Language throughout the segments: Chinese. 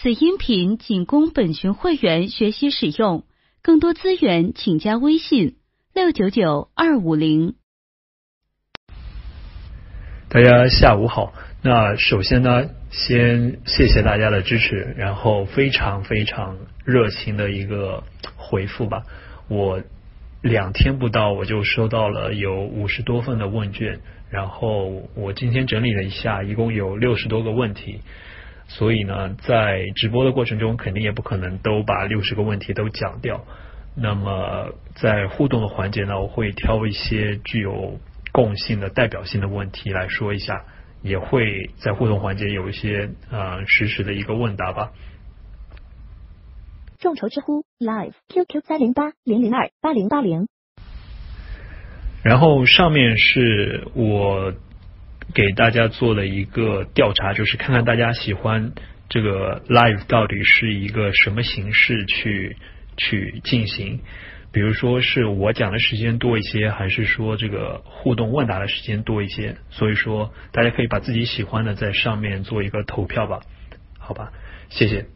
此音频仅供本群会员学习使用，更多资源请加微信六九九二五零。大家下午好，那首先呢，先谢谢大家的支持，然后非常非常热情的一个回复吧。我两天不到，我就收到了有五十多份的问卷，然后我今天整理了一下，一共有六十多个问题。所以呢，在直播的过程中，肯定也不可能都把六十个问题都讲掉。那么在互动的环节呢，我会挑一些具有共性的代表性的问题来说一下，也会在互动环节有一些呃实时的一个问答吧。众筹知乎 Live QQ 三零八零零二八零八零。然后上面是我。给大家做了一个调查，就是看看大家喜欢这个 live 到底是一个什么形式去去进行，比如说是我讲的时间多一些，还是说这个互动问答的时间多一些？所以说大家可以把自己喜欢的在上面做一个投票吧，好吧，谢谢。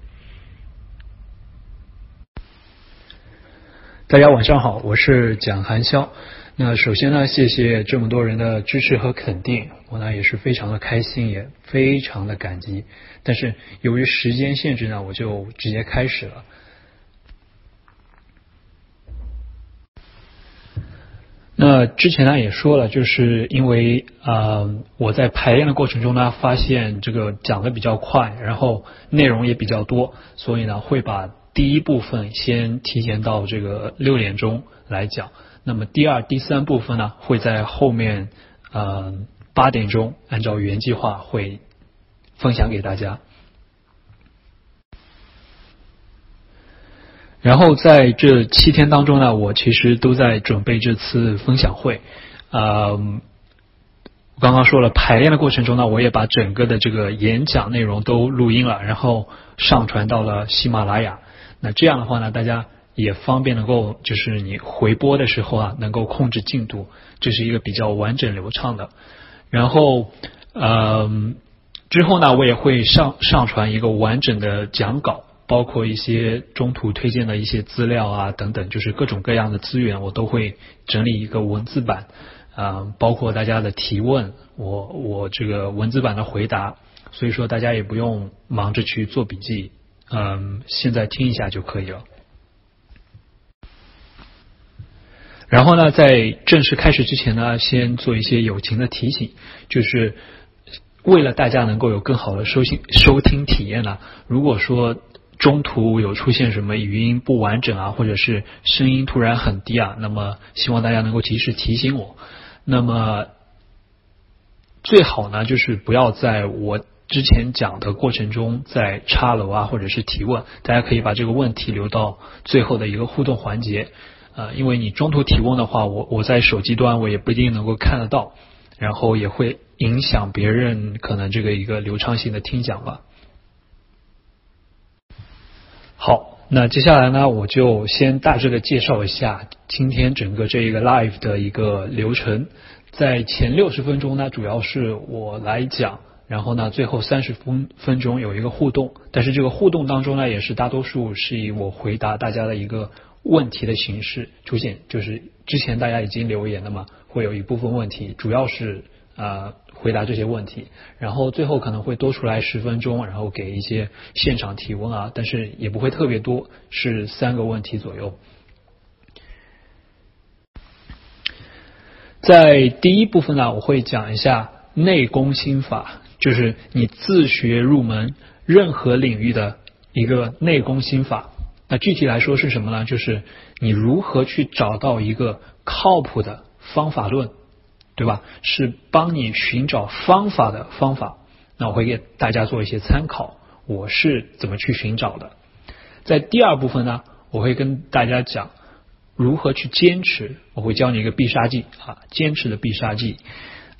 大家晚上好，我是蒋寒潇。那首先呢，谢谢这么多人的支持和肯定，我呢也是非常的开心，也非常的感激。但是由于时间限制呢，我就直接开始了。那之前呢也说了，就是因为啊我在排练的过程中呢，发现这个讲的比较快，然后内容也比较多，所以呢会把第一部分先提前到这个六点钟来讲。那么第二、第三部分呢，会在后面，嗯，八点钟按照原计划会分享给大家。然后在这七天当中呢，我其实都在准备这次分享会。嗯，刚刚说了排练的过程中呢，我也把整个的这个演讲内容都录音了，然后上传到了喜马拉雅。那这样的话呢，大家。也方便能够，就是你回播的时候啊，能够控制进度，这是一个比较完整流畅的。然后，嗯，之后呢，我也会上上传一个完整的讲稿，包括一些中途推荐的一些资料啊等等，就是各种各样的资源，我都会整理一个文字版，啊，包括大家的提问，我我这个文字版的回答，所以说大家也不用忙着去做笔记，嗯，现在听一下就可以了。然后呢，在正式开始之前呢，先做一些友情的提醒，就是为了大家能够有更好的收听收听体验呢。如果说中途有出现什么语音不完整啊，或者是声音突然很低啊，那么希望大家能够及时提醒我。那么最好呢，就是不要在我之前讲的过程中再插楼啊，或者是提问。大家可以把这个问题留到最后的一个互动环节。呃，因为你中途提问的话，我我在手机端我也不一定能够看得到，然后也会影响别人可能这个一个流畅性的听讲吧。好，那接下来呢，我就先大致的介绍一下今天整个这一个 live 的一个流程。在前六十分钟呢，主要是我来讲，然后呢，最后三十分分钟有一个互动，但是这个互动当中呢，也是大多数是以我回答大家的一个。问题的形式出现，就是之前大家已经留言了嘛，会有一部分问题，主要是啊回答这些问题，然后最后可能会多出来十分钟，然后给一些现场提问啊，但是也不会特别多，是三个问题左右。在第一部分呢，我会讲一下内功心法，就是你自学入门任何领域的一个内功心法。那具体来说是什么呢？就是你如何去找到一个靠谱的方法论，对吧？是帮你寻找方法的方法。那我会给大家做一些参考，我是怎么去寻找的。在第二部分呢，我会跟大家讲如何去坚持，我会教你一个必杀技啊，坚持的必杀技。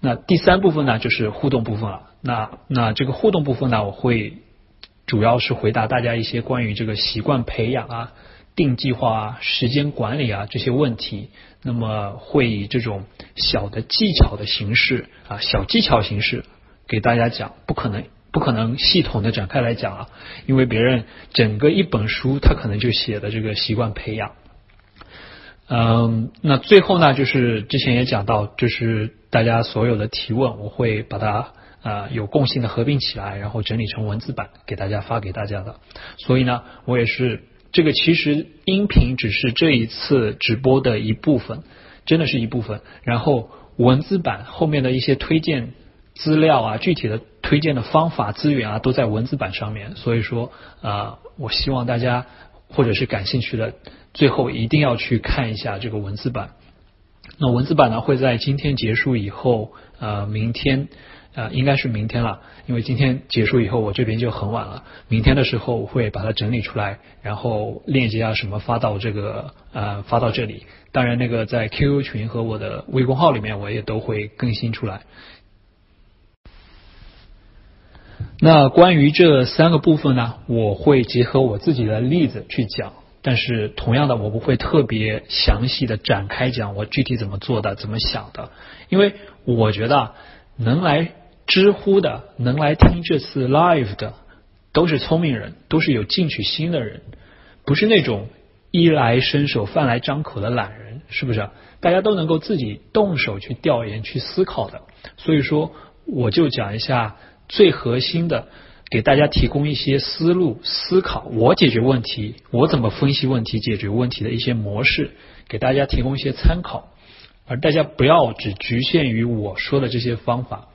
那第三部分呢，就是互动部分了。那那这个互动部分呢，我会。主要是回答大家一些关于这个习惯培养啊、定计划啊、时间管理啊这些问题。那么会以这种小的技巧的形式啊、小技巧形式给大家讲，不可能不可能系统的展开来讲啊，因为别人整个一本书他可能就写的这个习惯培养。嗯，那最后呢，就是之前也讲到，就是大家所有的提问，我会把它啊有共性的合并起来，然后整理成文字版给大家发给大家的。所以呢，我也是这个其实音频只是这一次直播的一部分，真的是一部分。然后文字版后面的一些推荐资料啊，具体的推荐的方法资源啊，都在文字版上面。所以说啊，我希望大家或者是感兴趣的。最后一定要去看一下这个文字版。那文字版呢会在今天结束以后，呃，明天，呃，应该是明天了，因为今天结束以后我这边就很晚了。明天的时候我会把它整理出来，然后链接啊什么发到这个呃发到这里。当然那个在 QQ 群和我的微公号里面我也都会更新出来。那关于这三个部分呢，我会结合我自己的例子去讲。但是同样的，我不会特别详细的展开讲我具体怎么做的、怎么想的，因为我觉得能来知乎的、能来听这次 live 的，都是聪明人，都是有进取心的人，不是那种衣来伸手、饭来张口的懒人，是不是？大家都能够自己动手去调研、去思考的，所以说我就讲一下最核心的。给大家提供一些思路、思考，我解决问题，我怎么分析问题、解决问题的一些模式，给大家提供一些参考，而大家不要只局限于我说的这些方法。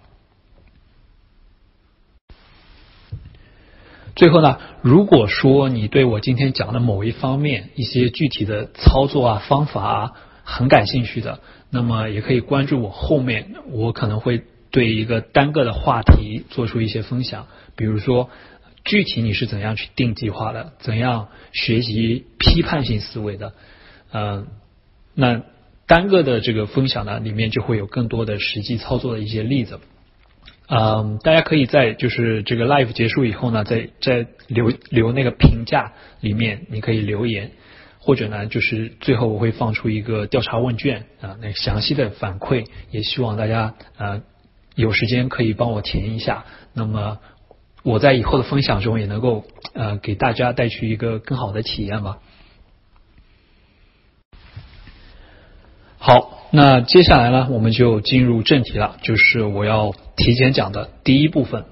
最后呢，如果说你对我今天讲的某一方面一些具体的操作啊、方法啊很感兴趣的，那么也可以关注我后面，我可能会对一个单个的话题做出一些分享。比如说，具体你是怎样去定计划的？怎样学习批判性思维的？嗯，那单个的这个分享呢，里面就会有更多的实际操作的一些例子。嗯，大家可以在就是这个 live 结束以后呢，在在留留那个评价里面，你可以留言，或者呢，就是最后我会放出一个调查问卷啊，那详细的反馈，也希望大家啊有时间可以帮我填一下。那么。我在以后的分享中也能够呃给大家带去一个更好的体验吧。好，那接下来呢，我们就进入正题了，就是我要提前讲的第一部分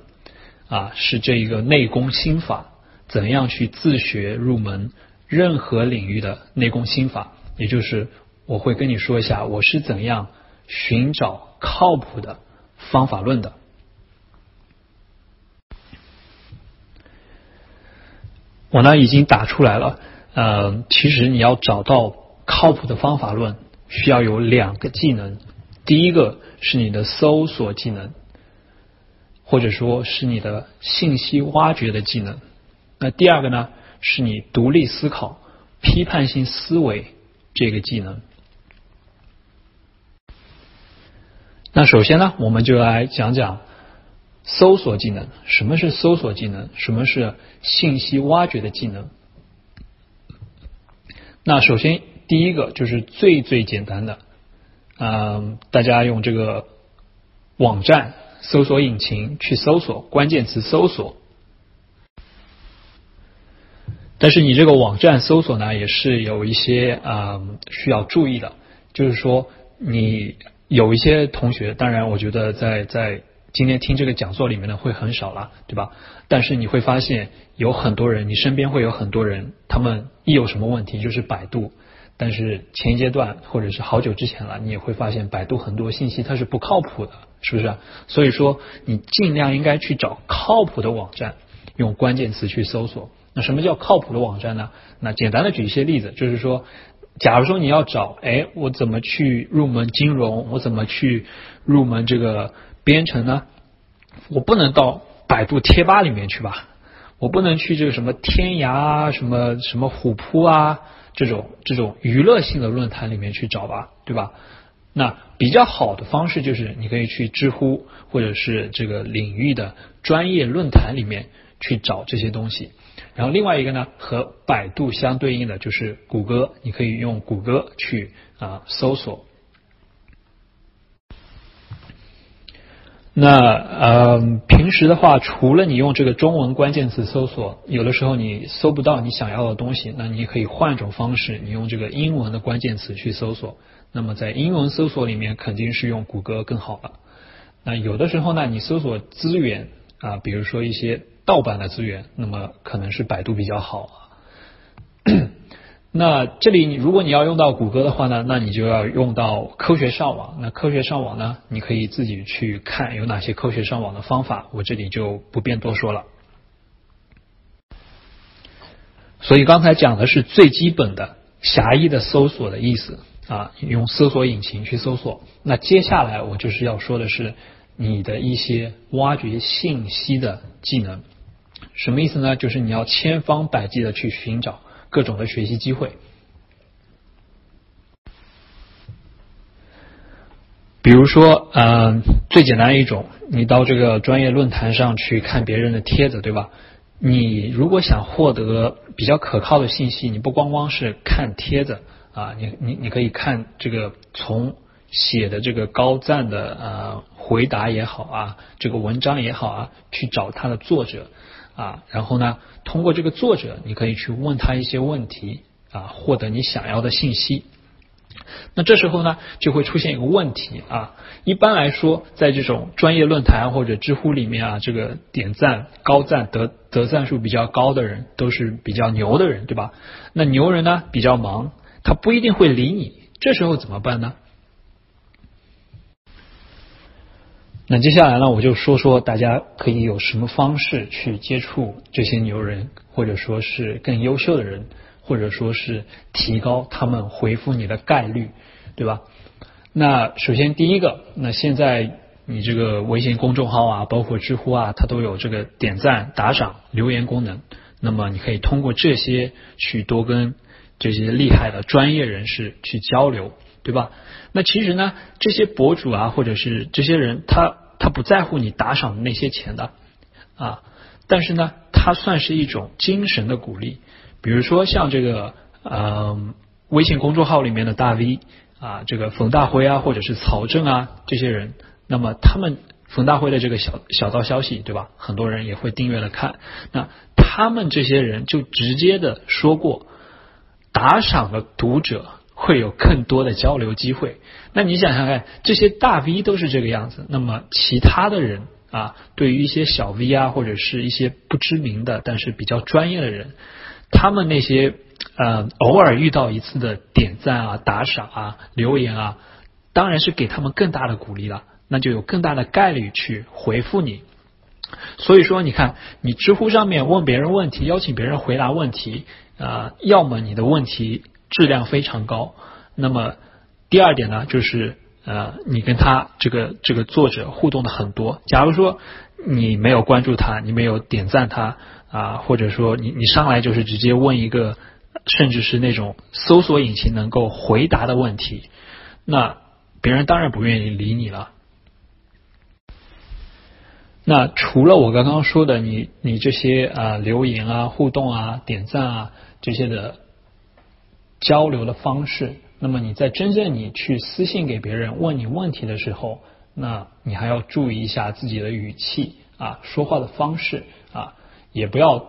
啊，是这一个内功心法，怎样去自学入门任何领域的内功心法，也就是我会跟你说一下我是怎样寻找靠谱的方法论的。我呢已经打出来了，呃，其实你要找到靠谱的方法论，需要有两个技能，第一个是你的搜索技能，或者说是你的信息挖掘的技能，那第二个呢是你独立思考、批判性思维这个技能。那首先呢，我们就来讲讲。搜索技能，什么是搜索技能？什么是信息挖掘的技能？那首先第一个就是最最简单的，嗯，大家用这个网站搜索引擎去搜索关键词搜索。但是你这个网站搜索呢，也是有一些啊需要注意的，就是说你有一些同学，当然我觉得在在。今天听这个讲座里面呢会很少了，对吧？但是你会发现有很多人，你身边会有很多人，他们一有什么问题就是百度。但是前一阶段或者是好久之前了，你也会发现百度很多信息它是不靠谱的，是不是？所以说你尽量应该去找靠谱的网站，用关键词去搜索。那什么叫靠谱的网站呢？那简单的举一些例子，就是说，假如说你要找，哎，我怎么去入门金融？我怎么去入门这个？编程呢，我不能到百度贴吧里面去吧？我不能去这个什么天涯啊、什么什么虎扑啊这种这种娱乐性的论坛里面去找吧，对吧？那比较好的方式就是你可以去知乎或者是这个领域的专业论坛里面去找这些东西。然后另外一个呢，和百度相对应的就是谷歌，你可以用谷歌去啊搜索。那呃，平时的话，除了你用这个中文关键词搜索，有的时候你搜不到你想要的东西，那你可以换一种方式，你用这个英文的关键词去搜索。那么在英文搜索里面，肯定是用谷歌更好了。那有的时候呢，你搜索资源啊，比如说一些盗版的资源，那么可能是百度比较好啊。那这里你，如果你要用到谷歌的话呢，那你就要用到科学上网。那科学上网呢，你可以自己去看有哪些科学上网的方法，我这里就不便多说了。所以刚才讲的是最基本的狭义的搜索的意思啊，用搜索引擎去搜索。那接下来我就是要说的是你的一些挖掘信息的技能，什么意思呢？就是你要千方百计的去寻找。各种的学习机会，比如说，嗯，最简单一种，你到这个专业论坛上去看别人的帖子，对吧？你如果想获得比较可靠的信息，你不光光是看帖子啊，你你你可以看这个从写的这个高赞的呃回答也好啊，这个文章也好啊，去找他的作者。啊，然后呢，通过这个作者，你可以去问他一些问题啊，获得你想要的信息。那这时候呢，就会出现一个问题啊。一般来说，在这种专业论坛或者知乎里面啊，这个点赞、高赞、得得赞数比较高的人，都是比较牛的人，对吧？那牛人呢，比较忙，他不一定会理你。这时候怎么办呢？那接下来呢，我就说说大家可以有什么方式去接触这些牛人，或者说是更优秀的人，或者说是提高他们回复你的概率，对吧？那首先第一个，那现在你这个微信公众号啊，包括知乎啊，它都有这个点赞、打赏、留言功能。那么你可以通过这些去多跟这些厉害的专业人士去交流。对吧？那其实呢，这些博主啊，或者是这些人，他他不在乎你打赏的那些钱的啊，但是呢，他算是一种精神的鼓励。比如说像这个呃微信公众号里面的大 V 啊，这个冯大辉啊，或者是曹正啊这些人，那么他们冯大辉的这个小小道消息，对吧？很多人也会订阅了看。那他们这些人就直接的说过，打赏的读者。会有更多的交流机会。那你想想看，这些大 V 都是这个样子，那么其他的人啊，对于一些小 V 啊，或者是一些不知名的但是比较专业的人，他们那些呃偶尔遇到一次的点赞啊、打赏啊、留言啊，当然是给他们更大的鼓励了，那就有更大的概率去回复你。所以说，你看，你知乎上面问别人问题，邀请别人回答问题啊，要么你的问题。质量非常高。那么第二点呢，就是呃，你跟他这个这个作者互动的很多。假如说你没有关注他，你没有点赞他啊，或者说你你上来就是直接问一个，甚至是那种搜索引擎能够回答的问题，那别人当然不愿意理你了。那除了我刚刚说的，你你这些啊留言啊、互动啊、点赞啊这些的。交流的方式，那么你在真正你去私信给别人问你问题的时候，那你还要注意一下自己的语气啊，说话的方式啊，也不要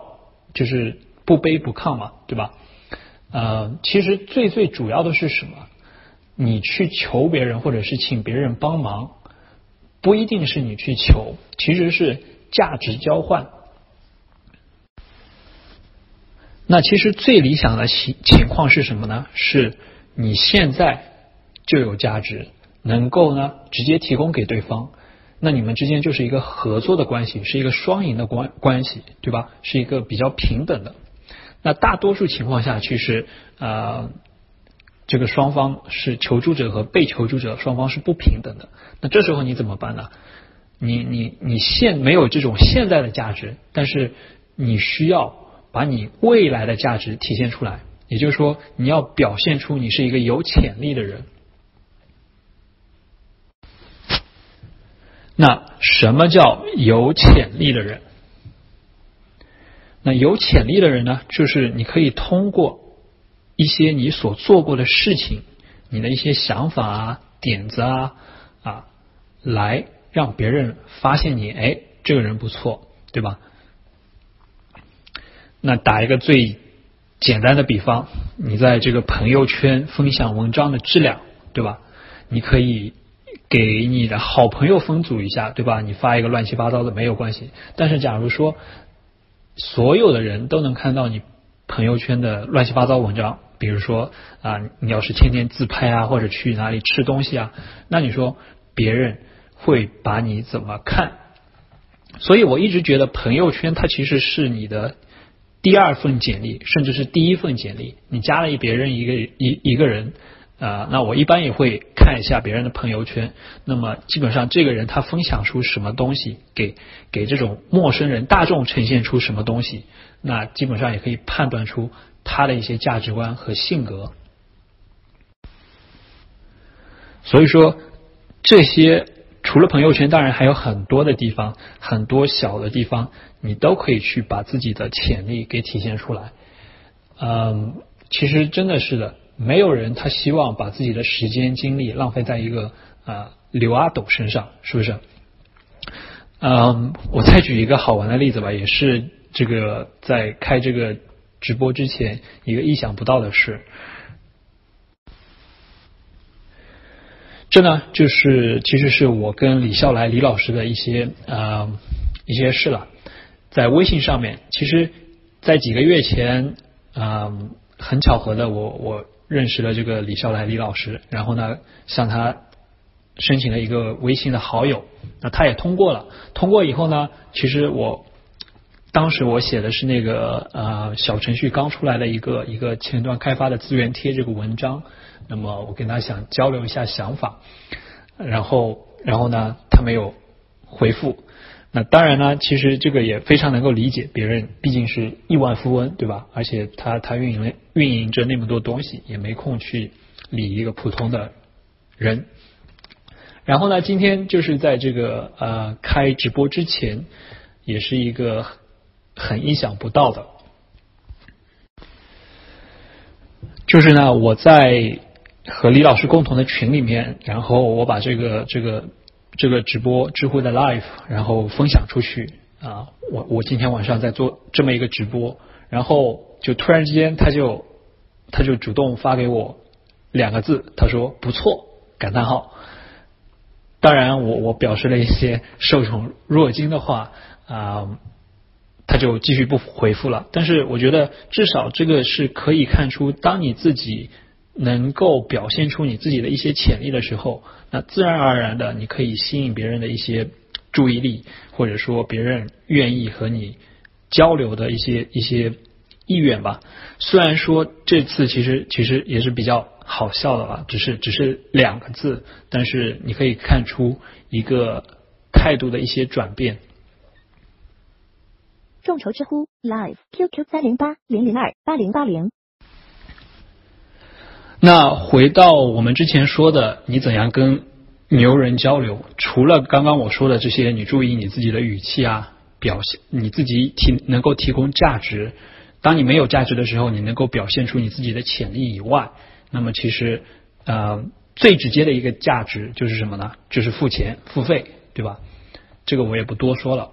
就是不卑不亢嘛，对吧？呃，其实最最主要的是什么？你去求别人或者是请别人帮忙，不一定是你去求，其实是价值交换。那其实最理想的情情况是什么呢？是你现在就有价值，能够呢直接提供给对方，那你们之间就是一个合作的关系，是一个双赢的关关系，对吧？是一个比较平等的。那大多数情况下，其实呃，这个双方是求助者和被求助者双方是不平等的。那这时候你怎么办呢？你你你现没有这种现在的价值，但是你需要。把你未来的价值体现出来，也就是说，你要表现出你是一个有潜力的人。那什么叫有潜力的人？那有潜力的人呢，就是你可以通过一些你所做过的事情，你的一些想法啊、点子啊啊，来让别人发现你，哎，这个人不错，对吧？那打一个最简单的比方，你在这个朋友圈分享文章的质量，对吧？你可以给你的好朋友分组一下，对吧？你发一个乱七八糟的没有关系。但是假如说所有的人都能看到你朋友圈的乱七八糟文章，比如说啊，你要是天天自拍啊，或者去哪里吃东西啊，那你说别人会把你怎么看？所以我一直觉得朋友圈它其实是你的。第二份简历，甚至是第一份简历，你加了一别人一个一一个人啊，那我一般也会看一下别人的朋友圈。那么基本上这个人他分享出什么东西，给给这种陌生人大众呈现出什么东西，那基本上也可以判断出他的一些价值观和性格。所以说这些。除了朋友圈，当然还有很多的地方，很多小的地方，你都可以去把自己的潜力给体现出来。嗯，其实真的是的，没有人他希望把自己的时间精力浪费在一个啊刘阿斗身上，是不是？嗯，我再举一个好玩的例子吧，也是这个在开这个直播之前一个意想不到的事。这呢，就是其实是我跟李笑来李老师的一些呃一些事了，在微信上面，其实，在几个月前啊，很巧合的，我我认识了这个李笑来李老师，然后呢，向他申请了一个微信的好友，那他也通过了，通过以后呢，其实我当时我写的是那个呃小程序刚出来的一个一个前端开发的资源贴这个文章。那么我跟他想交流一下想法，然后然后呢，他没有回复。那当然呢，其实这个也非常能够理解，别人毕竟是亿万富翁，对吧？而且他他运营运营着那么多东西，也没空去理一个普通的人。然后呢，今天就是在这个呃开直播之前，也是一个很意想不到的，就是呢我在。和李老师共同的群里面，然后我把这个这个这个直播知乎的 live，然后分享出去啊，我我今天晚上在做这么一个直播，然后就突然之间他就他就主动发给我两个字，他说不错感叹号，当然我我表示了一些受宠若惊的话啊，他就继续不回复了，但是我觉得至少这个是可以看出，当你自己。能够表现出你自己的一些潜力的时候，那自然而然的你可以吸引别人的一些注意力，或者说别人愿意和你交流的一些一些意愿吧。虽然说这次其实其实也是比较好笑的吧，只是只是两个字，但是你可以看出一个态度的一些转变。众筹知乎 Live QQ 三零八零零二八零八零。那回到我们之前说的，你怎样跟牛人交流？除了刚刚我说的这些，你注意你自己的语气啊，表现你自己提能够提供价值。当你没有价值的时候，你能够表现出你自己的潜力以外，那么其实呃最直接的一个价值就是什么呢？就是付钱付费，对吧？这个我也不多说了。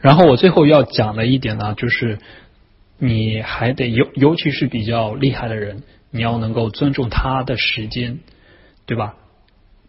然后我最后要讲的一点呢，就是。你还得尤尤其是比较厉害的人，你要能够尊重他的时间，对吧？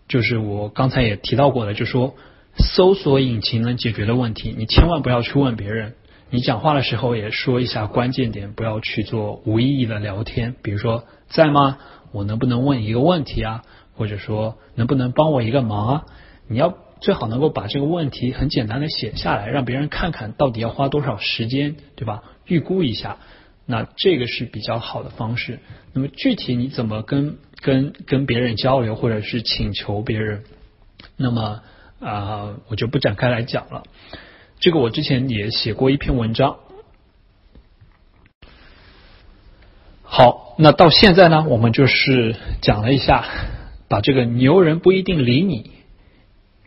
就是我刚才也提到过的，就说搜索引擎能解决的问题，你千万不要去问别人。你讲话的时候也说一下关键点，不要去做无意义的聊天。比如说在吗？我能不能问一个问题啊？或者说能不能帮我一个忙啊？你要最好能够把这个问题很简单的写下来，让别人看看到底要花多少时间，对吧？预估一下，那这个是比较好的方式。那么具体你怎么跟跟跟别人交流，或者是请求别人，那么啊，我就不展开来讲了。这个我之前也写过一篇文章。好，那到现在呢，我们就是讲了一下，把这个牛人不一定理你，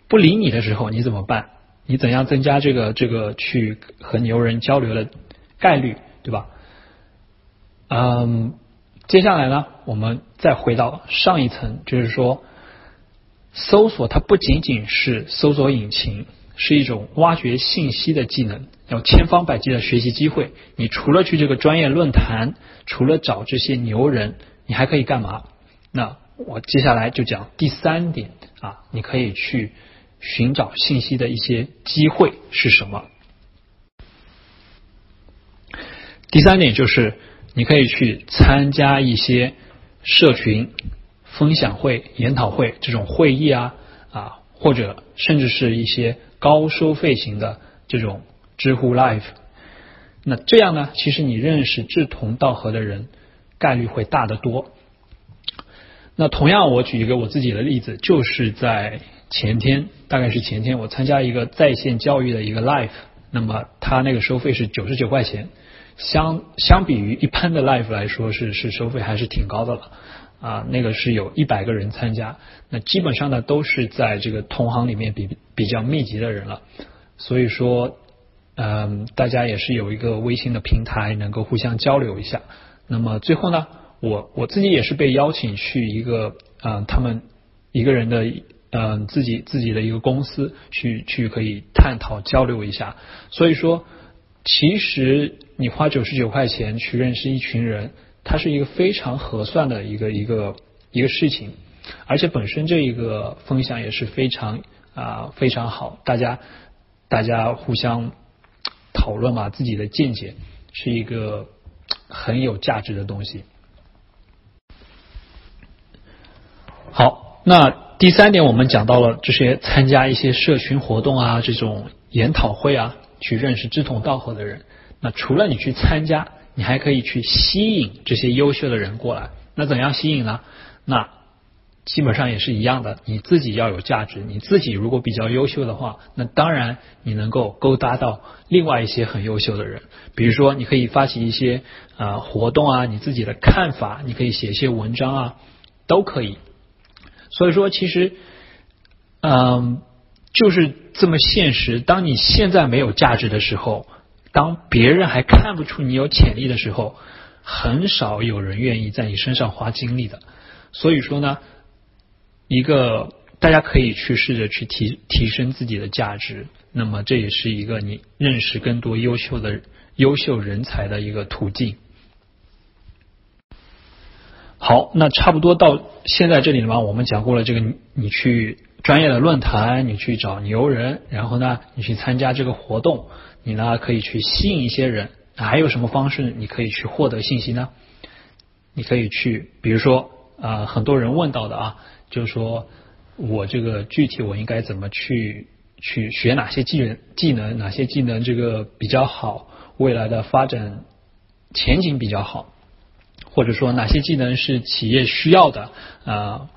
不理你的时候你怎么办？你怎样增加这个这个去和牛人交流的？概率对吧？嗯，接下来呢，我们再回到上一层，就是说，搜索它不仅仅是搜索引擎，是一种挖掘信息的技能，有千方百计的学习机会。你除了去这个专业论坛，除了找这些牛人，你还可以干嘛？那我接下来就讲第三点啊，你可以去寻找信息的一些机会是什么？第三点就是你可以去参加一些社群。分享会、研讨会这种会议啊啊，或者甚至是一些高收费型的这种知乎 Live，那这样呢，其实你认识志同道合的人概率会大得多。那同样，我举一个我自己的例子，就是在前天，大概是前天，我参加一个在线教育的一个 Live，那么他那个收费是九十九块钱，相相比于一般的 Live 来说，是是收费还是挺高的了。啊，那个是有一百个人参加，那基本上呢都是在这个同行里面比比较密集的人了，所以说，嗯，大家也是有一个微信的平台能够互相交流一下。那么最后呢，我我自己也是被邀请去一个啊，他们一个人的嗯自己自己的一个公司去去可以探讨交流一下。所以说，其实你花九十九块钱去认识一群人。它是一个非常合算的一个一个一个事情，而且本身这一个分享也是非常啊非常好，大家大家互相讨论嘛，自己的见解是一个很有价值的东西。好，那第三点我们讲到了这些参加一些社群活动啊，这种研讨会啊，去认识志同道合的人。那除了你去参加。你还可以去吸引这些优秀的人过来，那怎样吸引呢？那基本上也是一样的，你自己要有价值，你自己如果比较优秀的话，那当然你能够勾搭到另外一些很优秀的人。比如说，你可以发起一些啊活动啊，你自己的看法，你可以写一些文章啊，都可以。所以说，其实嗯，就是这么现实。当你现在没有价值的时候。当别人还看不出你有潜力的时候，很少有人愿意在你身上花精力的。所以说呢，一个大家可以去试着去提提升自己的价值，那么这也是一个你认识更多优秀的优秀人才的一个途径。好，那差不多到现在这里了嘛，我们讲过了这个，你去专业的论坛，你去找牛人，然后呢，你去参加这个活动。你呢可以去吸引一些人，还有什么方式你可以去获得信息呢？你可以去，比如说啊，很多人问到的啊，就是说我这个具体我应该怎么去去学哪些技能技能，哪些技能这个比较好，未来的发展前景比较好，或者说哪些技能是企业需要的啊，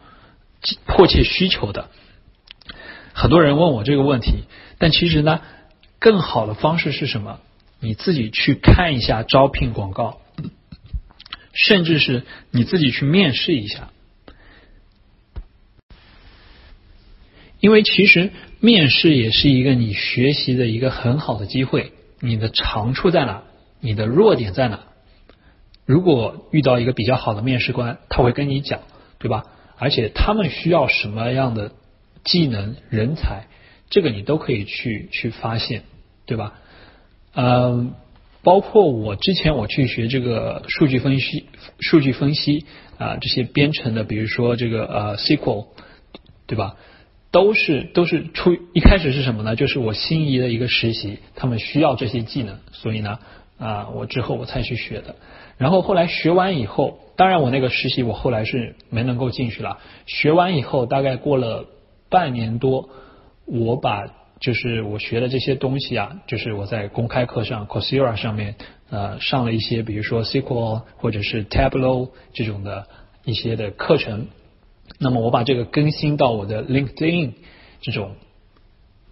迫切需求的。很多人问我这个问题，但其实呢。更好的方式是什么？你自己去看一下招聘广告，甚至是你自己去面试一下。因为其实面试也是一个你学习的一个很好的机会。你的长处在哪？你的弱点在哪？如果遇到一个比较好的面试官，他会跟你讲，对吧？而且他们需要什么样的技能、人才，这个你都可以去去发现。对吧？嗯，包括我之前我去学这个数据分析、数据分析啊这些编程的，比如说这个呃 SQL，对吧？都是都是出一开始是什么呢？就是我心仪的一个实习，他们需要这些技能，所以呢啊我之后我才去学的。然后后来学完以后，当然我那个实习我后来是没能够进去了。学完以后大概过了半年多，我把。就是我学的这些东西啊，就是我在公开课上 c o r s e r a 上面呃上了一些，比如说 SQL 或者是 Tableau 这种的一些的课程。那么我把这个更新到我的 LinkedIn 这种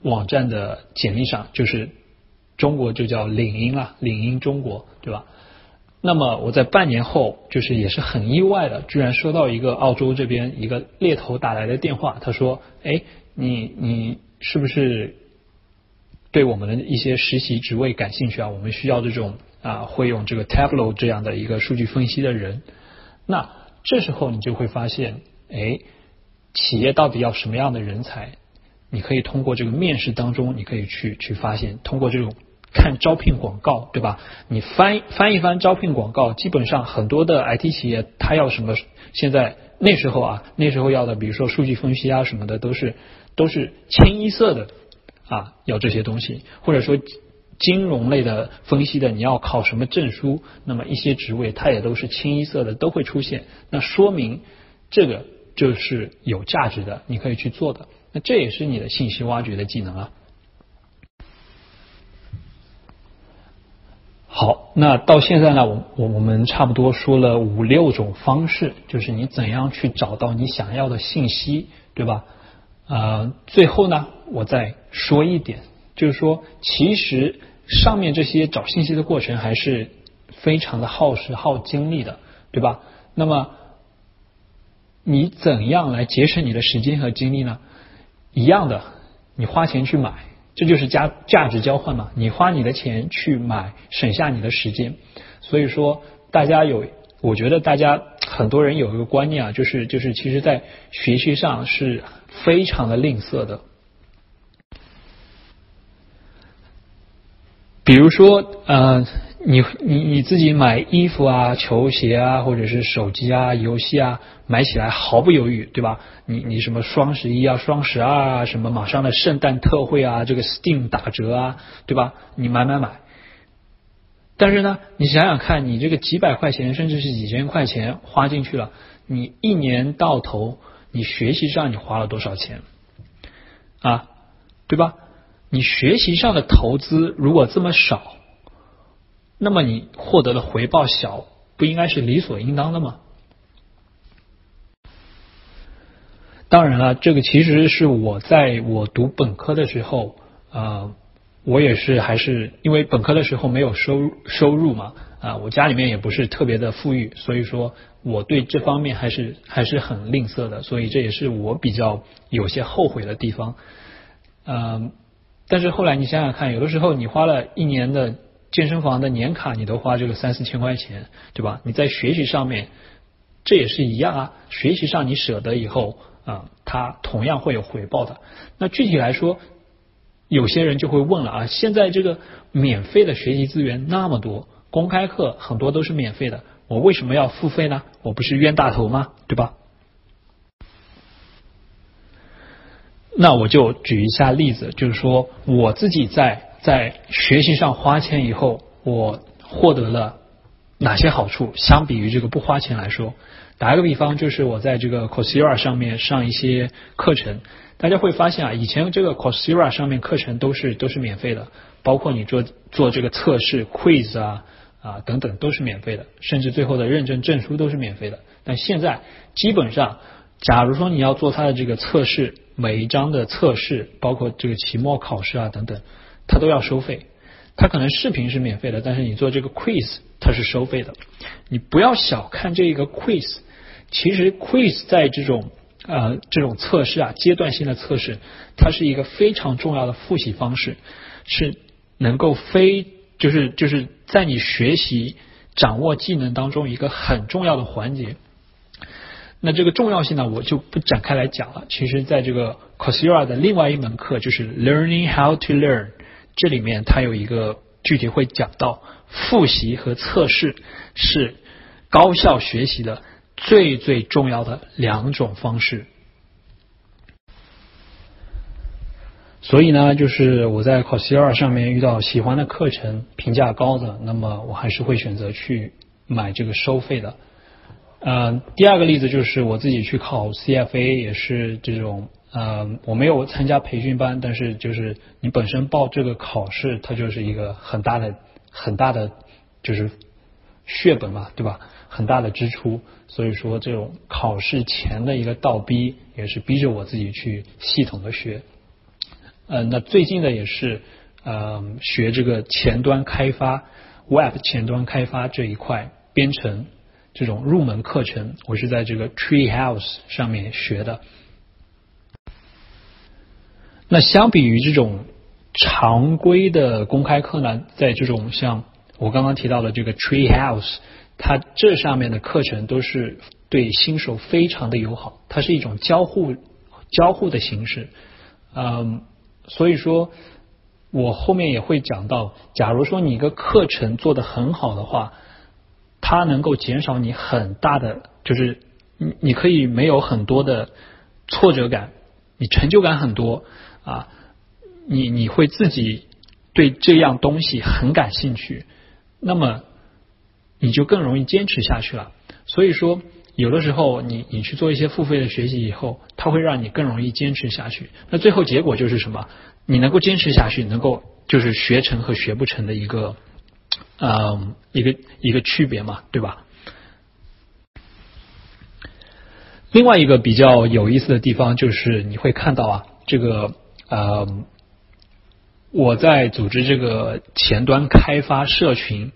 网站的简历上，就是中国就叫领英了，领英中国，对吧？那么我在半年后，就是也是很意外的，居然收到一个澳洲这边一个猎头打来的电话，他说：“哎，你你是不是？”对我们的一些实习职位感兴趣啊，我们需要这种啊会用这个 Tableau 这样的一个数据分析的人。那这时候你就会发现，哎，企业到底要什么样的人才，你可以通过这个面试当中，你可以去去发现，通过这种看招聘广告，对吧？你翻翻一翻招聘广告，基本上很多的 IT 企业它要什么？现在那时候啊，那时候要的，比如说数据分析啊什么的，都是都是清一色的啊，要这些东西，或者说。金融类的分析的，你要考什么证书？那么一些职位它也都是清一色的，都会出现。那说明这个就是有价值的，你可以去做的。那这也是你的信息挖掘的技能啊。好，那到现在呢，我我我们差不多说了五六种方式，就是你怎样去找到你想要的信息，对吧？呃，最后呢，我再说一点，就是说其实。上面这些找信息的过程还是非常的耗时耗精力的，对吧？那么你怎样来节省你的时间和精力呢？一样的，你花钱去买，这就是价价值交换嘛。你花你的钱去买，省下你的时间。所以说，大家有，我觉得大家很多人有一个观念啊，就是就是，其实在学习上是非常的吝啬的。比如说，呃，你你你自己买衣服啊、球鞋啊，或者是手机啊、游戏啊，买起来毫不犹豫，对吧？你你什么双十一啊、双十二啊，什么马上的圣诞特惠啊，这个 Steam 打折啊，对吧？你买买买。但是呢，你想想看，你这个几百块钱，甚至是几千块钱花进去了，你一年到头，你学习上你花了多少钱啊？对吧？你学习上的投资如果这么少，那么你获得的回报小，不应该是理所应当的吗？当然了，这个其实是我在我读本科的时候，啊，我也是还是因为本科的时候没有收收入嘛，啊，我家里面也不是特别的富裕，所以说我对这方面还是还是很吝啬的，所以这也是我比较有些后悔的地方，嗯。但是后来你想想看，有的时候你花了一年的健身房的年卡，你都花这个三四千块钱，对吧？你在学习上面，这也是一样啊。学习上你舍得以后啊，它同样会有回报的。那具体来说，有些人就会问了啊，现在这个免费的学习资源那么多，公开课很多都是免费的，我为什么要付费呢？我不是冤大头吗？对吧？那我就举一下例子，就是说我自己在在学习上花钱以后，我获得了哪些好处？相比于这个不花钱来说，打一个比方，就是我在这个 c o r s e r a 上面上一些课程，大家会发现啊，以前这个 c o r s e r a 上面课程都是都是免费的，包括你做做这个测试 quiz 啊啊等等都是免费的，甚至最后的认证证书都是免费的。但现在基本上，假如说你要做它的这个测试，每一章的测试，包括这个期末考试啊等等，它都要收费。它可能视频是免费的，但是你做这个 quiz 它是收费的。你不要小看这个 quiz，其实 quiz 在这种呃这种测试啊阶段性的测试，它是一个非常重要的复习方式，是能够非就是就是在你学习掌握技能当中一个很重要的环节。那这个重要性呢，我就不展开来讲了。其实，在这个 c o s e r a 的另外一门课，就是 Learning How to Learn，这里面它有一个具体会讲到，复习和测试是高效学习的最最重要的两种方式。所以呢，就是我在考 CIRA 上面遇到喜欢的课程、评价高的，那么我还是会选择去买这个收费的。呃，第二个例子就是我自己去考 CFA，也是这种呃，我没有参加培训班，但是就是你本身报这个考试，它就是一个很大的、很大的就是血本嘛，对吧？很大的支出，所以说这种考试前的一个倒逼，也是逼着我自己去系统的学。呃，那最近的也是呃学这个前端开发，Web 前端开发这一块编程。这种入门课程，我是在这个 Treehouse 上面学的。那相比于这种常规的公开课呢，在这种像我刚刚提到的这个 Treehouse，它这上面的课程都是对新手非常的友好，它是一种交互交互的形式，嗯，所以说我后面也会讲到，假如说你一个课程做的很好的话，它能够减少你很大的，就是你你可以没有很多的挫折感，你成就感很多啊，你你会自己对这样东西很感兴趣，那么你就更容易坚持下去了。所以说。有的时候，你你去做一些付费的学习以后，它会让你更容易坚持下去。那最后结果就是什么？你能够坚持下去，能够就是学成和学不成的一个，嗯，一个一个区别嘛，对吧？另外一个比较有意思的地方就是你会看到啊，这个呃，我在组织这个前端开发社群，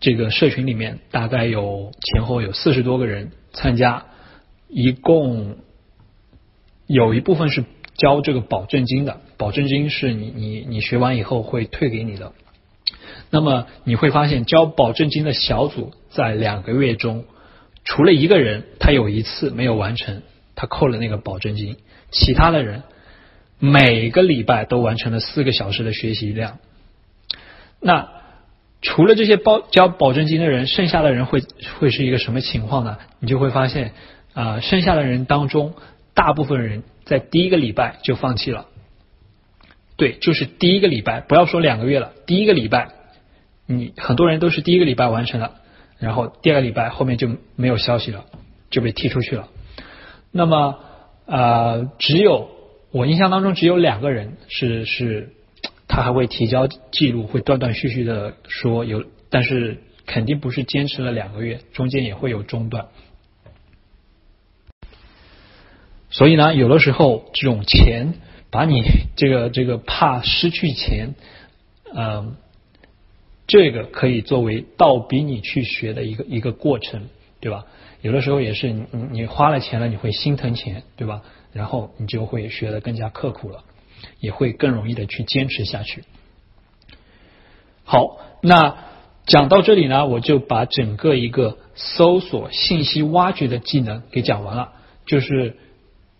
这个社群里面大概有前后有四十多个人。参加，一共有一部分是交这个保证金的，保证金是你你你学完以后会退给你的。那么你会发现，交保证金的小组在两个月中，除了一个人他有一次没有完成，他扣了那个保证金，其他的人每个礼拜都完成了四个小时的学习量。那除了这些包交保证金的人，剩下的人会会是一个什么情况呢？你就会发现，啊，剩下的人当中，大部分人在第一个礼拜就放弃了。对，就是第一个礼拜，不要说两个月了，第一个礼拜，你很多人都是第一个礼拜完成了，然后第二个礼拜后面就没有消息了，就被踢出去了。那么，呃，只有我印象当中只有两个人是是。他还会提交记录，会断断续续的说有，但是肯定不是坚持了两个月，中间也会有中断。所以呢，有的时候这种钱把你这个这个怕失去钱，嗯，这个可以作为倒逼你去学的一个一个过程，对吧？有的时候也是你你花了钱了，你会心疼钱，对吧？然后你就会学的更加刻苦了。也会更容易的去坚持下去。好，那讲到这里呢，我就把整个一个搜索信息挖掘的技能给讲完了。就是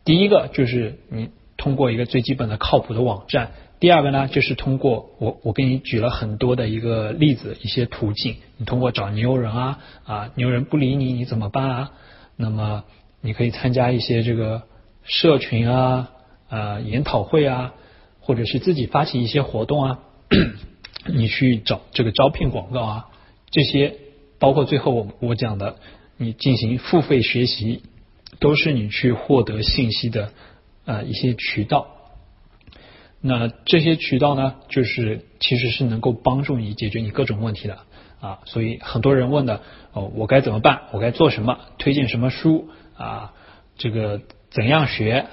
第一个，就是你通过一个最基本的靠谱的网站；第二个呢，就是通过我我给你举了很多的一个例子，一些途径，你通过找牛人啊啊，牛人不理你，你怎么办啊？那么你可以参加一些这个社群啊啊研讨会啊。或者是自己发起一些活动啊，你去找这个招聘广告啊，这些包括最后我我讲的，你进行付费学习，都是你去获得信息的啊一些渠道。那这些渠道呢，就是其实是能够帮助你解决你各种问题的啊。所以很多人问的哦，我该怎么办？我该做什么？推荐什么书啊？这个怎样学？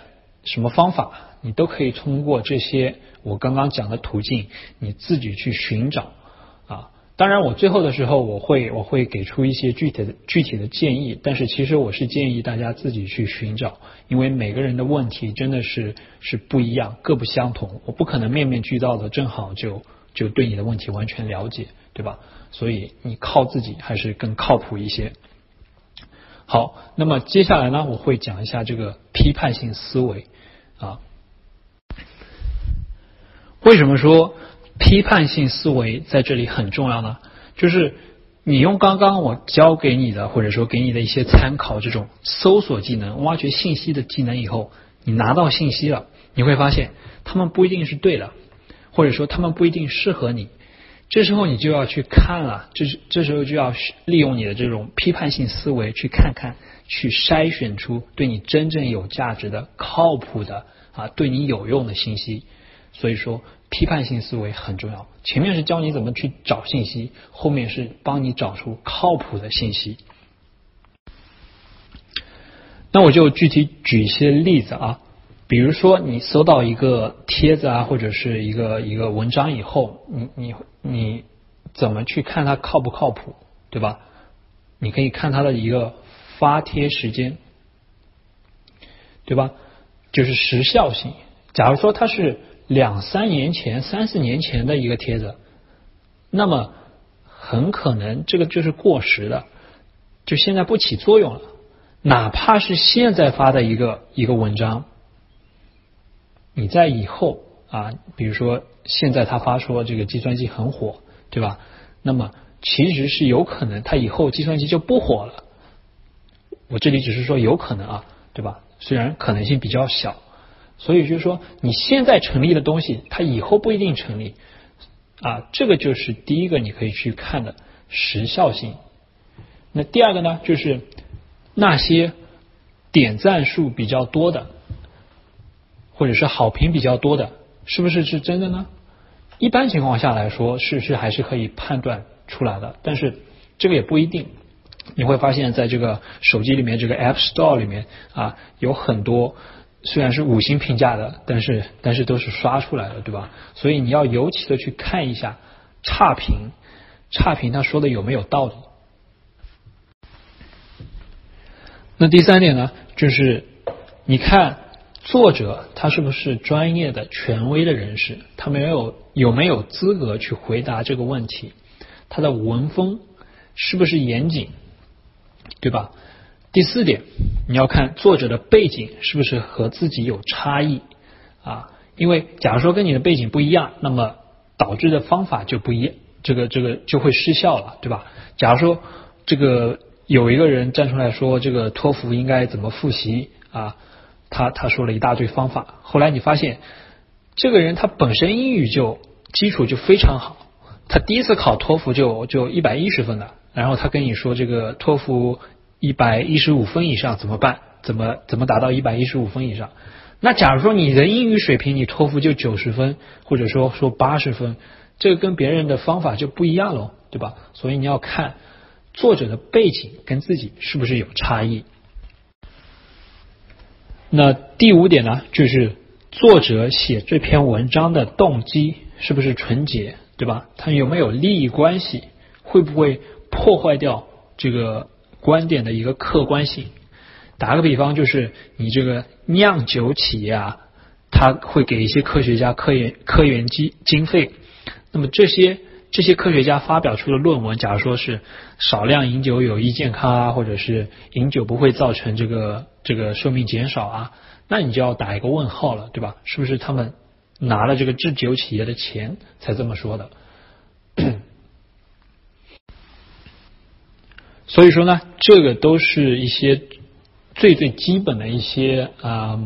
什么方法？你都可以通过这些我刚刚讲的途径，你自己去寻找啊。当然，我最后的时候我会我会给出一些具体的具体的建议，但是其实我是建议大家自己去寻找，因为每个人的问题真的是是不一样，各不相同。我不可能面面俱到的，正好就就对你的问题完全了解，对吧？所以你靠自己还是更靠谱一些。好，那么接下来呢，我会讲一下这个批判性思维啊。为什么说批判性思维在这里很重要呢？就是你用刚刚我教给你的，或者说给你的一些参考，这种搜索技能、挖掘信息的技能以后，你拿到信息了，你会发现他们不一定是对的，或者说他们不一定适合你。这时候你就要去看了，这是这时候就要利用你的这种批判性思维去看看，去筛选出对你真正有价值的、靠谱的啊，对你有用的信息。所以说，批判性思维很重要。前面是教你怎么去找信息，后面是帮你找出靠谱的信息。那我就具体举一些例子啊，比如说你搜到一个帖子啊，或者是一个一个文章以后，你你你怎么去看它靠不靠谱，对吧？你可以看它的一个发帖时间，对吧？就是时效性。假如说它是。两三年前、三四年前的一个帖子，那么很可能这个就是过时的，就现在不起作用了。哪怕是现在发的一个一个文章，你在以后啊，比如说现在他发说这个计算机很火，对吧？那么其实是有可能他以后计算机就不火了。我这里只是说有可能啊，对吧？虽然可能性比较小，所以就是说你现在成立的东西，它以后不一定成立啊。这个就是第一个你可以去看的时效性。那第二个呢，就是那些点赞数比较多的，或者是好评比较多的，是不是是真的呢？一般情况下来说，是是还是可以判断出来的，但是这个也不一定。你会发现在这个手机里面，这个 App Store 里面啊，有很多虽然是五星评价的，但是但是都是刷出来的，对吧？所以你要尤其的去看一下差评，差评他说的有没有道理。那第三点呢，就是你看作者他是不是专业的、权威的人士，他没有有没有资格去回答这个问题？他的文风是不是严谨？对吧？第四点，你要看作者的背景是不是和自己有差异啊？因为假如说跟你的背景不一样，那么导致的方法就不一样，这个这个就会失效了，对吧？假如说这个有一个人站出来说这个托福应该怎么复习啊，他他说了一大堆方法，后来你发现这个人他本身英语就基础就非常好，他第一次考托福就就一百一十分的。然后他跟你说这个托福一百一十五分以上怎么办？怎么怎么达到一百一十五分以上？那假如说你的英语水平你托福就九十分，或者说说八十分，这个跟别人的方法就不一样喽，对吧？所以你要看作者的背景跟自己是不是有差异。那第五点呢，就是作者写这篇文章的动机是不是纯洁，对吧？他有没有利益关系？会不会？破坏掉这个观点的一个客观性。打个比方，就是你这个酿酒企业啊，他会给一些科学家科研科研经经费。那么这些这些科学家发表出的论文，假如说是少量饮酒有益健康啊，或者是饮酒不会造成这个这个寿命减少啊，那你就要打一个问号了，对吧？是不是他们拿了这个制酒企业的钱才这么说的？所以说呢，这个都是一些最最基本的一些啊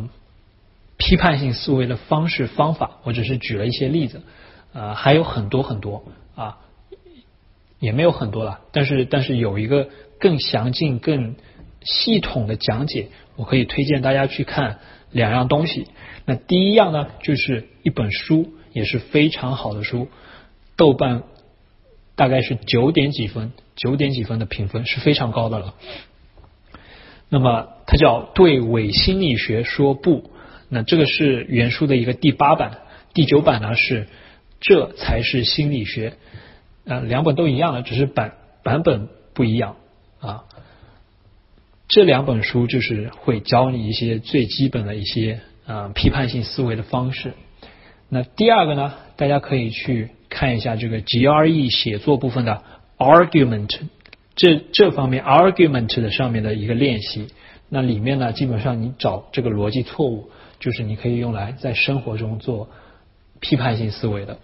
批判性思维的方式方法，我只是举了一些例子，啊还有很多很多啊，也没有很多了，但是但是有一个更详尽、更系统的讲解，我可以推荐大家去看两样东西。那第一样呢，就是一本书，也是非常好的书，豆瓣大概是九点几分。九点几分的评分是非常高的了。那么它叫对伪心理学说不。那这个是原书的一个第八版，第九版呢是这才是心理学。呃，两本都一样的，只是版版本不一样啊。这两本书就是会教你一些最基本的一些啊批判性思维的方式。那第二个呢，大家可以去看一下这个 GRE 写作部分的。Argument 这这方面 argument 的上面的一个练习，那里面呢，基本上你找这个逻辑错误，就是你可以用来在生活中做批判性思维的。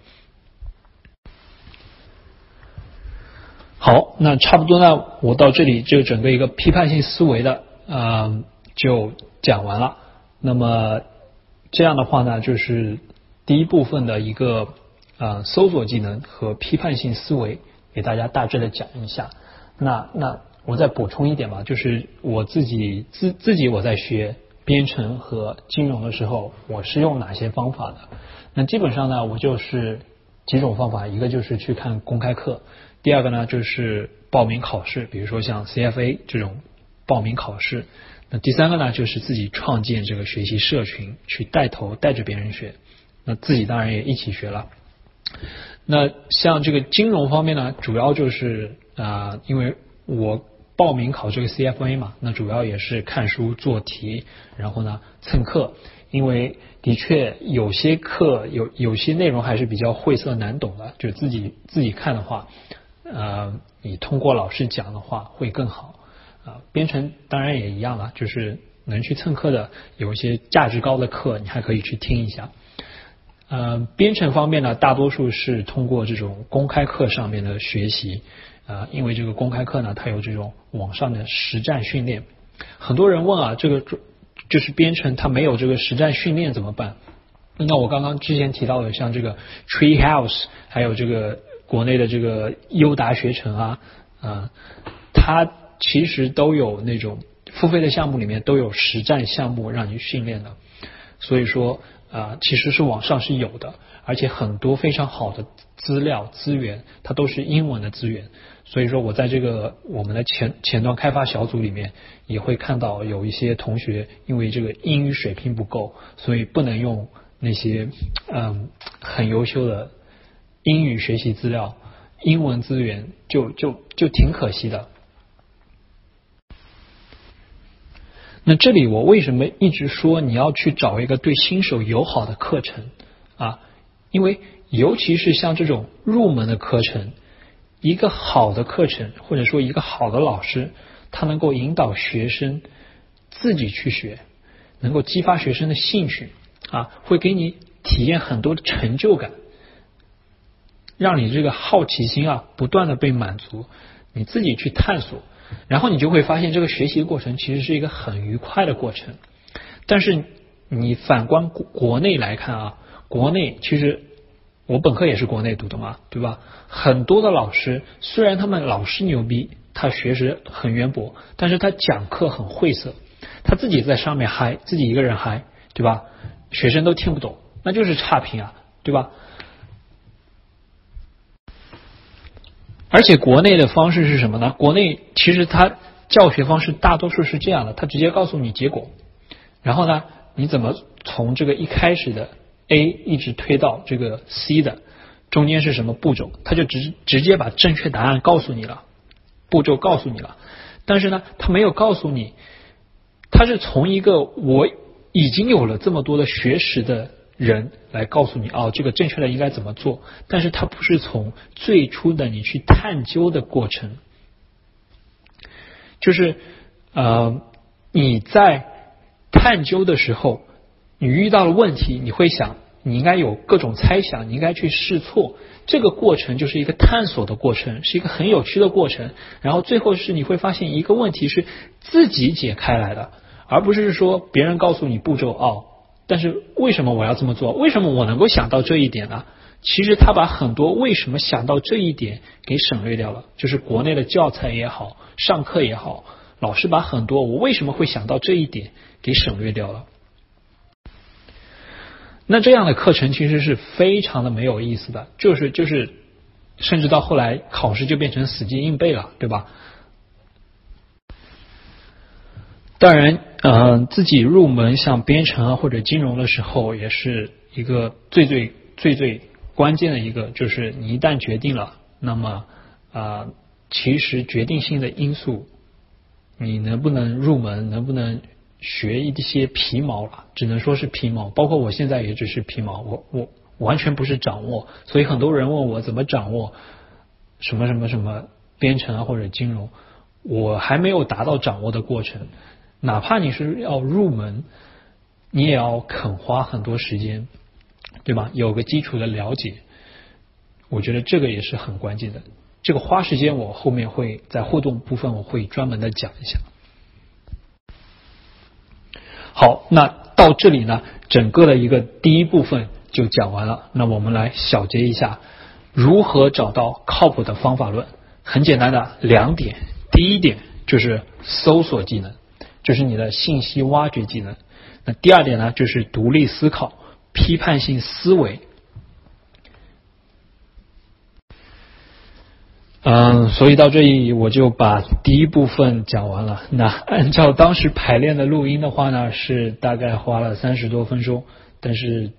好，那差不多呢，我到这里就整个一个批判性思维的啊就讲完了。那么这样的话呢，就是第一部分的一个啊搜索技能和批判性思维。给大家大致的讲一下，那那我再补充一点吧，就是我自己自自己我在学编程和金融的时候，我是用哪些方法的？那基本上呢，我就是几种方法，一个就是去看公开课，第二个呢就是报名考试，比如说像 CFA 这种报名考试，那第三个呢就是自己创建这个学习社群，去带头带着别人学，那自己当然也一起学了。那像这个金融方面呢，主要就是啊，因为我报名考这个 CFA 嘛，那主要也是看书做题，然后呢蹭课，因为的确有些课有有些内容还是比较晦涩难懂的，就自己自己看的话，呃，你通过老师讲的话会更好啊，编程当然也一样了，就是能去蹭课的，有一些价值高的课，你还可以去听一下。呃，编程方面呢，大多数是通过这种公开课上面的学习，啊，因为这个公开课呢，它有这种网上的实战训练。很多人问啊，这个就是编程它没有这个实战训练怎么办？那我刚刚之前提到的，像这个 Treehouse，还有这个国内的这个优达学程啊，啊，它其实都有那种付费的项目里面都有实战项目让你训练的，所以说啊，其实是网上是有的，而且很多非常好的资料资源，它都是英文的资源，所以说我在这个我们的前前端开发小组里面也会看到有一些同学因为这个英语水平不够，所以不能用。那些嗯很优秀的英语学习资料、英文资源，就就就挺可惜的。那这里我为什么一直说你要去找一个对新手友好的课程啊？因为尤其是像这种入门的课程，一个好的课程或者说一个好的老师，他能够引导学生自己去学，能够激发学生的兴趣。啊，会给你体验很多的成就感，让你这个好奇心啊不断的被满足，你自己去探索，然后你就会发现这个学习过程其实是一个很愉快的过程。但是你反观国国内来看啊，国内其实我本科也是国内读的嘛，对吧？很多的老师虽然他们老师牛逼，他学识很渊博，但是他讲课很晦涩，他自己在上面嗨，自己一个人嗨，对吧？学生都听不懂，那就是差评啊，对吧？而且国内的方式是什么呢？国内其实它教学方式大多数是这样的，它直接告诉你结果，然后呢，你怎么从这个一开始的 A 一直推到这个 C 的中间是什么步骤，他就直直接把正确答案告诉你了，步骤告诉你了，但是呢，他没有告诉你，他是从一个我。已经有了这么多的学识的人来告诉你哦，这个正确的应该怎么做，但是它不是从最初的你去探究的过程，就是呃你在探究的时候，你遇到了问题，你会想你应该有各种猜想，你应该去试错，这个过程就是一个探索的过程，是一个很有趣的过程，然后最后是你会发现一个问题是自己解开来的。而不是说别人告诉你步骤哦，但是为什么我要这么做？为什么我能够想到这一点呢？其实他把很多为什么想到这一点给省略掉了，就是国内的教材也好，上课也好，老师把很多我为什么会想到这一点给省略掉了。那这样的课程其实是非常的没有意思的，就是就是，甚至到后来考试就变成死记硬背了，对吧？当然，嗯，自己入门像编程啊或者金融的时候，也是一个最最最最关键的一个，就是你一旦决定了，那么啊，其实决定性的因素，你能不能入门，能不能学一些皮毛了，只能说是皮毛。包括我现在也只是皮毛，我我完全不是掌握。所以很多人问我怎么掌握什么什么什么编程啊或者金融，我还没有达到掌握的过程。哪怕你是要入门，你也要肯花很多时间，对吧？有个基础的了解，我觉得这个也是很关键的。这个花时间，我后面会在互动部分我会专门的讲一下。好，那到这里呢，整个的一个第一部分就讲完了。那我们来小结一下，如何找到靠谱的方法论？很简单的两点，第一点就是搜索技能。就是你的信息挖掘技能。那第二点呢，就是独立思考、批判性思维。嗯，所以到这里我就把第一部分讲完了。那按照当时排练的录音的话呢，是大概花了三十多分钟，但是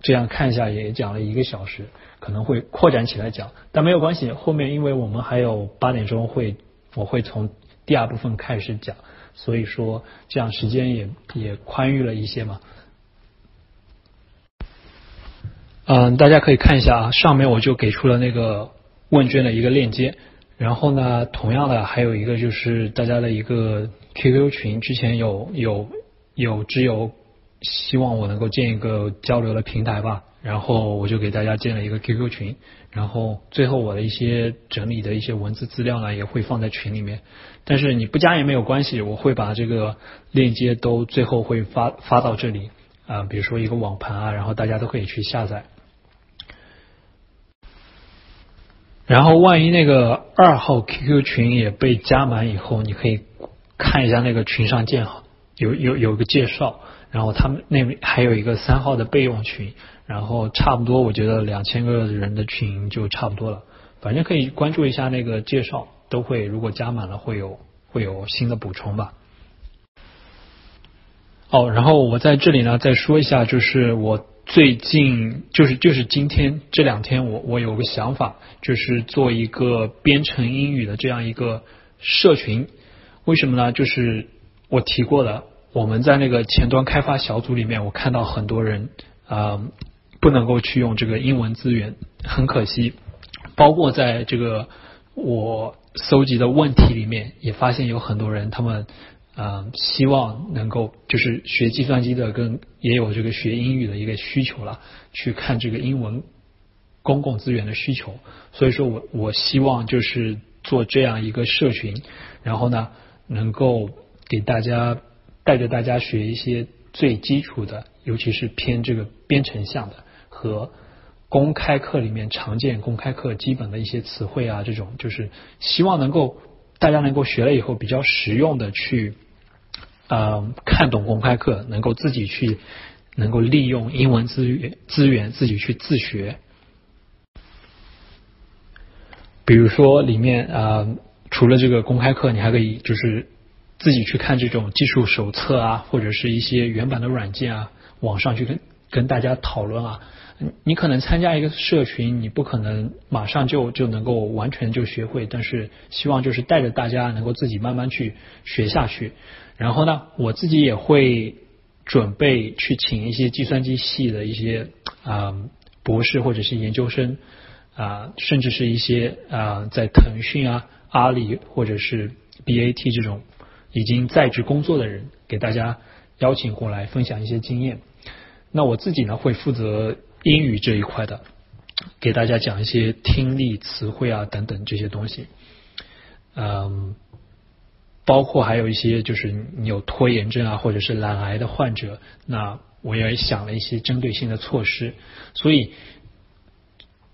这样看一下也讲了一个小时，可能会扩展起来讲，但没有关系。后面因为我们还有八点钟会，我会从第二部分开始讲。所以说，这样时间也也宽裕了一些嘛。嗯，大家可以看一下啊，上面我就给出了那个问卷的一个链接，然后呢，同样的还有一个就是大家的一个 QQ 群，之前有有有只有希望我能够建一个交流的平台吧，然后我就给大家建了一个 QQ 群，然后最后我的一些整理的一些文字资料呢也会放在群里面，但是你不加也没有关系，我会把这个链接都最后会发发到这里啊，比如说一个网盘啊，然后大家都可以去下载。然后万一那个二号 QQ 群也被加满以后，你可以看一下那个群上建好有有有个介绍，然后他们那边还有一个三号的备用群，然后差不多我觉得两千个人的群就差不多了，反正可以关注一下那个介绍，都会如果加满了会有会有新的补充吧。哦，然后我在这里呢再说一下，就是我。最近就是就是今天这两天，我我有个想法，就是做一个编程英语的这样一个社群。为什么呢？就是我提过的，我们在那个前端开发小组里面，我看到很多人啊不能够去用这个英文资源，很可惜。包括在这个我搜集的问题里面，也发现有很多人他们。啊，希望能够就是学计算机的，跟也有这个学英语的一个需求了，去看这个英文公共资源的需求。所以说我我希望就是做这样一个社群，然后呢，能够给大家带着大家学一些最基础的，尤其是偏这个编程项的和公开课里面常见公开课基本的一些词汇啊，这种就是希望能够大家能够学了以后比较实用的去。呃，看懂公开课，能够自己去，能够利用英文资源资源自己去自学。比如说里面啊，除了这个公开课，你还可以就是自己去看这种技术手册啊，或者是一些原版的软件啊，网上去跟跟大家讨论啊。你可能参加一个社群，你不可能马上就就能够完全就学会，但是希望就是带着大家能够自己慢慢去学下去。然后呢，我自己也会准备去请一些计算机系的一些啊博士或者是研究生啊，甚至是一些啊在腾讯啊、阿里或者是 BAT 这种已经在职工作的人，给大家邀请过来分享一些经验。那我自己呢，会负责英语这一块的，给大家讲一些听力词汇啊等等这些东西，嗯。包括还有一些就是你有拖延症啊，或者是懒癌的患者，那我也想了一些针对性的措施。所以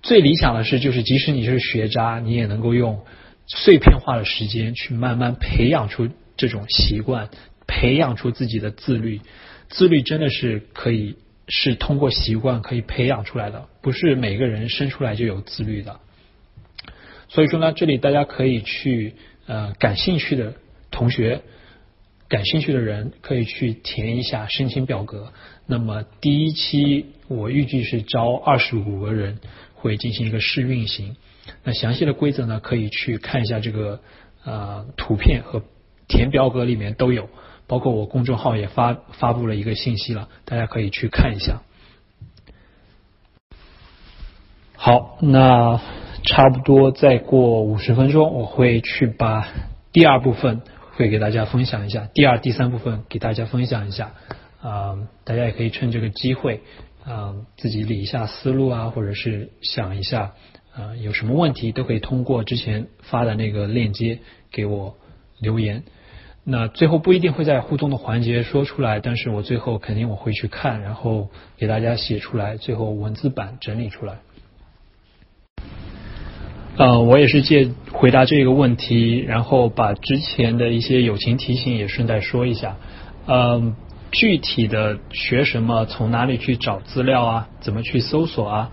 最理想的是，就是即使你是学渣，你也能够用碎片化的时间去慢慢培养出这种习惯，培养出自己的自律。自律真的是可以是通过习惯可以培养出来的，不是每个人生出来就有自律的。所以说呢，这里大家可以去呃感兴趣的。同学感兴趣的人可以去填一下申请表格。那么第一期我预计是招二十五个人，会进行一个试运行。那详细的规则呢，可以去看一下这个呃图片和填表格里面都有，包括我公众号也发发布了一个信息了，大家可以去看一下。好，那差不多再过五十分钟，我会去把第二部分。会给大家分享一下第二、第三部分，给大家分享一下啊，大家也可以趁这个机会啊，自己理一下思路啊，或者是想一下啊，有什么问题都可以通过之前发的那个链接给我留言。那最后不一定会在互动的环节说出来，但是我最后肯定我会去看，然后给大家写出来，最后文字版整理出来。呃，我也是借回答这个问题，然后把之前的一些友情提醒也顺带说一下。嗯，具体的学什么，从哪里去找资料啊，怎么去搜索啊？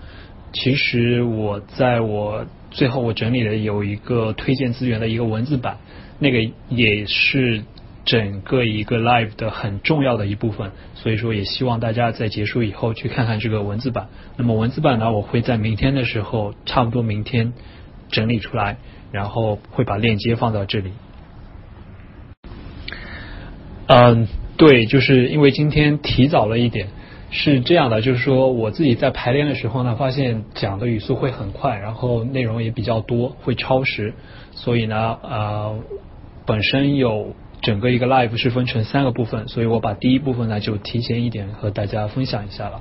其实我在我最后我整理的有一个推荐资源的一个文字版，那个也是整个一个 live 的很重要的一部分。所以说，也希望大家在结束以后去看看这个文字版。那么文字版呢，我会在明天的时候，差不多明天。整理出来，然后会把链接放到这里。嗯，对，就是因为今天提早了一点，是这样的，就是说我自己在排练的时候呢，发现讲的语速会很快，然后内容也比较多，会超时，所以呢，呃，本身有整个一个 live 是分成三个部分，所以我把第一部分呢就提前一点和大家分享一下了。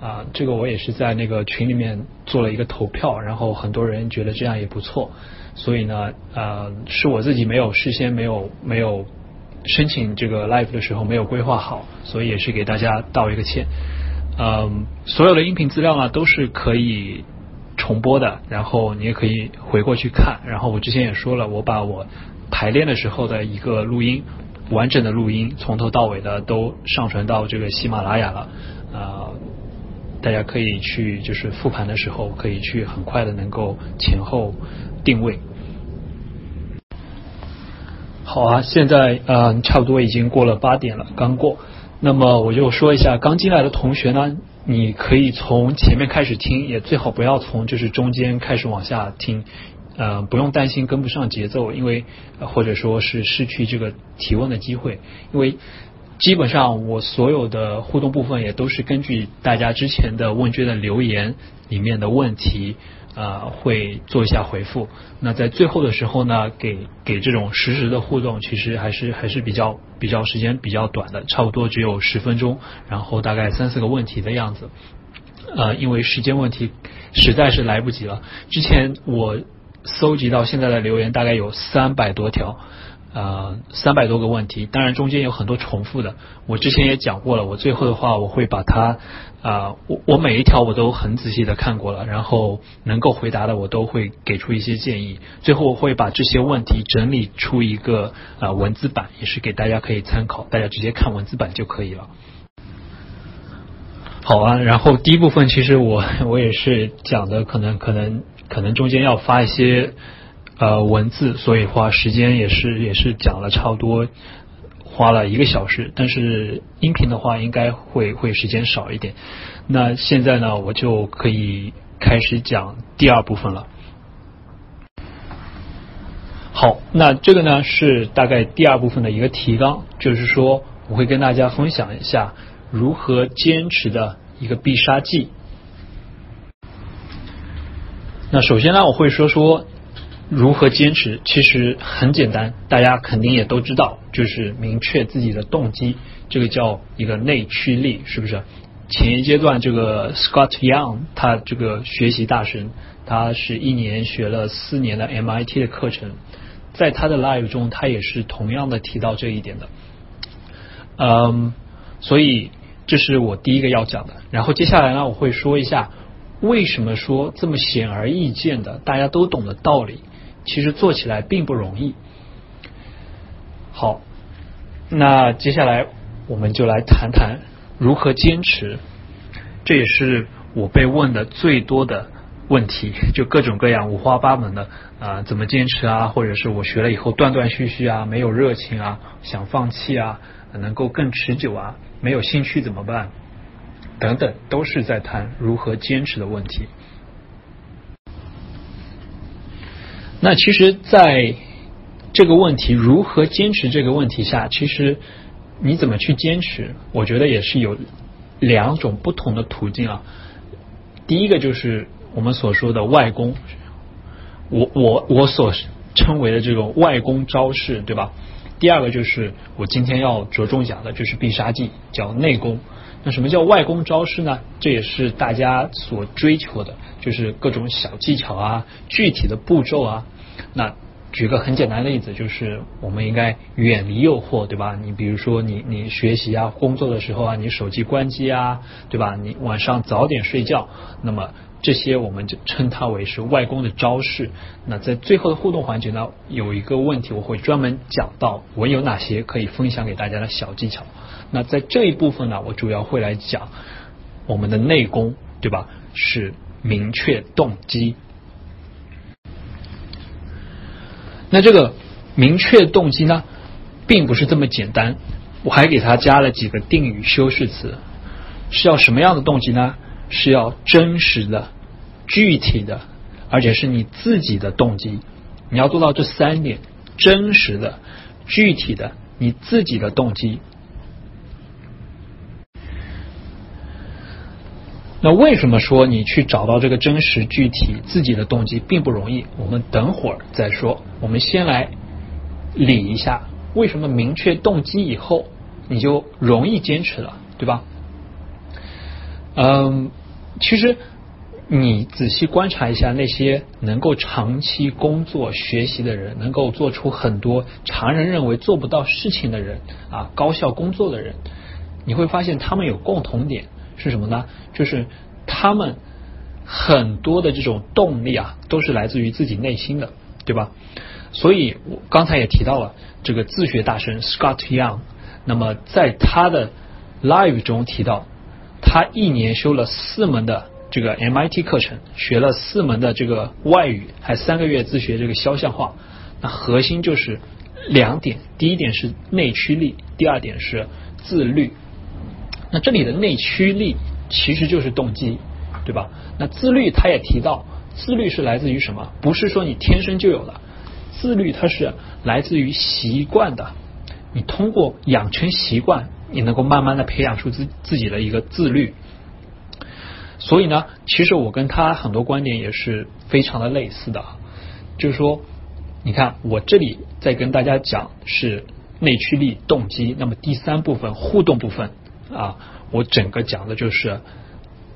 啊，这个我也是在那个群里面做了一个投票，然后很多人觉得这样也不错，所以呢，呃，是我自己没有事先没有没有。申请这个 live 的时候没有规划好，所以也是给大家道一个歉。嗯，所有的音频资料呢都是可以重播的，然后你也可以回过去看。然后我之前也说了，我把我排练的时候的一个录音，完整的录音从头到尾的都上传到这个喜马拉雅了。啊，大家可以去就是复盘的时候，可以去很快的能够前后定位。好啊，现在呃差不多已经过了八点了，刚过。那么我就说一下，刚进来的同学呢，你可以从前面开始听，也最好不要从就是中间开始往下听，呃，不用担心跟不上节奏，因为或者说是失去这个提问的机会，因为基本上我所有的互动部分也都是根据大家之前的问卷的留言里面的问题。呃，会做一下回复。那在最后的时候呢，给给这种实时的互动，其实还是还是比较比较时间比较短的，差不多只有十分钟，然后大概三四个问题的样子。呃，因为时间问题实在是来不及了。之前我搜集到现在的留言大概有三百多条。呃，三百多个问题，当然中间有很多重复的。我之前也讲过了，我最后的话我会把它啊，我我每一条我都很仔细的看过了，然后能够回答的我都会给出一些建议。最后我会把这些问题整理出一个啊文字版，也是给大家可以参考，大家直接看文字版就可以了。好啊，然后第一部分其实我我也是讲的，可能可能可能中间要发一些。呃，文字，所以话时间也是也是讲了差不多，花了一个小时。但是音频的话，应该会会时间少一点。那现在呢，我就可以开始讲第二部分了。好，那这个呢是大概第二部分的一个提纲，就是说我会跟大家分享一下如何坚持的一个必杀技。那首先呢，我会说说。如何坚持？其实很简单，大家肯定也都知道，就是明确自己的动机，这个叫一个内驱力，是不是？前一阶段，这个 Scott Young 他这个学习大神，他是一年学了四年的 MIT 的课程，在他的 live 中，他也是同样的提到这一点的。嗯，所以这是我第一个要讲的。然后接下来呢，我会说一下为什么说这么显而易见的，大家都懂的道理。其实做起来并不容易。好，那接下来我们就来谈谈如何坚持。这也是我被问的最多的问题，就各种各样五花八门的啊，怎么坚持啊？或者是我学了以后断断续续啊，没有热情啊，想放弃啊，能够更持久啊，没有兴趣怎么办？等等，都是在谈如何坚持的问题。那其实，在这个问题如何坚持这个问题下，其实你怎么去坚持？我觉得也是有两种不同的途径啊。第一个就是我们所说的外功，我我我所称为的这种外功招式，对吧？第二个就是我今天要着重讲的，就是必杀技，叫内功。那什么叫外功招式呢？这也是大家所追求的，就是各种小技巧啊，具体的步骤啊。那举个很简单的例子，就是我们应该远离诱惑，对吧？你比如说你你学习啊、工作的时候啊，你手机关机啊，对吧？你晚上早点睡觉，那么这些我们就称它为是外功的招式。那在最后的互动环节呢，有一个问题我会专门讲到我有哪些可以分享给大家的小技巧。那在这一部分呢，我主要会来讲我们的内功，对吧？是明确动机。那这个明确动机呢，并不是这么简单。我还给他加了几个定语修饰词，是要什么样的动机呢？是要真实的、具体的，而且是你自己的动机。你要做到这三点：真实的、具体的、你自己的动机。那为什么说你去找到这个真实具体自己的动机并不容易？我们等会儿再说。我们先来理一下，为什么明确动机以后你就容易坚持了，对吧？嗯，其实你仔细观察一下那些能够长期工作学习的人，能够做出很多常人认为做不到事情的人啊，高效工作的人，你会发现他们有共同点。是什么呢？就是他们很多的这种动力啊，都是来自于自己内心的，对吧？所以我刚才也提到了这个自学大神 Scott Young，那么在他的 Live 中提到，他一年修了四门的这个 MIT 课程，学了四门的这个外语，还三个月自学这个肖像画。那核心就是两点：第一点是内驱力，第二点是自律。那这里的内驱力其实就是动机，对吧？那自律他也提到，自律是来自于什么？不是说你天生就有的，自律它是来自于习惯的。你通过养成习惯，你能够慢慢的培养出自自己的一个自律。所以呢，其实我跟他很多观点也是非常的类似的，就是说，你看我这里在跟大家讲是内驱力动机，那么第三部分互动部分。啊，我整个讲的就是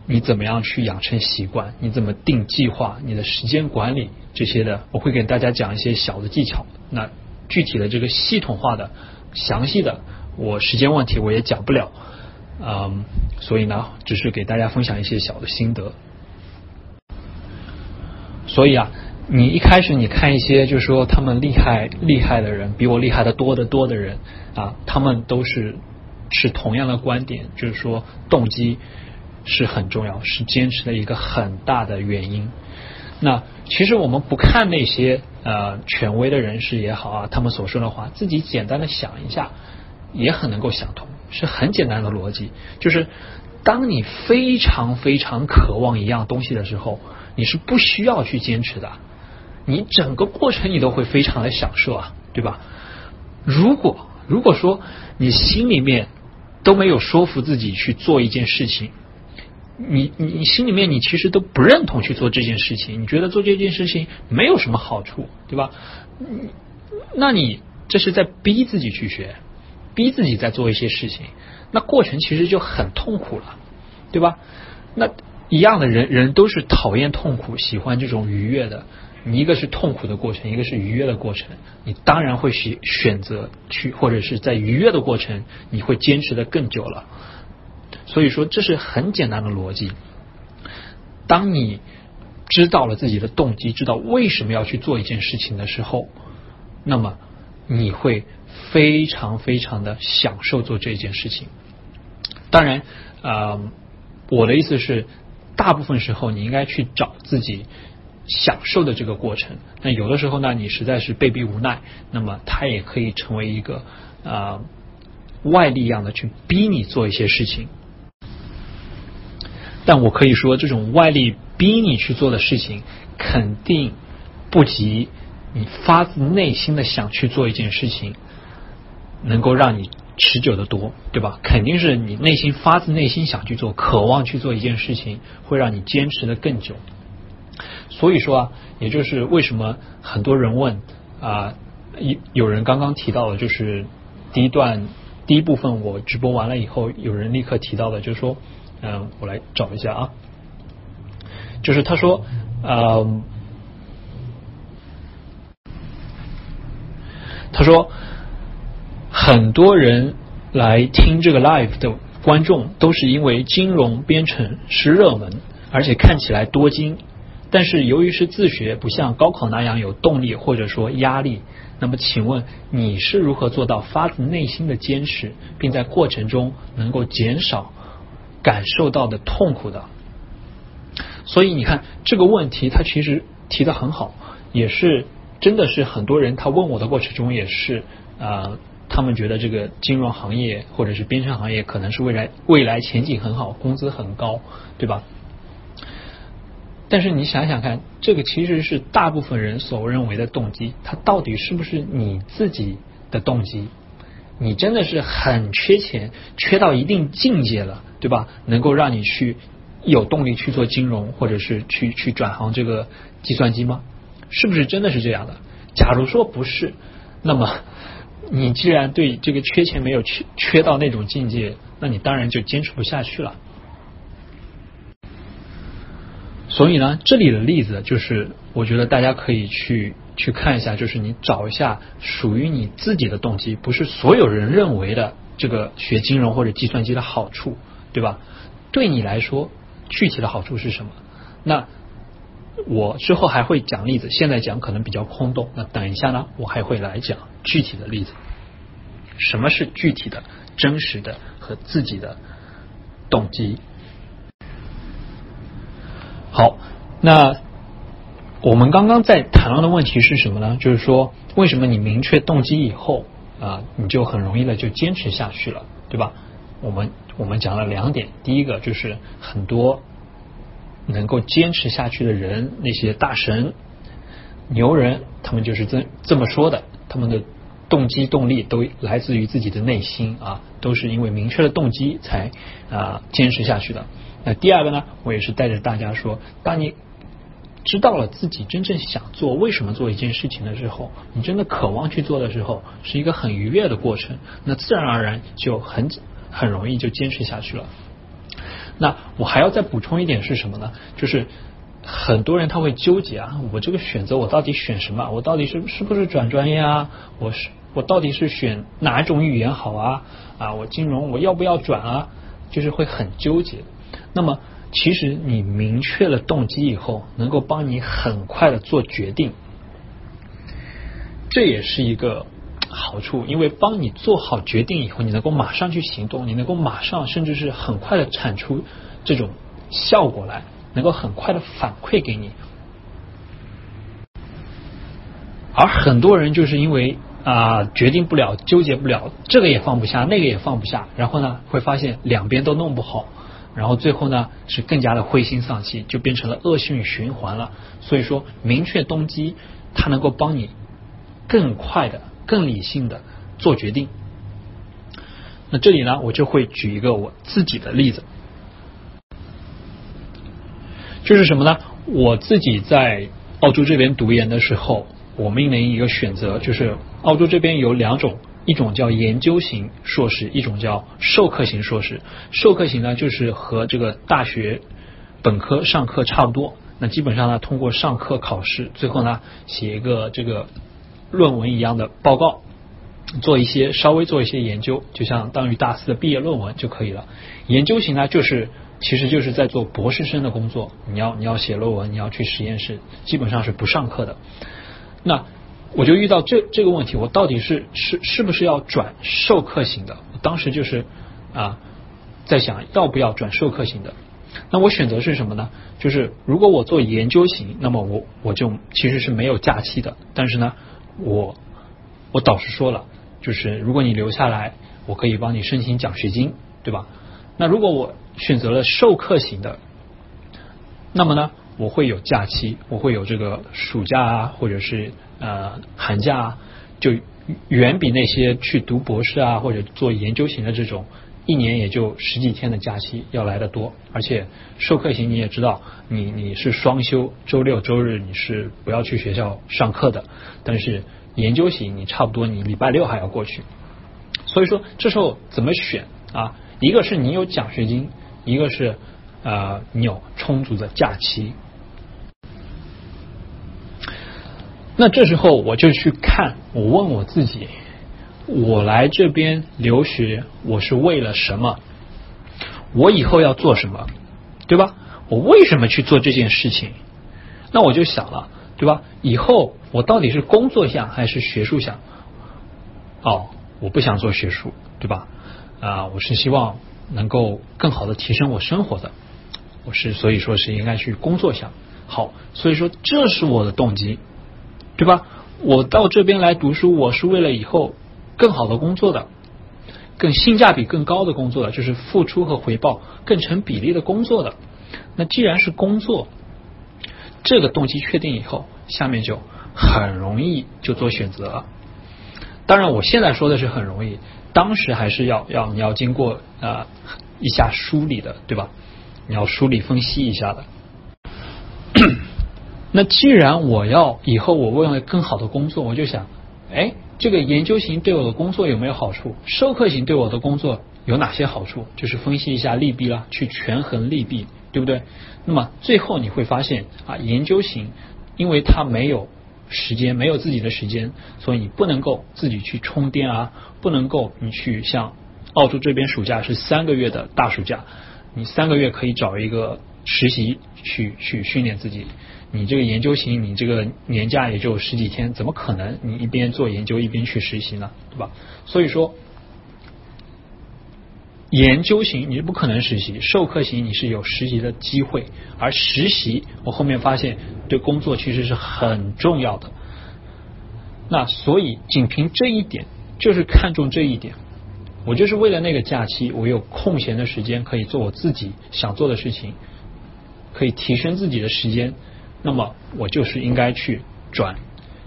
你怎么样去养成习惯，你怎么定计划，你的时间管理这些的，我会给大家讲一些小的技巧。那具体的这个系统化的、详细的，我时间问题我也讲不了，嗯，所以呢，只是给大家分享一些小的心得。所以啊，你一开始你看一些就是说他们厉害厉害的人，比我厉害的多得多的人啊，他们都是。是同样的观点，就是说动机是很重要，是坚持的一个很大的原因。那其实我们不看那些呃权威的人士也好啊，他们所说的话，自己简单的想一下，也很能够想通，是很简单的逻辑。就是当你非常非常渴望一样东西的时候，你是不需要去坚持的，你整个过程你都会非常的享受啊，对吧？如果如果说你心里面都没有说服自己去做一件事情，你你你心里面你其实都不认同去做这件事情，你觉得做这件事情没有什么好处，对吧？嗯那你这是在逼自己去学，逼自己在做一些事情，那过程其实就很痛苦了，对吧？那一样的人人都是讨厌痛苦，喜欢这种愉悦的。一个是痛苦的过程，一个是愉悦的过程，你当然会选选择去，或者是在愉悦的过程，你会坚持的更久了。所以说，这是很简单的逻辑。当你知道了自己的动机，知道为什么要去做一件事情的时候，那么你会非常非常的享受做这件事情。当然，呃，我的意思是，大部分时候你应该去找自己。享受的这个过程，那有的时候呢，你实在是被逼无奈，那么它也可以成为一个啊外力一样的去逼你做一些事情。但我可以说，这种外力逼你去做的事情，肯定不及你发自内心的想去做一件事情，能够让你持久的多，对吧？肯定是你内心发自内心想去做，渴望去做一件事情，会让你坚持的更久。所以说啊，也就是为什么很多人问啊，有有人刚刚提到了，就是第一段第一部分我直播完了以后，有人立刻提到了，就是说，嗯，我来找一下啊，就是他说，嗯，他说很多人来听这个 live 的观众都是因为金融编程是热门，而且看起来多金。但是由于是自学，不像高考那样有动力或者说压力，那么请问你是如何做到发自内心的坚持，并在过程中能够减少感受到的痛苦的？所以你看这个问题，他其实提的很好，也是真的是很多人他问我的过程中也是啊，他们觉得这个金融行业或者是编程行业可能是未来未来前景很好，工资很高，对吧？但是你想想看，这个其实是大部分人所认为的动机，它到底是不是你自己的动机？你真的是很缺钱，缺到一定境界了，对吧？能够让你去有动力去做金融，或者是去去转行这个计算机吗？是不是真的是这样的？假如说不是，那么你既然对这个缺钱没有缺缺到那种境界，那你当然就坚持不下去了。所以呢，这里的例子就是，我觉得大家可以去去看一下，就是你找一下属于你自己的动机，不是所有人认为的这个学金融或者计算机的好处，对吧？对你来说，具体的好处是什么？那我之后还会讲例子，现在讲可能比较空洞。那等一下呢，我还会来讲具体的例子。什么是具体的、真实的和自己的动机？好，那我们刚刚在谈论的问题是什么呢？就是说，为什么你明确动机以后啊，你就很容易的就坚持下去了，对吧？我们我们讲了两点，第一个就是很多能够坚持下去的人，那些大神、牛人，他们就是这这么说的，他们的动机动力都来自于自己的内心啊，都是因为明确的动机才啊坚持下去的。那第二个呢，我也是带着大家说，当你知道了自己真正想做、为什么做一件事情的时候，你真的渴望去做的时候，是一个很愉悦的过程，那自然而然就很很容易就坚持下去了。那我还要再补充一点是什么呢？就是很多人他会纠结啊，我这个选择我到底选什么？我到底是是不是转专业啊？我是我到底是选哪种语言好啊？啊，我金融我要不要转啊？就是会很纠结。那么，其实你明确了动机以后，能够帮你很快的做决定，这也是一个好处。因为帮你做好决定以后，你能够马上去行动，你能够马上甚至是很快的产出这种效果来，能够很快的反馈给你。而很多人就是因为啊决定不了，纠结不了，这个也放不下，那个也放不下，然后呢会发现两边都弄不好。然后最后呢，是更加的灰心丧气，就变成了恶性循环了。所以说，明确动机，它能够帮你更快的、更理性的做决定。那这里呢，我就会举一个我自己的例子，就是什么呢？我自己在澳洲这边读研的时候，我面临一个选择，就是澳洲这边有两种。一种叫研究型硕士，一种叫授课型硕士。授课型呢，就是和这个大学本科上课差不多。那基本上呢，通过上课考试，最后呢，写一个这个论文一样的报告，做一些稍微做一些研究，就像当于大四的毕业论文就可以了。研究型呢，就是其实就是在做博士生的工作，你要你要写论文，你要去实验室，基本上是不上课的。那我就遇到这这个问题，我到底是是是不是要转授课型的？我当时就是啊，在想要不要转授课型的。那我选择是什么呢？就是如果我做研究型，那么我我就其实是没有假期的。但是呢，我我导师说了，就是如果你留下来，我可以帮你申请奖学金，对吧？那如果我选择了授课型的，那么呢，我会有假期，我会有这个暑假啊，或者是。呃，寒假就远比那些去读博士啊或者做研究型的这种一年也就十几天的假期要来的多，而且授课型你也知道，你你是双休，周六周日你是不要去学校上课的，但是研究型你差不多你礼拜六还要过去，所以说这时候怎么选啊？一个是你有奖学金，一个是呃你有充足的假期。那这时候我就去看，我问我自己，我来这边留学，我是为了什么？我以后要做什么？对吧？我为什么去做这件事情？那我就想了，对吧？以后我到底是工作想还是学术想？哦，我不想做学术，对吧？啊，我是希望能够更好的提升我生活的，我是所以说是应该去工作想。好，所以说这是我的动机。对吧？我到这边来读书，我是为了以后更好的工作的，更性价比更高的工作的，就是付出和回报更成比例的工作的。那既然是工作，这个动机确定以后，下面就很容易就做选择了。当然，我现在说的是很容易，当时还是要要你要经过呃一下梳理的，对吧？你要梳理分析一下的。那既然我要以后我为了更好的工作，我就想，哎，这个研究型对我的工作有没有好处？授课型对我的工作有哪些好处？就是分析一下利弊啦，去权衡利弊，对不对？那么最后你会发现啊，研究型因为它没有时间，没有自己的时间，所以你不能够自己去充电啊，不能够你去像澳洲这边暑假是三个月的大暑假，你三个月可以找一个实习去去训练自己。你这个研究型，你这个年假也就十几天，怎么可能你一边做研究一边去实习呢？对吧？所以说，研究型你是不可能实习，授课型你是有实习的机会，而实习我后面发现对工作其实是很重要的。那所以仅凭这一点，就是看重这一点，我就是为了那个假期，我有空闲的时间可以做我自己想做的事情，可以提升自己的时间。那么我就是应该去转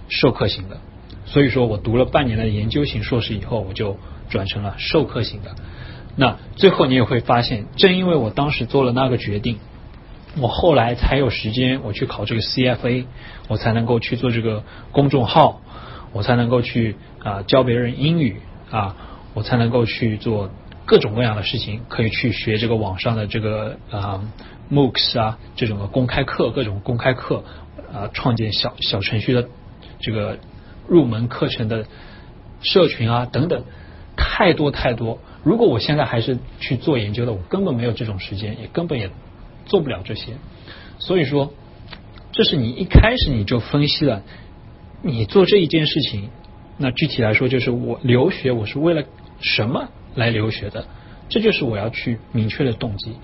授课型的，所以说我读了半年的研究型硕士以后，我就转成了授课型的。那最后你也会发现，正因为我当时做了那个决定，我后来才有时间我去考这个 CFA，我才能够去做这个公众号，我才能够去啊教别人英语啊，我才能够去做各种各样的事情，可以去学这个网上的这个啊。MOOCs 啊，这种的公开课，各种公开课啊，创建小小程序的这个入门课程的社群啊，等等，太多太多。如果我现在还是去做研究的，我根本没有这种时间，也根本也做不了这些。所以说，这是你一开始你就分析了，你做这一件事情，那具体来说就是我留学，我是为了什么来留学的？这就是我要去明确的动机。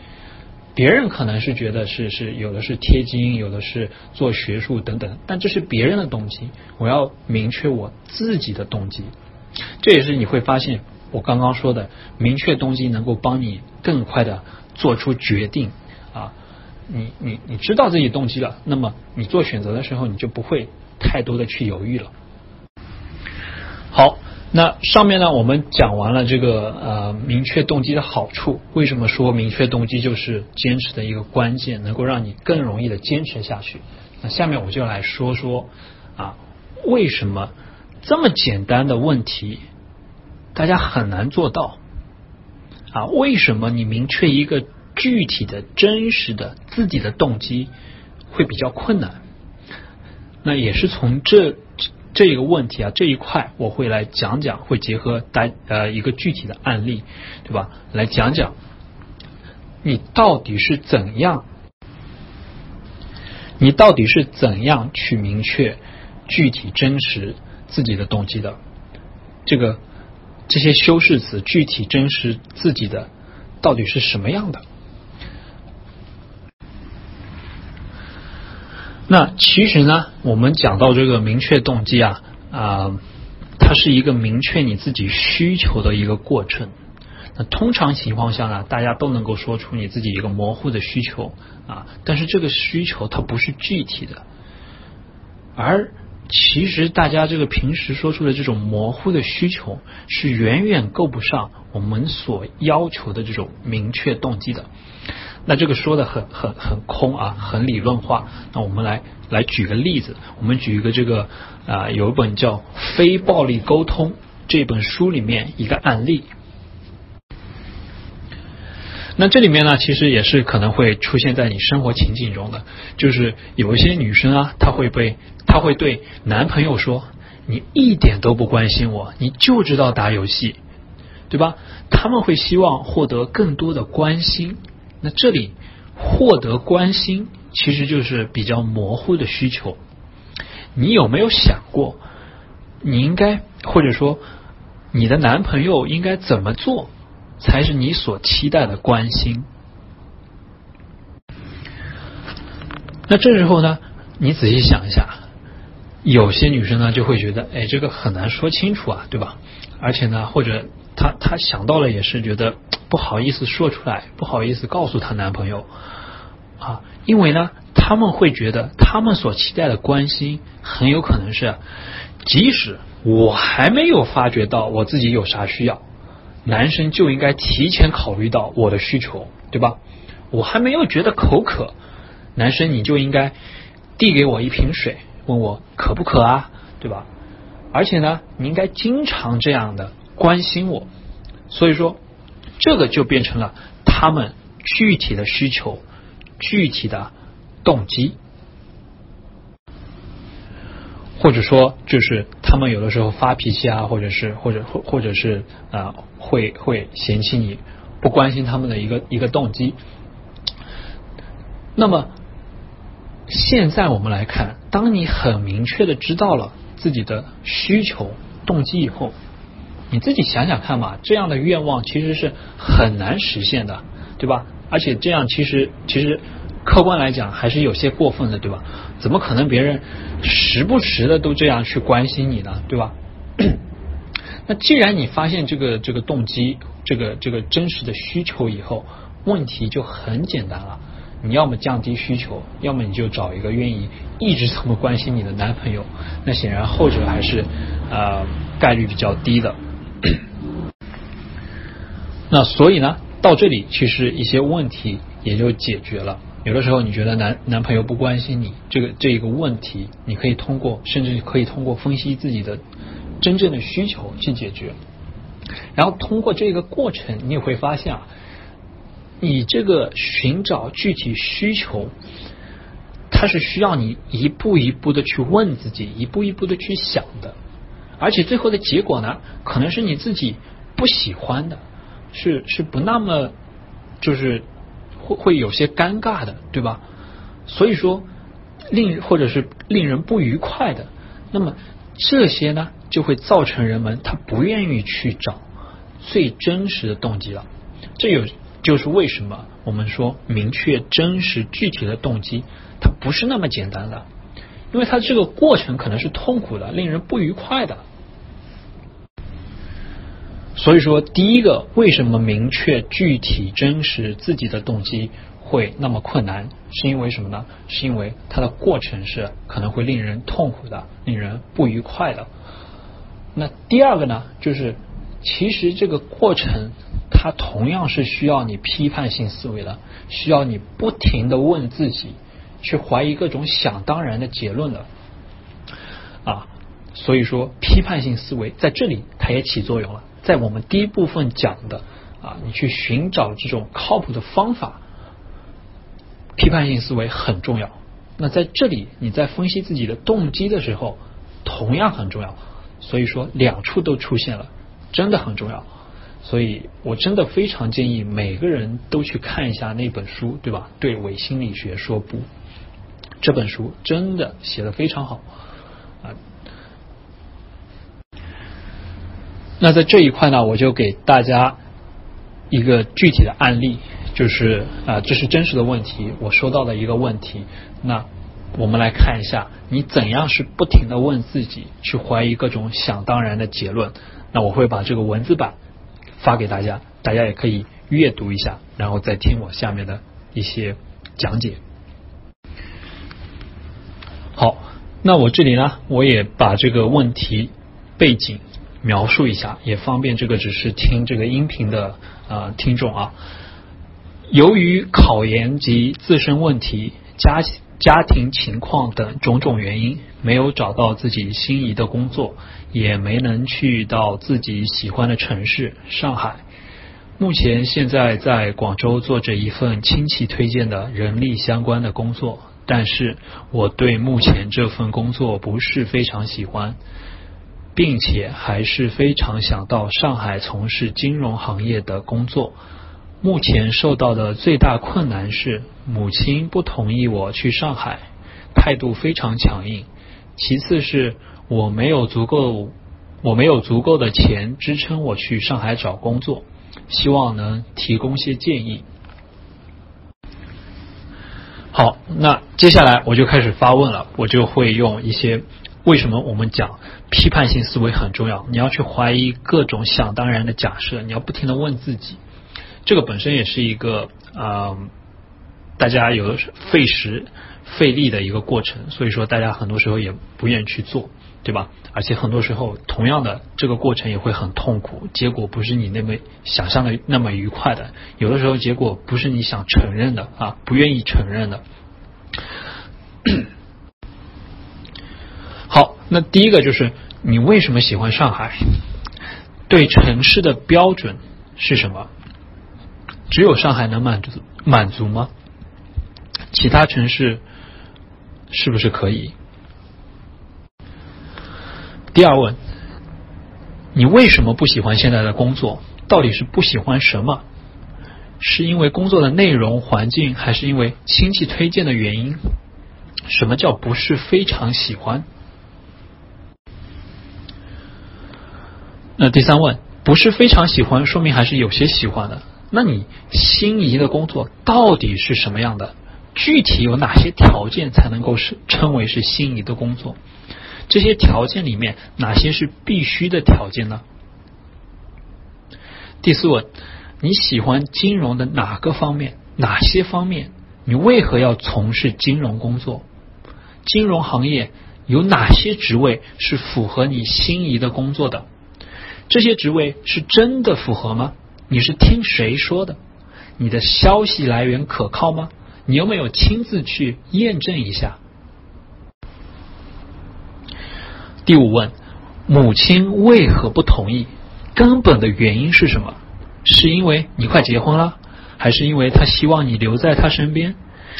别人可能是觉得是是有的是贴金，有的是做学术等等，但这是别人的动机，我要明确我自己的动机。这也是你会发现我刚刚说的，明确动机能够帮你更快的做出决定啊。你你你知道自己动机了，那么你做选择的时候你就不会太多的去犹豫了。那上面呢，我们讲完了这个呃明确动机的好处。为什么说明确动机就是坚持的一个关键，能够让你更容易的坚持下去？那下面我就来说说啊，为什么这么简单的问题大家很难做到？啊，为什么你明确一个具体的真实的自己的动机会比较困难？那也是从这。这一个问题啊，这一块我会来讲讲，会结合单呃一个具体的案例，对吧？来讲讲你到底是怎样，你到底是怎样去明确具体真实自己的动机的？这个这些修饰词，具体真实自己的到底是什么样的？那其实呢，我们讲到这个明确动机啊啊，它是一个明确你自己需求的一个过程。那通常情况下呢，大家都能够说出你自己一个模糊的需求啊，但是这个需求它不是具体的。而其实大家这个平时说出的这种模糊的需求，是远远够不上我们所要求的这种明确动机的。那这个说的很很很空啊，很理论化。那我们来来举个例子，我们举一个这个啊，有一本叫《非暴力沟通》这本书里面一个案例。那这里面呢，其实也是可能会出现在你生活情景中的，就是有一些女生啊，她会被她会对男朋友说：“你一点都不关心我，你就知道打游戏，对吧？”他们会希望获得更多的关心。那这里获得关心，其实就是比较模糊的需求。你有没有想过，你应该或者说你的男朋友应该怎么做，才是你所期待的关心？那这时候呢，你仔细想一下，有些女生呢就会觉得，哎，这个很难说清楚啊，对吧？而且呢，或者她她想到了也是觉得。不好意思说出来，不好意思告诉她男朋友啊，因为呢，他们会觉得他们所期待的关心很有可能是，即使我还没有发觉到我自己有啥需要，男生就应该提前考虑到我的需求，对吧？我还没有觉得口渴，男生你就应该递给我一瓶水，问我渴不渴啊，对吧？而且呢，你应该经常这样的关心我。所以说，这个就变成了他们具体的需求、具体的动机。或者说，就是他们有的时候发脾气啊，或者是或者或或者是啊，会会嫌弃你，不关心他们的一个一个动机。那么现在我们来看，当你很明确的知道了自己的需求动机以后，你自己想想看嘛，这样的愿望其实是很难实现的，对吧？而且这样其实其实。客观来讲，还是有些过分的，对吧？怎么可能别人时不时的都这样去关心你呢，对吧？那既然你发现这个这个动机，这个这个真实的需求以后，问题就很简单了。你要么降低需求，要么你就找一个愿意一直这么关心你的男朋友。那显然后者还是呃概率比较低的。那所以呢，到这里其实一些问题也就解决了。有的时候你觉得男男朋友不关心你，这个这一个问题，你可以通过，甚至可以通过分析自己的真正的需求去解决。然后通过这个过程，你也会发现啊，你这个寻找具体需求，它是需要你一步一步的去问自己，一步一步的去想的，而且最后的结果呢，可能是你自己不喜欢的，是是不那么就是。会会有些尴尬的，对吧？所以说，令或者是令人不愉快的，那么这些呢，就会造成人们他不愿意去找最真实的动机了。这有就是为什么我们说明确真实具体的动机，它不是那么简单的，因为它这个过程可能是痛苦的，令人不愉快的。所以说，第一个，为什么明确具体真实自己的动机会那么困难？是因为什么呢？是因为它的过程是可能会令人痛苦的，令人不愉快的。那第二个呢，就是其实这个过程它同样是需要你批判性思维的，需要你不停的问自己，去怀疑各种想当然的结论的啊。所以说，批判性思维在这里它也起作用了。在我们第一部分讲的啊，你去寻找这种靠谱的方法，批判性思维很重要。那在这里，你在分析自己的动机的时候，同样很重要。所以说，两处都出现了，真的很重要。所以我真的非常建议每个人都去看一下那本书，对吧？对伪心理学说不，这本书真的写的非常好啊。那在这一块呢，我就给大家一个具体的案例，就是啊，这是真实的问题，我收到的一个问题。那我们来看一下，你怎样是不停的问自己，去怀疑各种想当然的结论。那我会把这个文字版发给大家，大家也可以阅读一下，然后再听我下面的一些讲解。好，那我这里呢，我也把这个问题背景。描述一下，也方便这个只是听这个音频的啊听众啊。由于考研及自身问题、家家庭情况等种种原因，没有找到自己心仪的工作，也没能去到自己喜欢的城市上海。目前现在在广州做着一份亲戚推荐的人力相关的工作，但是我对目前这份工作不是非常喜欢。并且还是非常想到上海从事金融行业的工作。目前受到的最大困难是母亲不同意我去上海，态度非常强硬。其次是我没有足够，我没有足够的钱支撑我去上海找工作。希望能提供些建议。好，那接下来我就开始发问了，我就会用一些。为什么我们讲批判性思维很重要？你要去怀疑各种想当然的假设，你要不停的问自己，这个本身也是一个啊，大家有的是费时费力的一个过程，所以说大家很多时候也不愿意去做。对吧？而且很多时候，同样的这个过程也会很痛苦，结果不是你那么想象的那么愉快的。有的时候，结果不是你想承认的啊，不愿意承认的。好，那第一个就是你为什么喜欢上海？对城市的标准是什么？只有上海能满足满足吗？其他城市是不是可以？第二问，你为什么不喜欢现在的工作？到底是不喜欢什么？是因为工作的内容、环境，还是因为亲戚推荐的原因？什么叫不是非常喜欢？那第三问，不是非常喜欢，说明还是有些喜欢的。那你心仪的工作到底是什么样的？具体有哪些条件才能够是称为是心仪的工作？这些条件里面哪些是必须的条件呢？第四问，你喜欢金融的哪个方面？哪些方面？你为何要从事金融工作？金融行业有哪些职位是符合你心仪的工作的？这些职位是真的符合吗？你是听谁说的？你的消息来源可靠吗？你有没有亲自去验证一下？第五问：母亲为何不同意？根本的原因是什么？是因为你快结婚了，还是因为他希望你留在他身边，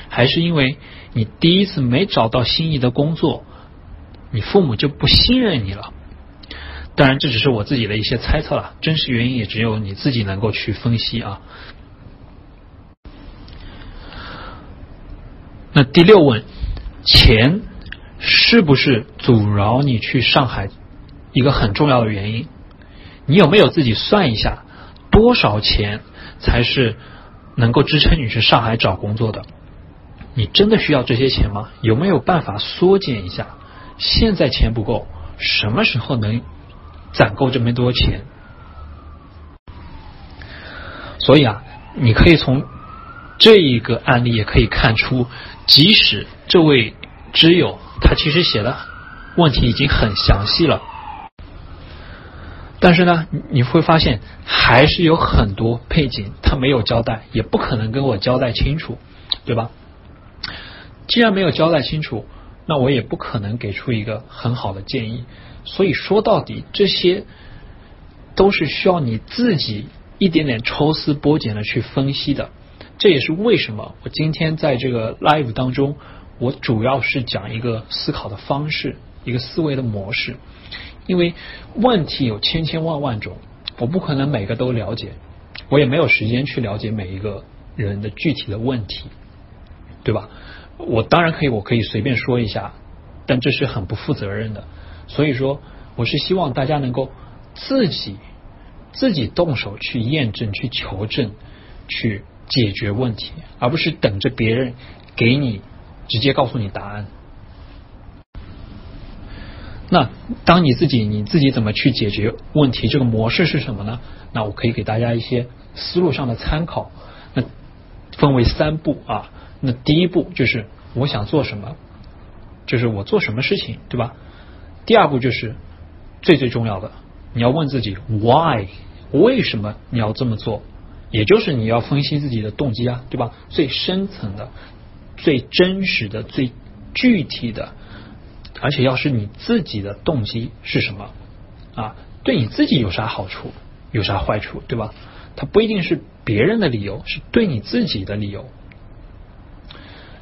还是因为你第一次没找到心仪的工作，你父母就不信任你了？当然，这只是我自己的一些猜测了，真实原因也只有你自己能够去分析啊。那第六问，钱是不是阻挠你去上海一个很重要的原因？你有没有自己算一下，多少钱才是能够支撑你去上海找工作的？你真的需要这些钱吗？有没有办法缩减一下？现在钱不够，什么时候能？攒够这么多钱，所以啊，你可以从这一个案例也可以看出，即使这位知友他其实写的问题已经很详细了，但是呢，你会发现还是有很多背景他没有交代，也不可能跟我交代清楚，对吧？既然没有交代清楚，那我也不可能给出一个很好的建议。所以说到底，这些都是需要你自己一点点抽丝剥茧的去分析的。这也是为什么我今天在这个 live 当中，我主要是讲一个思考的方式，一个思维的模式。因为问题有千千万万种，我不可能每个都了解，我也没有时间去了解每一个人的具体的问题，对吧？我当然可以，我可以随便说一下，但这是很不负责任的。所以说，我是希望大家能够自己自己动手去验证、去求证、去解决问题，而不是等着别人给你直接告诉你答案。那当你自己你自己怎么去解决问题？这个模式是什么呢？那我可以给大家一些思路上的参考。那分为三步啊。那第一步就是我想做什么，就是我做什么事情，对吧？第二步就是最最重要的，你要问自己 why 为什么你要这么做，也就是你要分析自己的动机啊，对吧？最深层的、最真实的、最具体的，而且要是你自己的动机是什么啊？对你自己有啥好处，有啥坏处，对吧？它不一定是别人的理由，是对你自己的理由。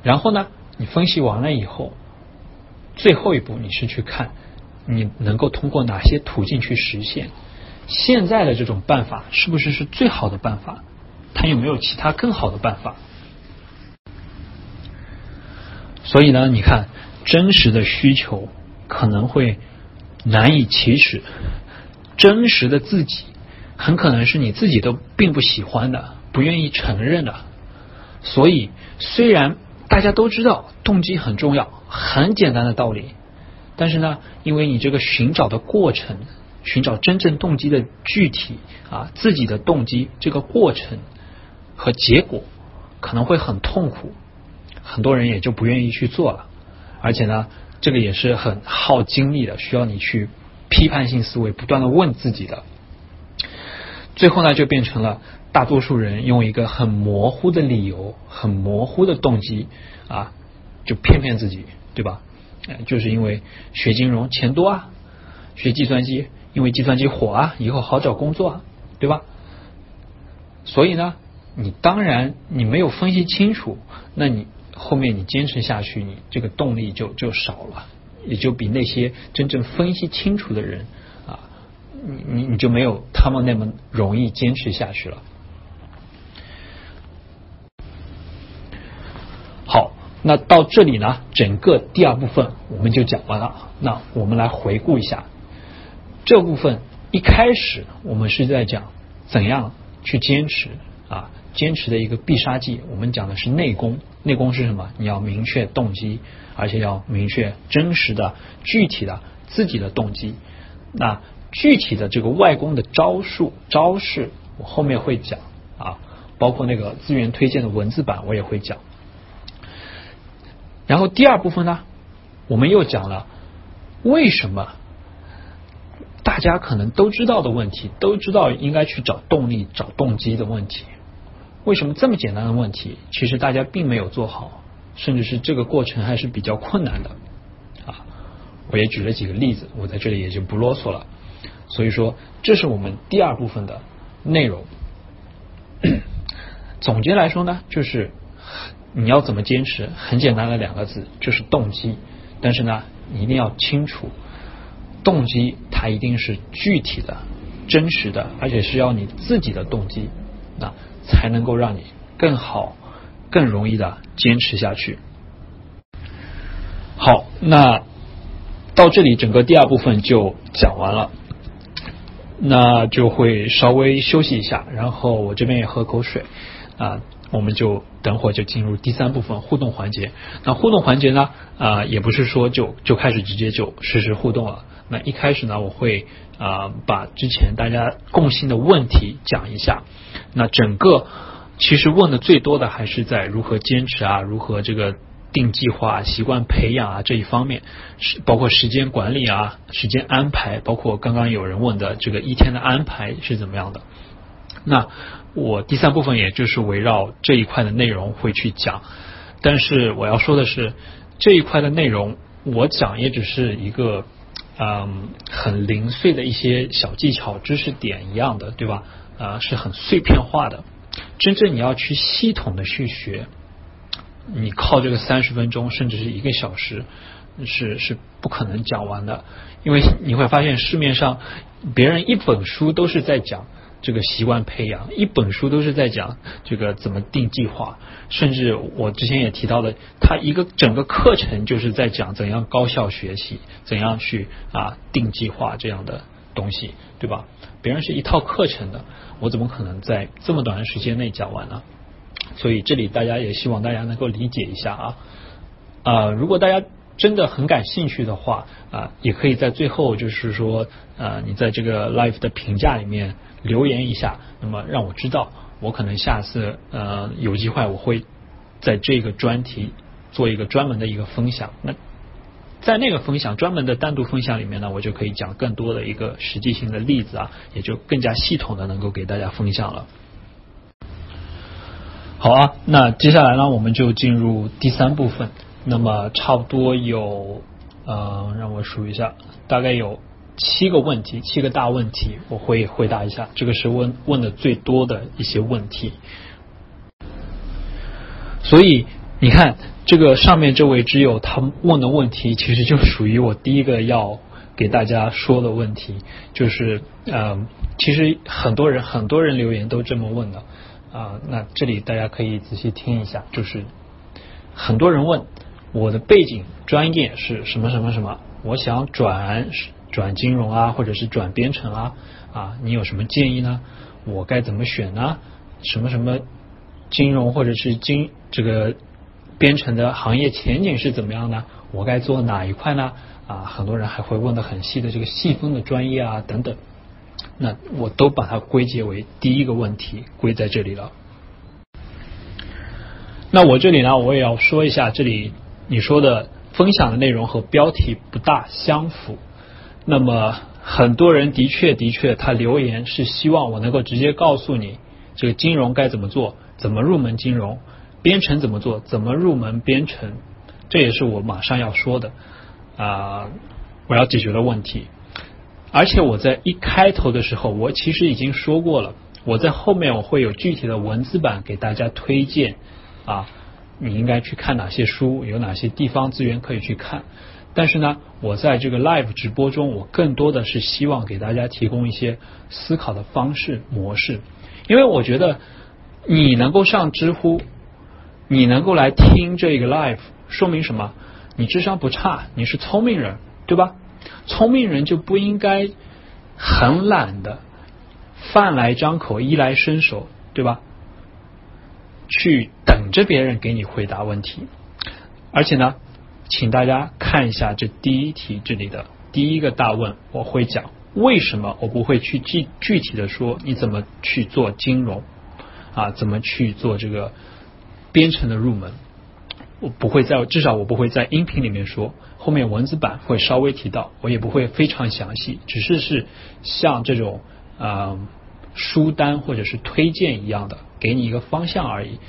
然后呢，你分析完了以后，最后一步你是去看。你能够通过哪些途径去实现？现在的这种办法是不是是最好的办法？它有没有其他更好的办法？所以呢，你看，真实的需求可能会难以启齿，真实的自己很可能是你自己都并不喜欢的，不愿意承认的。所以，虽然大家都知道动机很重要，很简单的道理。但是呢，因为你这个寻找的过程，寻找真正动机的具体啊，自己的动机这个过程和结果可能会很痛苦，很多人也就不愿意去做了。而且呢，这个也是很耗精力的，需要你去批判性思维，不断的问自己的。最后呢，就变成了大多数人用一个很模糊的理由、很模糊的动机啊，就骗骗自己，对吧？就是因为学金融钱多啊，学计算机因为计算机火啊，以后好找工作，啊，对吧？所以呢，你当然你没有分析清楚，那你后面你坚持下去，你这个动力就就少了，也就比那些真正分析清楚的人啊。你你你就没有他们那么容易坚持下去了。好，那到这里呢，整个第二部分我们就讲完了。那我们来回顾一下这部分，一开始我们是在讲怎样去坚持啊，坚持的一个必杀技。我们讲的是内功，内功是什么？你要明确动机，而且要明确真实的、具体的自己的动机。那具体的这个外功的招数招式，我后面会讲啊，包括那个资源推荐的文字版我也会讲。然后第二部分呢，我们又讲了为什么大家可能都知道的问题，都知道应该去找动力、找动机的问题，为什么这么简单的问题，其实大家并没有做好，甚至是这个过程还是比较困难的啊。我也举了几个例子，我在这里也就不啰嗦了。所以说，这是我们第二部分的内容。总结来说呢，就是你要怎么坚持，很简单的两个字，就是动机。但是呢，你一定要清楚，动机它一定是具体的、真实的，而且是要你自己的动机，那才能够让你更好、更容易的坚持下去。好，那到这里，整个第二部分就讲完了。那就会稍微休息一下，然后我这边也喝口水啊，我们就等会儿就进入第三部分互动环节。那互动环节呢啊，也不是说就就开始直接就实时互动了。那一开始呢，我会啊把之前大家共性的问题讲一下。那整个其实问的最多的还是在如何坚持啊，如何这个。定计划、习惯培养啊这一方面，是包括时间管理啊、时间安排，包括刚刚有人问的这个一天的安排是怎么样的。那我第三部分也就是围绕这一块的内容会去讲，但是我要说的是这一块的内容，我讲也只是一个嗯很零碎的一些小技巧、知识点一样的，对吧？啊，是很碎片化的。真正你要去系统的去学。你靠这个三十分钟甚至是一个小时是是不可能讲完的，因为你会发现市面上别人一本书都是在讲这个习惯培养，一本书都是在讲这个怎么定计划，甚至我之前也提到的，他一个整个课程就是在讲怎样高效学习，怎样去啊定计划这样的东西，对吧？别人是一套课程的，我怎么可能在这么短的时间内讲完呢？所以这里大家也希望大家能够理解一下啊啊！如果大家真的很感兴趣的话啊，也可以在最后就是说啊，你在这个 live 的评价里面留言一下，那么让我知道，我可能下次呃有机会我会在这个专题做一个专门的一个分享。那在那个分享专门的单独分享里面呢，我就可以讲更多的一个实际性的例子啊，也就更加系统的能够给大家分享了。好啊，那接下来呢，我们就进入第三部分。那么差不多有，呃，让我数一下，大概有七个问题，七个大问题，我会回答一下。这个是问问的最多的一些问题。所以你看，这个上面这位知友他问的问题，其实就属于我第一个要给大家说的问题，就是呃，其实很多人很多人留言都这么问的。啊，那这里大家可以仔细听一下，就是很多人问我的背景专业是什么什么什么，我想转转金融啊，或者是转编程啊，啊，你有什么建议呢？我该怎么选呢？什么什么金融或者是金这个编程的行业前景是怎么样呢？我该做哪一块呢？啊，很多人还会问的很细的这个细分的专业啊等等。那我都把它归结为第一个问题，归在这里了。那我这里呢，我也要说一下，这里你说的分享的内容和标题不大相符。那么很多人的确的确，他留言是希望我能够直接告诉你这个金融该怎么做，怎么入门金融，编程怎么做，怎么入门编程，这也是我马上要说的啊，我要解决的问题。而且我在一开头的时候，我其实已经说过了，我在后面我会有具体的文字版给大家推荐啊，你应该去看哪些书，有哪些地方资源可以去看。但是呢，我在这个 live 直播中，我更多的是希望给大家提供一些思考的方式模式，因为我觉得你能够上知乎，你能够来听这个 live，说明什么？你智商不差，你是聪明人，对吧？聪明人就不应该很懒的，饭来张口，衣来伸手，对吧？去等着别人给你回答问题。而且呢，请大家看一下这第一题这里的第一个大问，我会讲为什么我不会去具具体的说你怎么去做金融啊，怎么去做这个编程的入门。我不会在，至少我不会在音频里面说，后面文字版会稍微提到，我也不会非常详细，只是是像这种啊书单或者是推荐一样的，给你一个方向而已。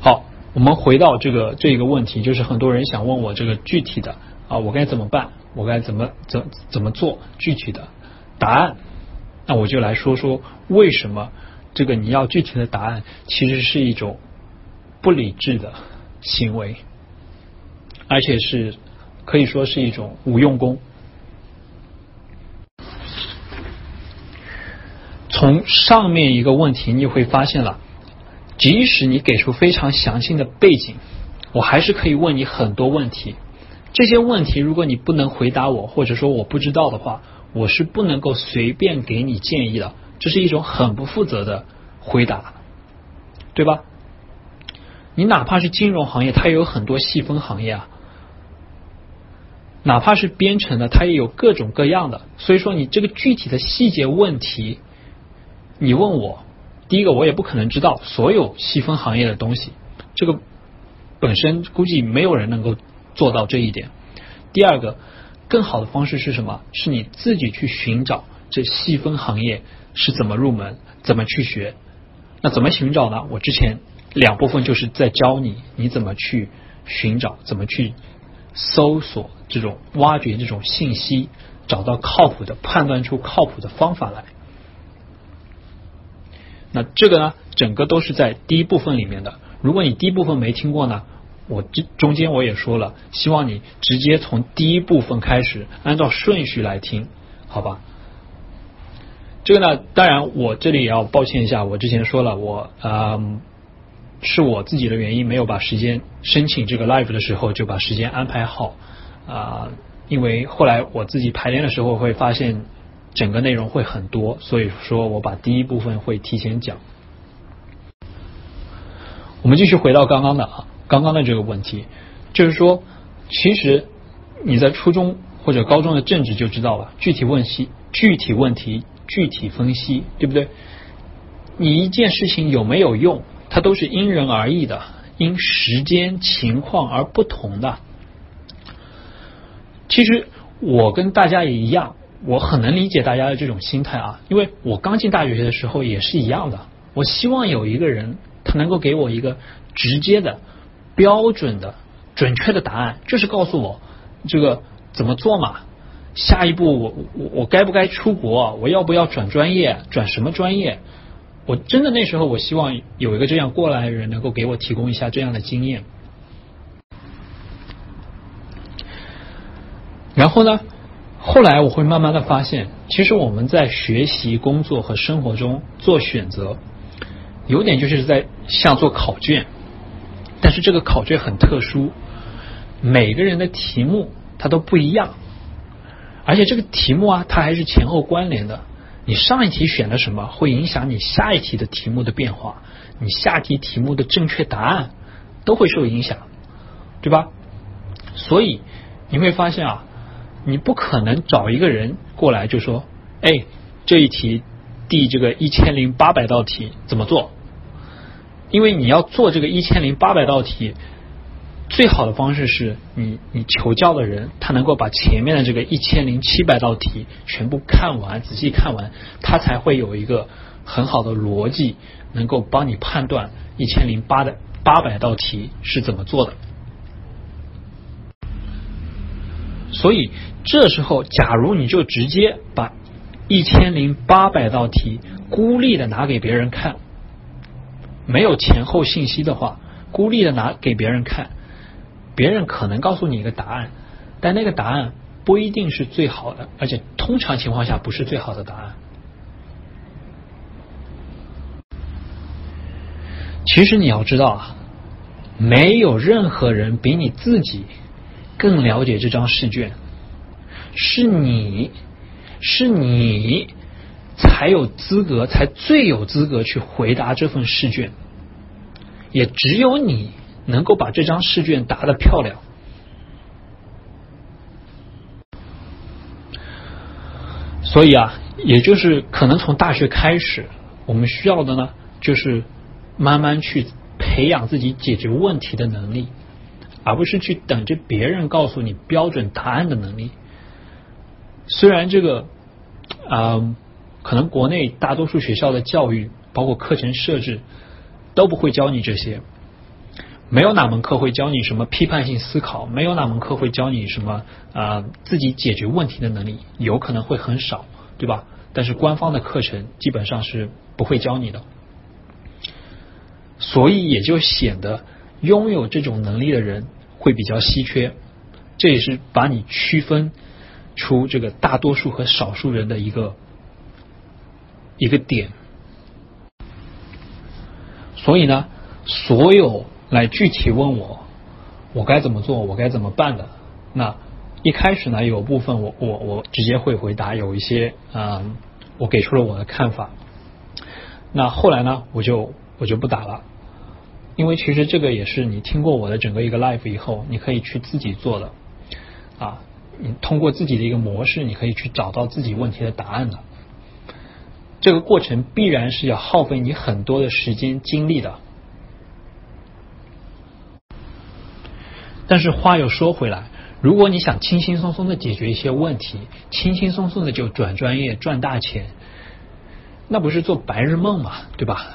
好，我们回到这个这一个问题，就是很多人想问我这个具体的啊，我该怎么办？我该怎么怎怎么做？具体的答案，那我就来说说为什么。这个你要具体的答案，其实是一种不理智的行为，而且是可以说是一种无用功。从上面一个问题，你会发现了，即使你给出非常详细的背景，我还是可以问你很多问题。这些问题，如果你不能回答我，或者说我不知道的话，我是不能够随便给你建议的。这是一种很不负责的回答，对吧？你哪怕是金融行业，它也有很多细分行业啊；哪怕是编程的，它也有各种各样的。所以说，你这个具体的细节问题，你问我，第一个我也不可能知道所有细分行业的东西，这个本身估计没有人能够做到这一点。第二个，更好的方式是什么？是你自己去寻找这细分行业。是怎么入门？怎么去学？那怎么寻找呢？我之前两部分就是在教你，你怎么去寻找，怎么去搜索这种挖掘这种信息，找到靠谱的，判断出靠谱的方法来。那这个呢，整个都是在第一部分里面的。如果你第一部分没听过呢，我这中间我也说了，希望你直接从第一部分开始，按照顺序来听，好吧？这个呢，当然我这里也要抱歉一下，我之前说了，我嗯是我自己的原因，没有把时间申请这个 live 的时候就把时间安排好啊，因为后来我自己排练的时候会发现整个内容会很多，所以说我把第一部分会提前讲。我们继续回到刚刚的啊，刚刚的这个问题，就是说，其实你在初中或者高中的政治就知道了，具体问题具体问题。具体分析，对不对？你一件事情有没有用，它都是因人而异的，因时间情况而不同的。其实我跟大家也一样，我很能理解大家的这种心态啊，因为我刚进大学的时候也是一样的。我希望有一个人，他能够给我一个直接的、标准的、准确的答案，就是告诉我这个怎么做嘛。下一步我我我该不该出国？我要不要转专业？转什么专业？我真的那时候我希望有一个这样过来的人能够给我提供一下这样的经验。然后呢，后来我会慢慢的发现，其实我们在学习、工作和生活中做选择，有点就是在像做考卷，但是这个考卷很特殊，每个人的题目它都不一样。而且这个题目啊，它还是前后关联的。你上一题选了什么，会影响你下一题的题目的变化。你下题题目的正确答案都会受影响，对吧？所以你会发现啊，你不可能找一个人过来就说：“哎，这一题第这个一千零八百道题怎么做？”因为你要做这个一千零八百道题，最好的方式是你你求教的人，他能够把前面的这个一千零七百道题全部看完，仔细看完，他才会有一个很好的逻辑，能够帮你判断一千零八的八百道题是怎么做的。所以这时候，假如你就直接把一千零八百道题孤立的拿给别人看，没有前后信息的话，孤立的拿给别人看。别人可能告诉你一个答案，但那个答案不一定是最好的，而且通常情况下不是最好的答案。其实你要知道啊，没有任何人比你自己更了解这张试卷，是你是你才有资格，才最有资格去回答这份试卷，也只有你。能够把这张试卷答的漂亮，所以啊，也就是可能从大学开始，我们需要的呢，就是慢慢去培养自己解决问题的能力，而不是去等着别人告诉你标准答案的能力。虽然这个啊，可能国内大多数学校的教育，包括课程设置，都不会教你这些。没有哪门课会教你什么批判性思考，没有哪门课会教你什么啊自己解决问题的能力，有可能会很少，对吧？但是官方的课程基本上是不会教你的，所以也就显得拥有这种能力的人会比较稀缺，这也是把你区分出这个大多数和少数人的一个一个点。所以呢，所有。来具体问我，我该怎么做，我该怎么办的？那一开始呢，有部分我我我直接会回答，有一些啊，我给出了我的看法。那后来呢，我就我就不打了，因为其实这个也是你听过我的整个一个 life 以后，你可以去自己做的啊，你通过自己的一个模式，你可以去找到自己问题的答案的。这个过程必然是要耗费你很多的时间精力的。但是话又说回来，如果你想轻轻松松的解决一些问题，轻轻松松的就转专业赚大钱，那不是做白日梦嘛，对吧？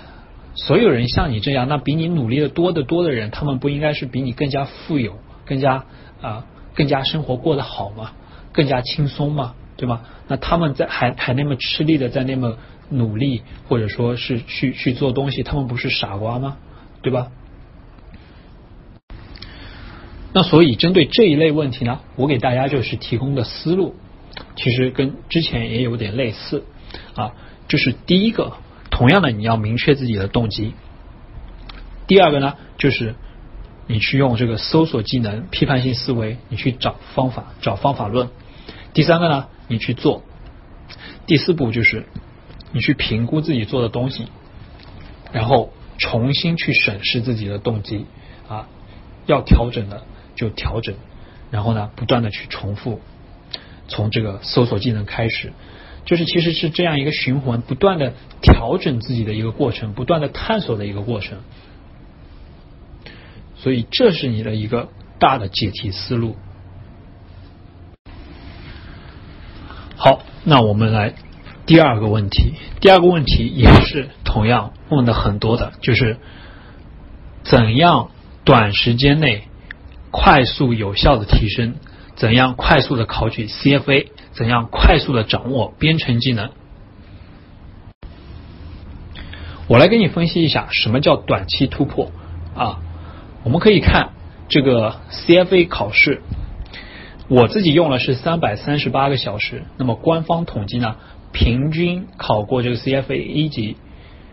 所有人像你这样，那比你努力的多得多的人，他们不应该是比你更加富有、更加啊、更加生活过得好吗？更加轻松吗？对吗？那他们在还还那么吃力的在那么努力，或者说是去去做东西，他们不是傻瓜吗？对吧？那所以针对这一类问题呢，我给大家就是提供的思路，其实跟之前也有点类似啊。就是第一个，同样的你要明确自己的动机；第二个呢，就是你去用这个搜索技能、批判性思维，你去找方法、找方法论；第三个呢，你去做；第四步就是你去评估自己做的东西，然后重新去审视自己的动机啊，要调整的。就调整，然后呢，不断的去重复，从这个搜索技能开始，就是其实是这样一个循环，不断的调整自己的一个过程，不断的探索的一个过程。所以这是你的一个大的解题思路。好，那我们来第二个问题，第二个问题也是同样问的很多的，就是怎样短时间内。快速有效的提升，怎样快速的考取 CFA？怎样快速的掌握编程技能？我来给你分析一下什么叫短期突破啊？我们可以看这个 CFA 考试，我自己用了是三百三十八个小时。那么官方统计呢，平均考过这个 CFA 一级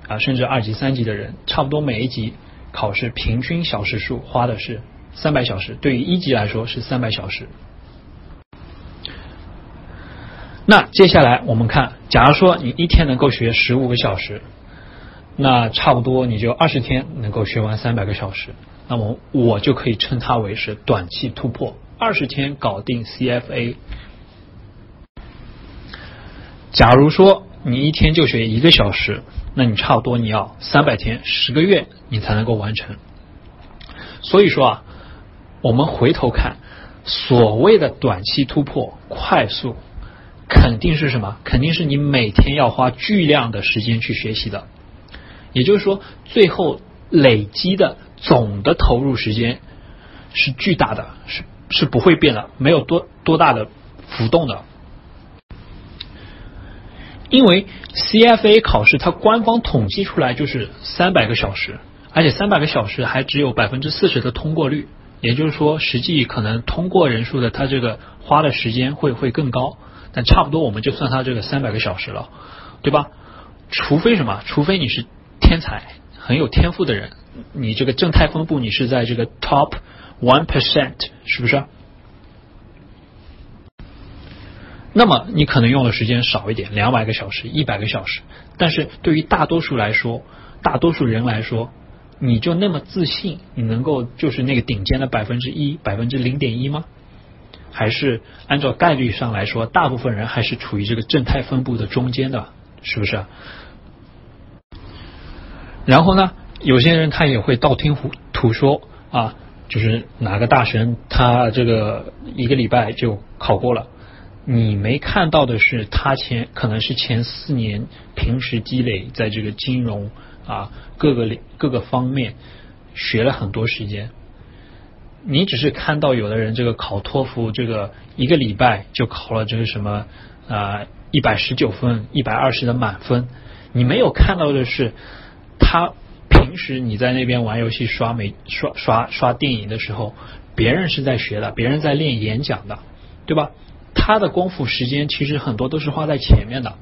啊，甚至二级、三级的人，差不多每一级考试平均小时数花的是。三百小时对于一级来说是三百小时。那接下来我们看，假如说你一天能够学十五个小时，那差不多你就二十天能够学完三百个小时。那么我就可以称它为是短期突破，二十天搞定 CFA。假如说你一天就学一个小时，那你差不多你要三百天，十个月你才能够完成。所以说啊。我们回头看，所谓的短期突破、快速，肯定是什么？肯定是你每天要花巨量的时间去学习的。也就是说，最后累积的总的投入时间是巨大的，是是不会变的，没有多多大的浮动的。因为 CFA 考试它官方统计出来就是三百个小时，而且三百个小时还只有百分之四十的通过率，也就是说，实际可能通过人数的它这个花的时间会会更高，但差不多我们就算它这个三百个小时了，对吧？除非什么？除非你是天才，很有天赋的人，你这个正态分布你是在这个 top one percent，是不是？那么你可能用的时间少一点，两百个小时、一百个小时，但是对于大多数来说，大多数人来说，你就那么自信，你能够就是那个顶尖的百分之一、百分之零点一吗？还是按照概率上来说，大部分人还是处于这个正态分布的中间的，是不是？然后呢，有些人他也会道听途途说啊，就是哪个大神他这个一个礼拜就考过了。你没看到的是，他前可能是前四年平时积累在这个金融啊各个各个方面学了很多时间。你只是看到有的人这个考托福这个一个礼拜就考了这个什么啊一百十九分一百二十的满分，你没有看到的是他平时你在那边玩游戏刷美刷刷刷电影的时候，别人是在学的，别人在练演讲的，对吧？他的功夫时间其实很多都是花在前面的，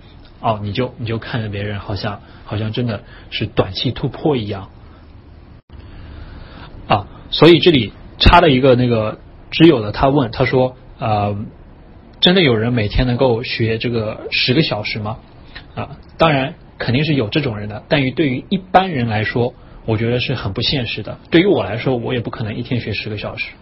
哦，你就你就看着别人好像好像真的是短期突破一样，啊，所以这里插了一个那个知友的，他问他说，呃，真的有人每天能够学这个十个小时吗？啊，当然肯定是有这种人的，但于对于一般人来说，我觉得是很不现实的。对于我来说，我也不可能一天学十个小时，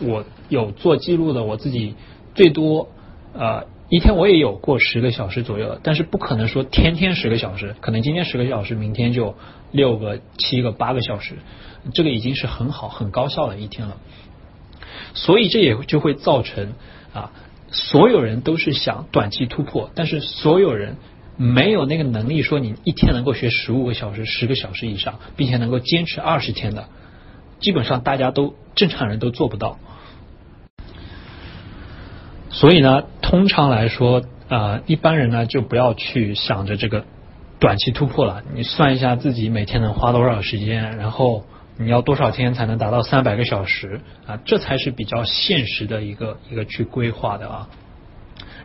我有做记录的，我自己。最多呃一天我也有过十个小时左右，但是不可能说天天十个小时，可能今天十个小时，明天就六个、七个、八个小时，这个已经是很好、很高效的一天了。所以这也就会造成啊，所有人都是想短期突破，但是所有人没有那个能力说你一天能够学十五个小时、十个小时以上，并且能够坚持二十天的，基本上大家都正常人都做不到。所以呢，通常来说，呃，一般人呢就不要去想着这个短期突破了。你算一下自己每天能花多少时间，然后你要多少天才能达到三百个小时啊？这才是比较现实的一个一个去规划的啊。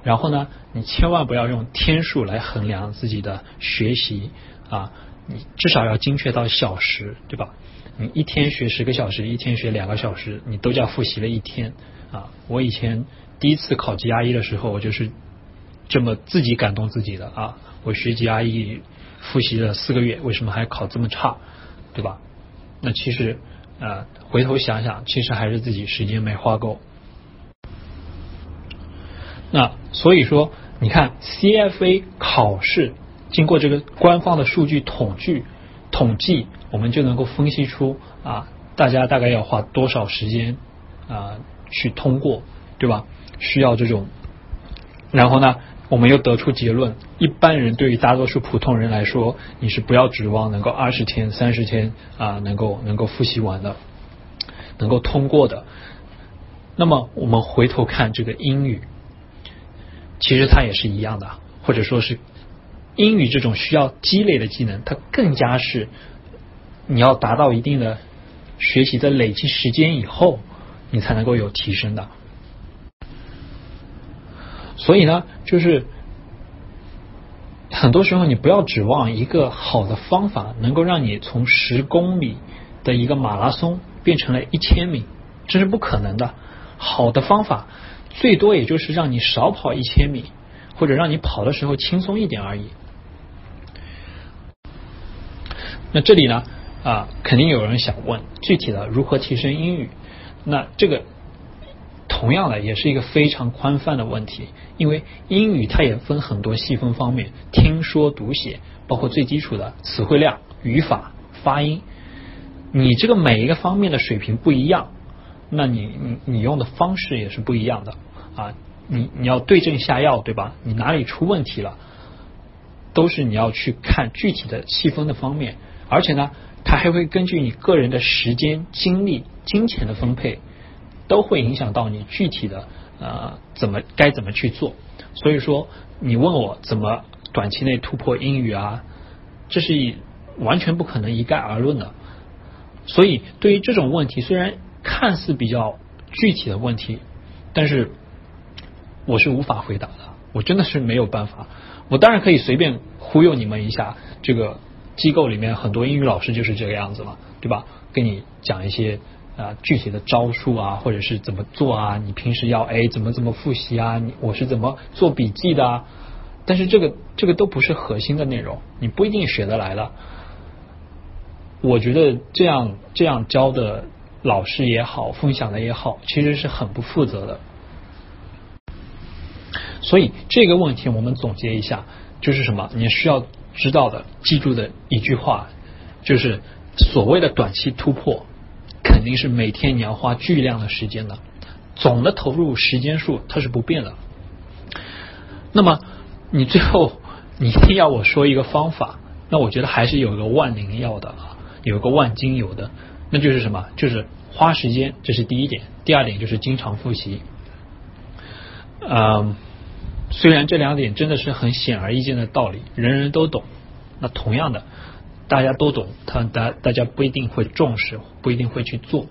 然后呢，你千万不要用天数来衡量自己的学习啊，你至少要精确到小时，对吧？你一天学十个小时，一天学两个小时，你都叫复习了一天啊。我以前。第一次考 GRE 的时候，我就是这么自己感动自己的啊！我学 GRE 复习了四个月，为什么还考这么差，对吧？那其实呃，回头想想，其实还是自己时间没花够。那所以说，你看 CFA 考试经过这个官方的数据统计统计，我们就能够分析出啊，大家大概要花多少时间啊去通过，对吧？需要这种，然后呢，我们又得出结论：一般人对于大多数普通人来说，你是不要指望能够二十天、三十天啊，能够能够复习完的，能够通过的。那么我们回头看这个英语，其实它也是一样的，或者说是英语这种需要积累的技能，它更加是你要达到一定的学习的累积时间以后，你才能够有提升的。所以呢，就是很多时候你不要指望一个好的方法能够让你从十公里的一个马拉松变成了一千米，这是不可能的。好的方法最多也就是让你少跑一千米，或者让你跑的时候轻松一点而已。那这里呢啊，肯定有人想问，具体的如何提升英语？那这个。同样的，也是一个非常宽泛的问题，因为英语它也分很多细分方面，听说读写，包括最基础的词汇量、语法、发音，你这个每一个方面的水平不一样，那你你你用的方式也是不一样的。啊，你你要对症下药，对吧？你哪里出问题了，都是你要去看具体的细分的方面，而且呢，它还会根据你个人的时间、精力、金钱的分配，都会影响到你具体的呃怎么该怎么去做。所以说，你问我怎么短期内突破英语啊，这是完全不可能一概而论的。所以，对于这种问题，虽然看似比较具体的问题，但是我是无法回答的。我真的是没有办法。我当然可以随便忽悠你们一下，这个机构里面很多英语老师就是这个样子嘛，对吧？跟你讲一些啊具体的招数啊，或者是怎么做啊，你平时要哎怎么怎么复习啊，你我是怎么做笔记的啊？但是这个这个都不是核心的内容，你不一定学得来的。我觉得这样这样教的老师也好，分享的也好，其实是很不负责的。所以这个问题我们总结一下，就是什么？你需要知道的、记住的一句话，就是所谓的短期突破，肯定是每天你要花巨量的时间的，总的投入时间数它是不变的。那么你最后你一定要我说一个方法，那我觉得还是有一个万灵药的啊。有个万金油的，那就是什么？就是花时间，这是第一点。第二点就是经常复习。嗯，虽然这两点真的是很显而易见的道理，人人都懂。那同样的，大家都懂，他大大家不一定会重视，不一定会去做。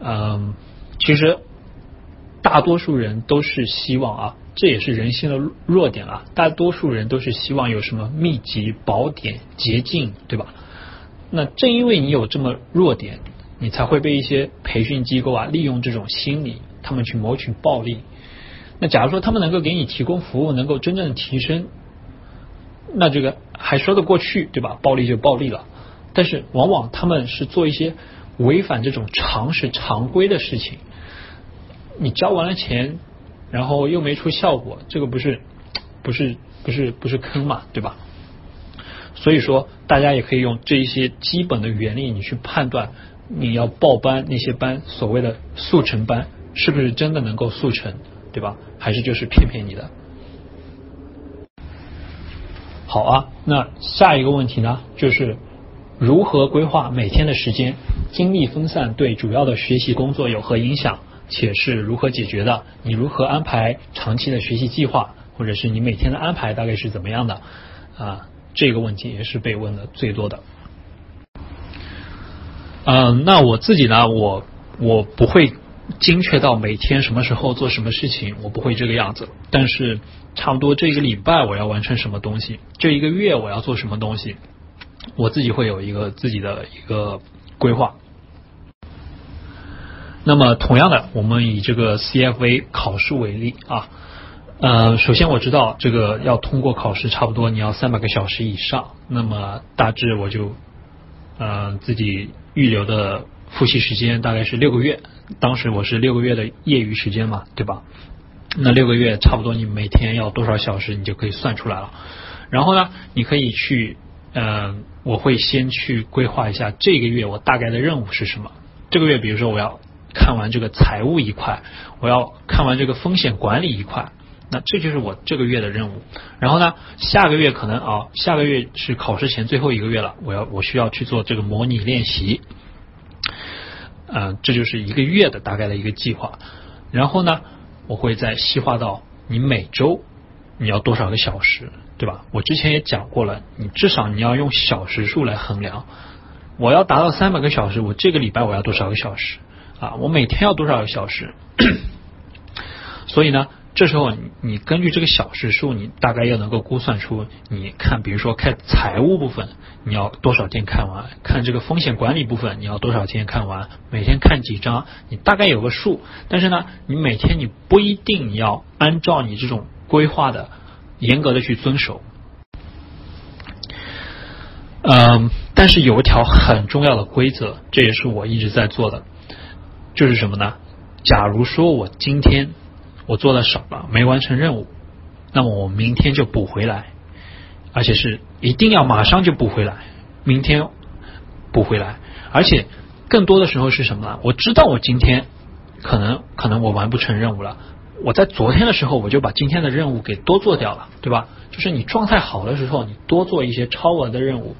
嗯，其实大多数人都是希望啊，这也是人性的弱点啊。大多数人都是希望有什么秘籍、宝典、捷径，对吧？那正因为你有这么弱点，你才会被一些培训机构啊利用这种心理，他们去谋取暴利。那假如说他们能够给你提供服务，能够真正的提升，那这个还说得过去，对吧？暴利就暴利了。但是往往他们是做一些违反这种常识常规的事情，你交完了钱，然后又没出效果，这个不是不是不是不是坑嘛，对吧？所以说，大家也可以用这一些基本的原理，你去判断你要报班那些班，所谓的速成班是不是真的能够速成，对吧？还是就是骗骗你的？好啊，那下一个问题呢，就是如何规划每天的时间？精力分散对主要的学习工作有何影响？且是如何解决的？你如何安排长期的学习计划？或者是你每天的安排大概是怎么样的？啊？这个问题也是被问的最多的。嗯，那我自己呢？我我不会精确到每天什么时候做什么事情，我不会这个样子。但是差不多这一个礼拜我要完成什么东西，这一个月我要做什么东西，我自己会有一个自己的一个规划。那么同样的，我们以这个 CFA 考试为例啊。呃，首先我知道这个要通过考试，差不多你要三百个小时以上。那么大致我就，呃，自己预留的复习时间大概是六个月。当时我是六个月的业余时间嘛，对吧？那六个月差不多你每天要多少小时，你就可以算出来了。然后呢，你可以去，呃，我会先去规划一下这个月我大概的任务是什么。这个月，比如说我要看完这个财务一块，我要看完这个风险管理一块。那这就是我这个月的任务，然后呢，下个月可能啊，下个月是考试前最后一个月了，我要我需要去做这个模拟练习，嗯，这就是一个月的大概的一个计划，然后呢，我会再细化到你每周你要多少个小时，对吧？我之前也讲过了，你至少你要用小时数来衡量，我要达到三百个小时，我这个礼拜我要多少个小时啊？我每天要多少个小时？所以呢？这时候，你根据这个小时数，你大概要能够估算出，你看，比如说看财务部分，你要多少天看完；看这个风险管理部分，你要多少天看完。每天看几张，你大概有个数。但是呢，你每天你不一定要按照你这种规划的严格的去遵守。嗯，但是有一条很重要的规则，这也是我一直在做的，就是什么呢？假如说我今天。我做的少了，没完成任务，那么我明天就补回来，而且是一定要马上就补回来，明天补回来，而且更多的时候是什么呢？我知道我今天可能可能我完不成任务了，我在昨天的时候我就把今天的任务给多做掉了，对吧？就是你状态好的时候，你多做一些超额的任务，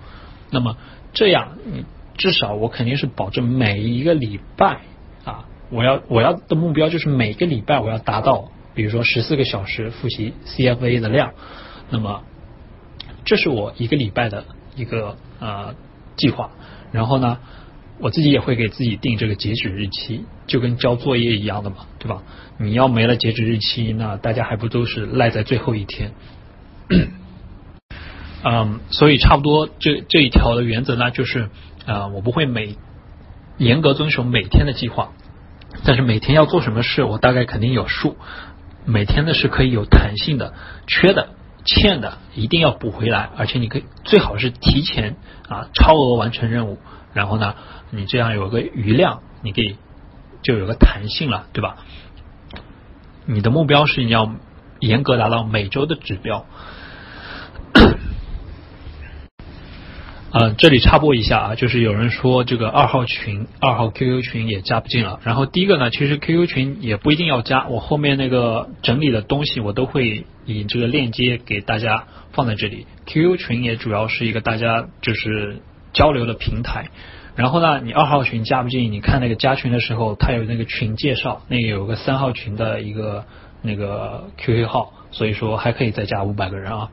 那么这样你至少我肯定是保证每一个礼拜，我要我要的目标就是每个礼拜我要达到，比如说十四个小时复习 CFA 的量，那么这是我一个礼拜的一个呃计划，然后呢，我自己也会给自己定这个截止日期，就跟交作业一样的嘛，对吧？你要没了截止日期，那大家还不都是赖在最后一天？嗯，所以差不多这这一条的原则呢，就是啊，我不会每严格遵守每天的计划，但是每天要做什么事，我大概肯定有数。每天的是可以有弹性的，缺的、欠的一定要补回来，而且你可以最好是提前啊超额完成任务，然后呢，你这样有个余量，你可以就有个弹性了，对吧？你的目标是你要严格达到每周的指标。呃，这里插播一下啊，就是有人说这个二号群、二号 QQ 群也加不进了。然后第一个呢，其实 QQ 群也不一定要加，我后面那个整理的东西我都会以这个链接给大家放在这里。QQ 群也主要是一个大家就是交流的平台。然后呢，你二号群加不进，你看那个加群的时候，它有那个群介绍，那个有个三号群的一个那个 QQ 号，所以说还可以再加五百个人啊。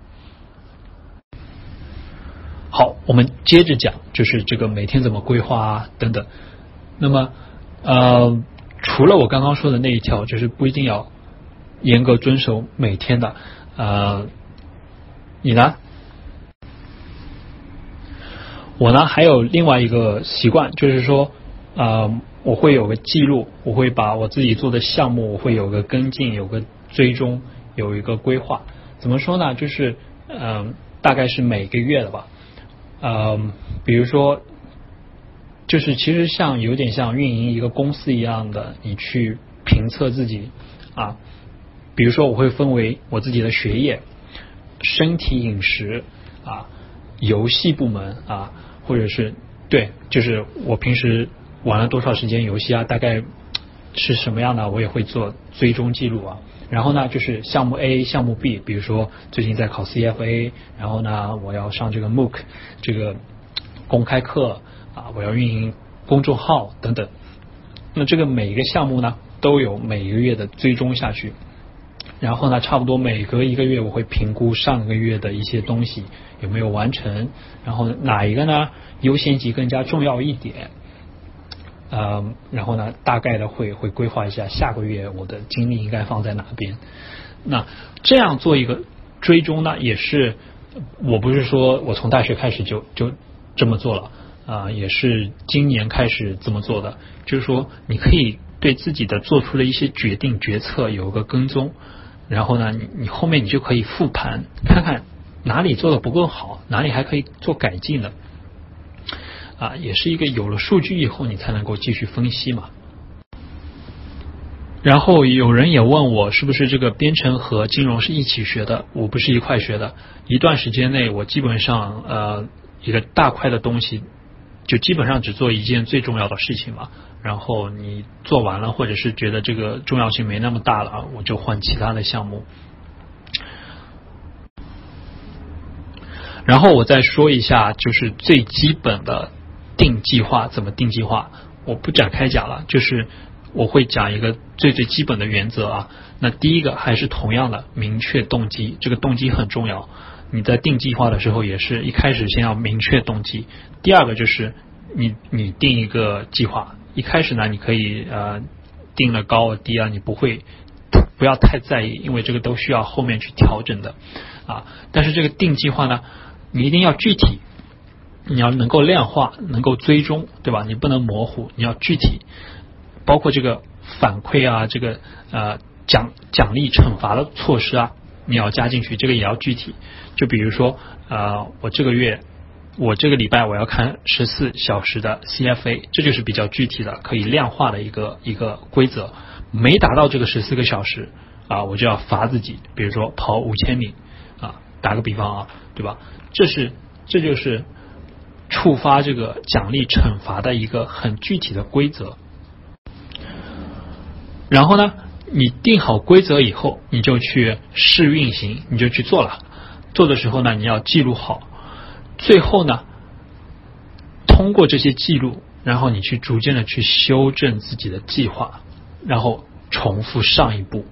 好，我们接着讲，就是这个每天怎么规划啊等等。那么呃，除了我刚刚说的那一条，就是不一定要严格遵守每天的呃，你呢？我呢还有另外一个习惯，就是说呃，我会有个记录，我会把我自己做的项目，我会有个跟进，有个追踪，有一个规划。怎么说呢？就是嗯，大概是每个月的吧。嗯，比如说，就是其实像有点像运营一个公司一样的，你去评测自己啊。比如说，我会分为我自己的学业、身体饮食啊、游戏部门啊，或者是对，就是我平时玩了多少时间游戏啊，大概是什么样的，我也会做追踪记录啊。然后呢，就是项目 A、项目 B，比如说最近在考 CFA，然后呢，我要上这个 MOOC 这个公开课啊，我要运营公众号等等。那这个每一个项目呢，都有每一个月的追踪下去。然后呢，差不多每隔一个月，我会评估上个月的一些东西有没有完成，然后哪一个呢优先级更加重要一点。呃，然后呢，大概的会会规划一下下个月我的精力应该放在哪边。那这样做一个追踪呢，也是我不是说我从大学开始就就这么做了啊，也是今年开始这么做的。就是说，你可以对自己的做出的一些决定决策有个跟踪，然后呢，你你后面你就可以复盘，看看哪里做的不够好，哪里还可以做改进的。啊，也是一个有了数据以后，你才能够继续分析嘛。然后有人也问我，是不是这个编程和金融是一起学的？我不是一块学的。一段时间内，我基本上呃一个大块的东西，就基本上只做一件最重要的事情嘛。然后你做完了，或者是觉得这个重要性没那么大了，我就换其他的项目。然后我再说一下，就是最基本的。定计划怎么定计划？我不展开讲了，就是我会讲一个最最基本的原则啊。那第一个还是同样的，明确动机，这个动机很重要。你在定计划的时候，也是一开始先要明确动机。第二个就是你你定一个计划，一开始呢，你可以呃定了高低啊，你不会不要太在意，因为这个都需要后面去调整的啊。但是这个定计划呢，你一定要具体。你要能够量化，能够追踪，对吧？你不能模糊，你要具体，包括这个反馈啊，这个呃奖奖励惩罚的措施啊，你要加进去，这个也要具体。就比如说呃，我这个月，我这个礼拜我要看十四小时的 CFA，这就是比较具体的，可以量化的一个一个规则。没达到这个十四个小时啊，我就要罚自己，比如说跑五千米啊，打个比方啊，对吧？这是这就是。触发这个奖励惩罚的一个很具体的规则。然后呢，你定好规则以后，你就去试运行，你就去做了。做的时候呢，你要记录好。最后呢，通过这些记录，然后你去逐渐的去修正自己的计划，然后重复上一步。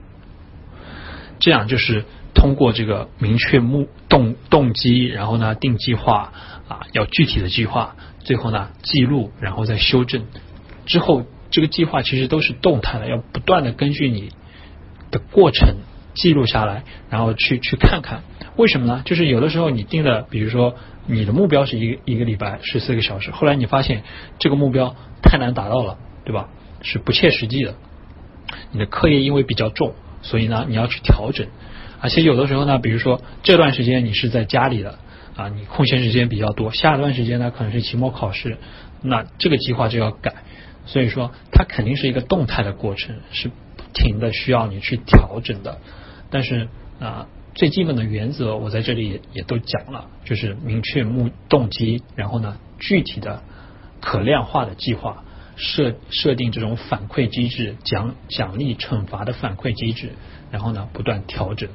这样就是通过这个明确目动动机，然后呢定计划啊，要具体的计划，最后呢记录，然后再修正。之后这个计划其实都是动态的，要不断的根据你的过程记录下来，然后去去看看为什么呢？就是有的时候你定的，比如说你的目标是一个一个礼拜十四个小时，后来你发现这个目标太难达到了，对吧？是不切实际的。你的课业因为比较重。所以呢，你要去调整，而且有的时候呢，比如说这段时间你是在家里的啊，你空闲时间比较多，下一段时间呢可能是期末考试，那这个计划就要改。所以说，它肯定是一个动态的过程，是不停的需要你去调整的。但是啊，最基本的原则我在这里也也都讲了，就是明确目动机，然后呢具体的可量化的计划。设设定这种反馈机制，奖奖励惩罚的反馈机制，然后呢不断调整，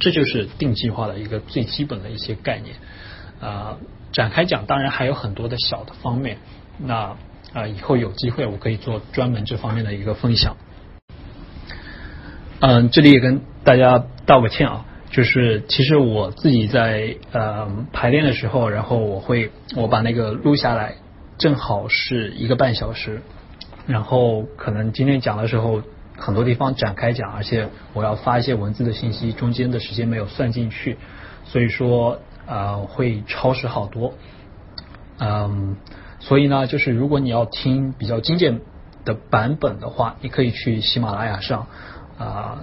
这就是定计划的一个最基本的一些概念。啊，展开讲，当然还有很多的小的方面。那啊，以后有机会我可以做专门这方面的一个分享。嗯，这里也跟大家道个歉啊，就是其实我自己在呃排练的时候，然后我会我把那个录下来。正好是一个半小时，然后可能今天讲的时候很多地方展开讲，而且我要发一些文字的信息，中间的时间没有算进去，所以说啊会超时好多。嗯，所以呢，就是如果你要听比较精简的版本的话，你可以去喜马拉雅上啊，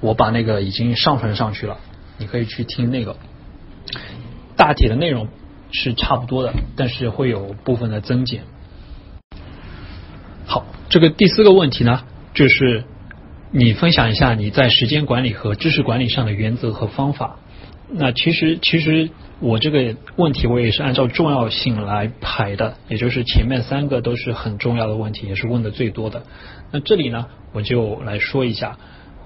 我把那个已经上传上去了，你可以去听那个大体的内容。是差不多的，但是会有部分的增减。好，这个第四个问题呢，就是你分享一下你在时间管理和知识管理上的原则和方法。那其实，其实我这个问题我也是按照重要性来排的，也就是前面三个都是很重要的问题，也是问的最多的。那这里呢，我就来说一下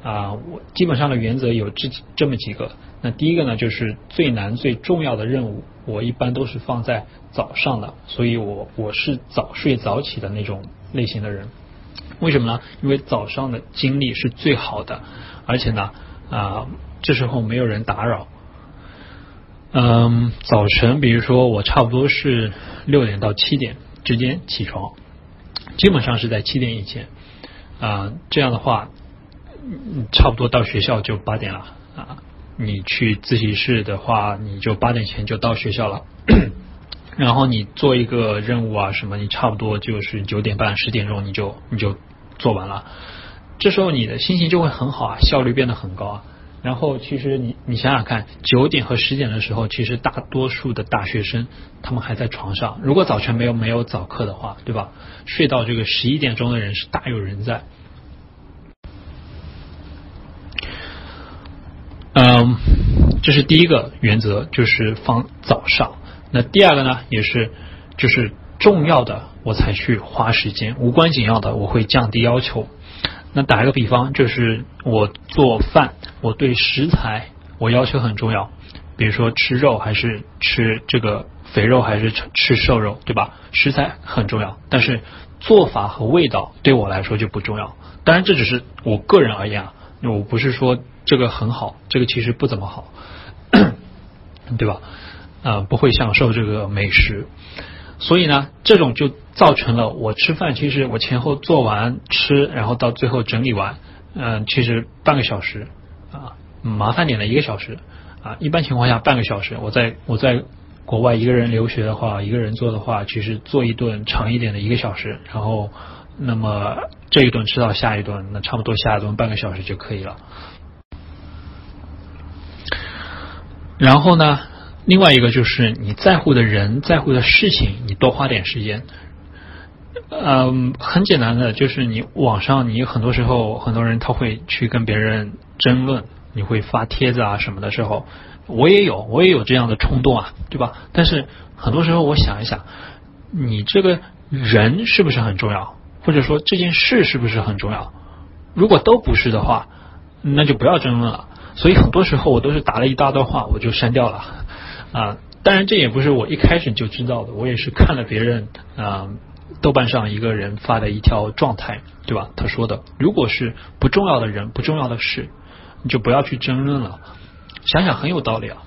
啊，我基本上的原则有这这么几个。那第一个呢，就是最难最重要的任务。我一般都是放在早上的，所以我我是早睡早起的那种类型的人。为什么呢？因为早上的精力是最好的，而且呢啊这时候没有人打扰。嗯，早晨比如说我差不多是六点到七点之间起床，基本上是在七点以前啊这样的话，差不多到学校就八点了啊。你去自习室的话，你就八点前就到学校了，然后你做一个任务啊什么，你差不多就是九点半十点钟你就你就做完了，这时候你的心情就会很好啊，效率变得很高啊。然后其实你你想想看，九点和十点的时候，其实大多数的大学生他们还在床上，如果早晨没有没有早课的话，对吧？睡到这个十一点钟的人是大有人在。嗯，这是第一个原则，就是放早上。那第二个呢，也是就是重要的我才去花时间，无关紧要的我会降低要求。那打一个比方，就是我做饭，我对食材我要求很重要，比如说吃肉还是吃这个肥肉还是吃瘦肉，对吧？食材很重要，但是做法和味道对我来说就不重要。当然，这只是我个人而言啊，我不是说。这个很好，这个其实不怎么好，对吧？啊，不会享受这个美食，所以呢，这种就造成了我吃饭，其实我前后做完吃，然后到最后整理完，嗯，其实半个小时啊，麻烦点的一个小时啊，一般情况下半个小时。我在我在国外一个人留学的话，一个人做的话，其实做一顿长一点的一个小时，然后那么这一顿吃到下一顿，那差不多下一顿半个小时就可以了。然后呢，另外一个就是你在乎的人、在乎的事情，你多花点时间。嗯，很简单的，就是你网上，你很多时候很多人他会去跟别人争论，你会发帖子啊什么的时候，我也有，我也有这样的冲动啊，对吧？但是很多时候我想一想，你这个人是不是很重要，或者说这件事是不是很重要？如果都不是的话，那就不要争论了。所以很多时候我都是打了一大段话，我就删掉了啊。当然这也不是我一开始就知道的，我也是看了别人啊豆瓣上一个人发的一条状态，对吧？他说的，如果是不重要的人、不重要的事，你就不要去争论了。想想很有道理啊。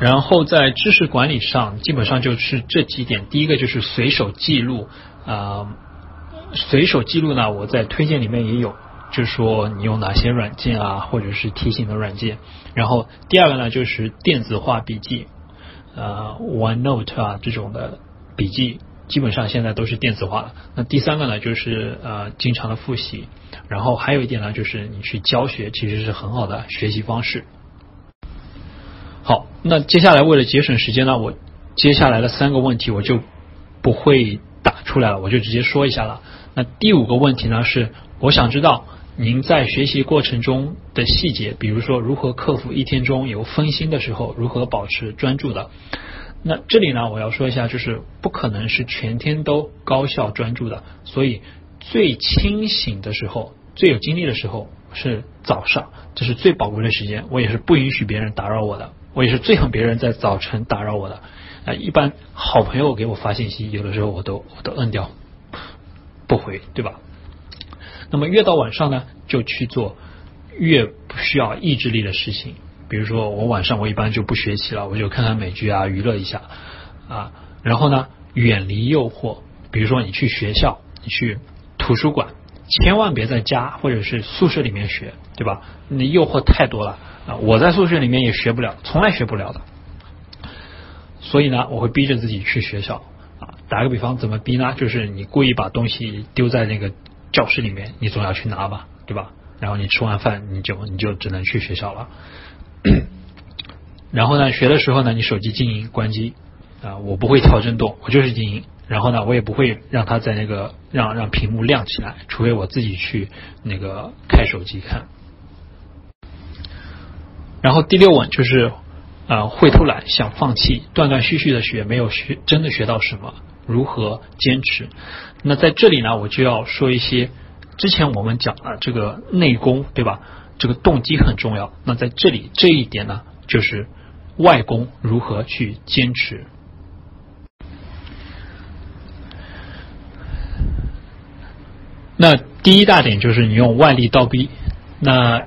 然后在知识管理上，基本上就是这几点。第一个就是随手记录啊。随手记录呢，我在推荐里面也有，就说你用哪些软件啊，或者是提醒的软件。然后第二个呢，就是电子化笔记，呃，OneNote 啊这种的笔记，基本上现在都是电子化的。那第三个呢，就是呃经常的复习。然后还有一点呢，就是你去教学，其实是很好的学习方式。好，那接下来为了节省时间呢，我接下来的三个问题我就不会打出来了，我就直接说一下了。那第五个问题呢是，我想知道您在学习过程中的细节，比如说如何克服一天中有分心的时候，如何保持专注的。那这里呢，我要说一下，就是不可能是全天都高效专注的，所以最清醒的时候、最有精力的时候是早上，这是最宝贵的时间。我也是不允许别人打扰我的，我也是最恨别人在早晨打扰我的。啊，一般好朋友给我发信息，有的时候我都我都摁掉。不回，对吧？那么越到晚上呢，就去做越不需要意志力的事情。比如说，我晚上我一般就不学习了，我就看看美剧啊，娱乐一下啊。然后呢，远离诱惑。比如说，你去学校，你去图书馆，千万别在家或者是宿舍里面学，对吧？那诱惑太多了啊！我在宿舍里面也学不了，从来学不了的。所以呢，我会逼着自己去学校啊。打个比方，怎么逼呢？就是你故意把东西丢在那个教室里面，你总要去拿吧，对吧？然后你吃完饭，你就你就只能去学校了。然后呢，学的时候呢，你手机静音关机啊，我不会调震动，我就是静音。然后呢，我也不会让它在那个让让屏幕亮起来，除非我自己去那个开手机看。然后第六问就是啊，会偷懒，想放弃，断断续续的学，没有学真的学到什么。如何坚持？那在这里呢，我就要说一些之前我们讲了这个内功，对吧？这个动机很重要。那在这里这一点呢，就是外功如何去坚持。那第一大点就是你用外力倒逼。那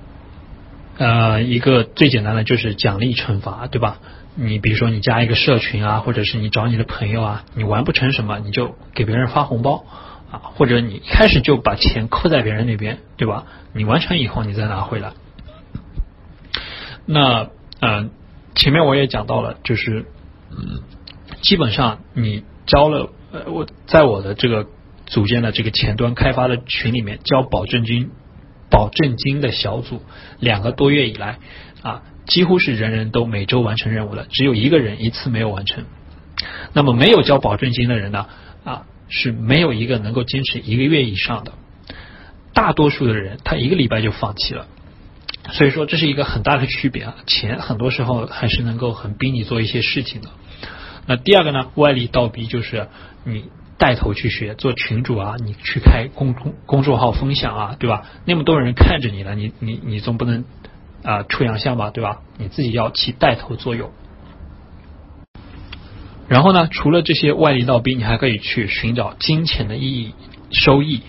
呃，一个最简单的就是奖励惩罚，对吧？你比如说，你加一个社群啊，或者是你找你的朋友啊，你完不成什么，你就给别人发红包啊，或者你一开始就把钱扣在别人那边，对吧？你完成以后你再拿回来。那嗯，前面我也讲到了，就是嗯，基本上你交了呃，我在我的这个组建的这个前端开发的群里面交保证金保证金的小组，两个多月以来啊。几乎是人人都每周完成任务的，只有一个人一次没有完成。那么没有交保证金的人呢？啊，是没有一个能够坚持一个月以上的。大多数的人他一个礼拜就放弃了。所以说这是一个很大的区别啊！钱很多时候还是能够很逼你做一些事情的。那第二个呢？外力倒逼就是你带头去学，做群主啊，你去开公众公众号分享啊，对吧？那么多人看着你了，你你你总不能。啊，出洋相吧，对吧？你自己要起带头作用。然后呢，除了这些外力倒逼，你还可以去寻找金钱的意义、收益。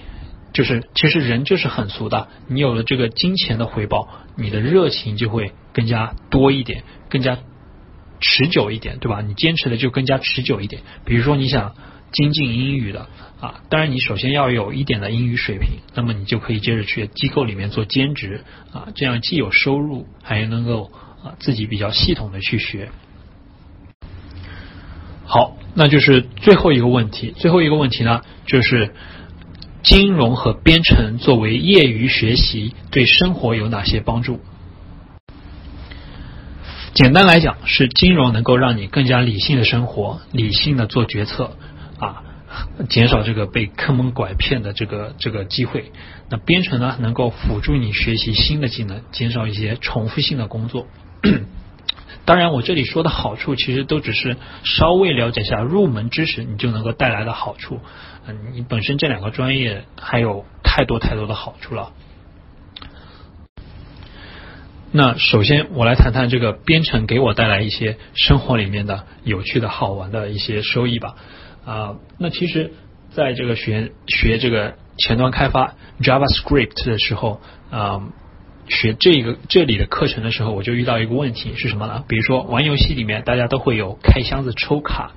就是其实人就是很俗的，你有了这个金钱的回报，你的热情就会更加多一点，更加持久一点，对吧？你坚持的就更加持久一点。比如说你想。精进英语的啊，当然你首先要有一点的英语水平，那么你就可以接着去机构里面做兼职啊，这样既有收入，还能够啊自己比较系统的去学。好，那就是最后一个问题，最后一个问题呢，就是金融和编程作为业余学习对生活有哪些帮助？简单来讲，是金融能够让你更加理性的生活，理性的做决策。减少这个被坑蒙拐骗的这个这个机会。那编程呢，能够辅助你学习新的技能，减少一些重复性的工作。当然，我这里说的好处，其实都只是稍微了解一下入门知识，你就能够带来的好处。嗯，你本身这两个专业还有太多太多的好处了。那首先，我来谈谈这个编程给我带来一些生活里面的有趣的好玩的一些收益吧。啊，那其实在这个学学这个前端开发 JavaScript 的时候，啊。学这个这里的课程的时候，我就遇到一个问题是什么呢？比如说玩游戏里面，大家都会有开箱子抽卡，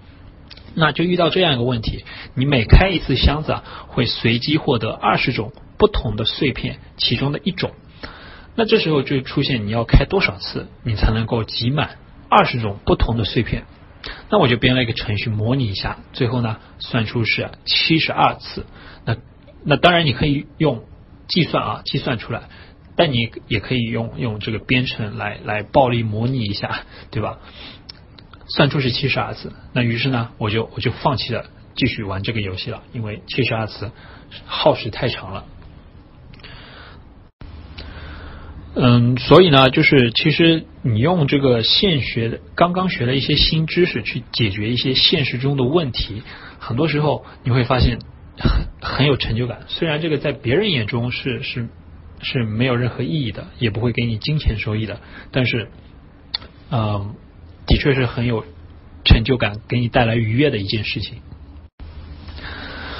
那就遇到这样一个问题：你每开一次箱子啊，会随机获得二十种不同的碎片，其中的一种。那这时候就出现你要开多少次，你才能够集满二十种不同的碎片？那我就编了一个程序模拟一下，最后呢算出是七十二次。那那当然你可以用计算啊计算出来。但你也可以用用这个编程来来暴力模拟一下，对吧？算出是七十二次，那于是呢，我就我就放弃了继续玩这个游戏了，因为七十二次耗时太长了。嗯，所以呢，就是其实你用这个现学的刚刚学的一些新知识去解决一些现实中的问题，很多时候你会发现很很有成就感。虽然这个在别人眼中是是。是没有任何意义的，也不会给你金钱收益的，但是，嗯，的确是很有成就感，给你带来愉悦的一件事情。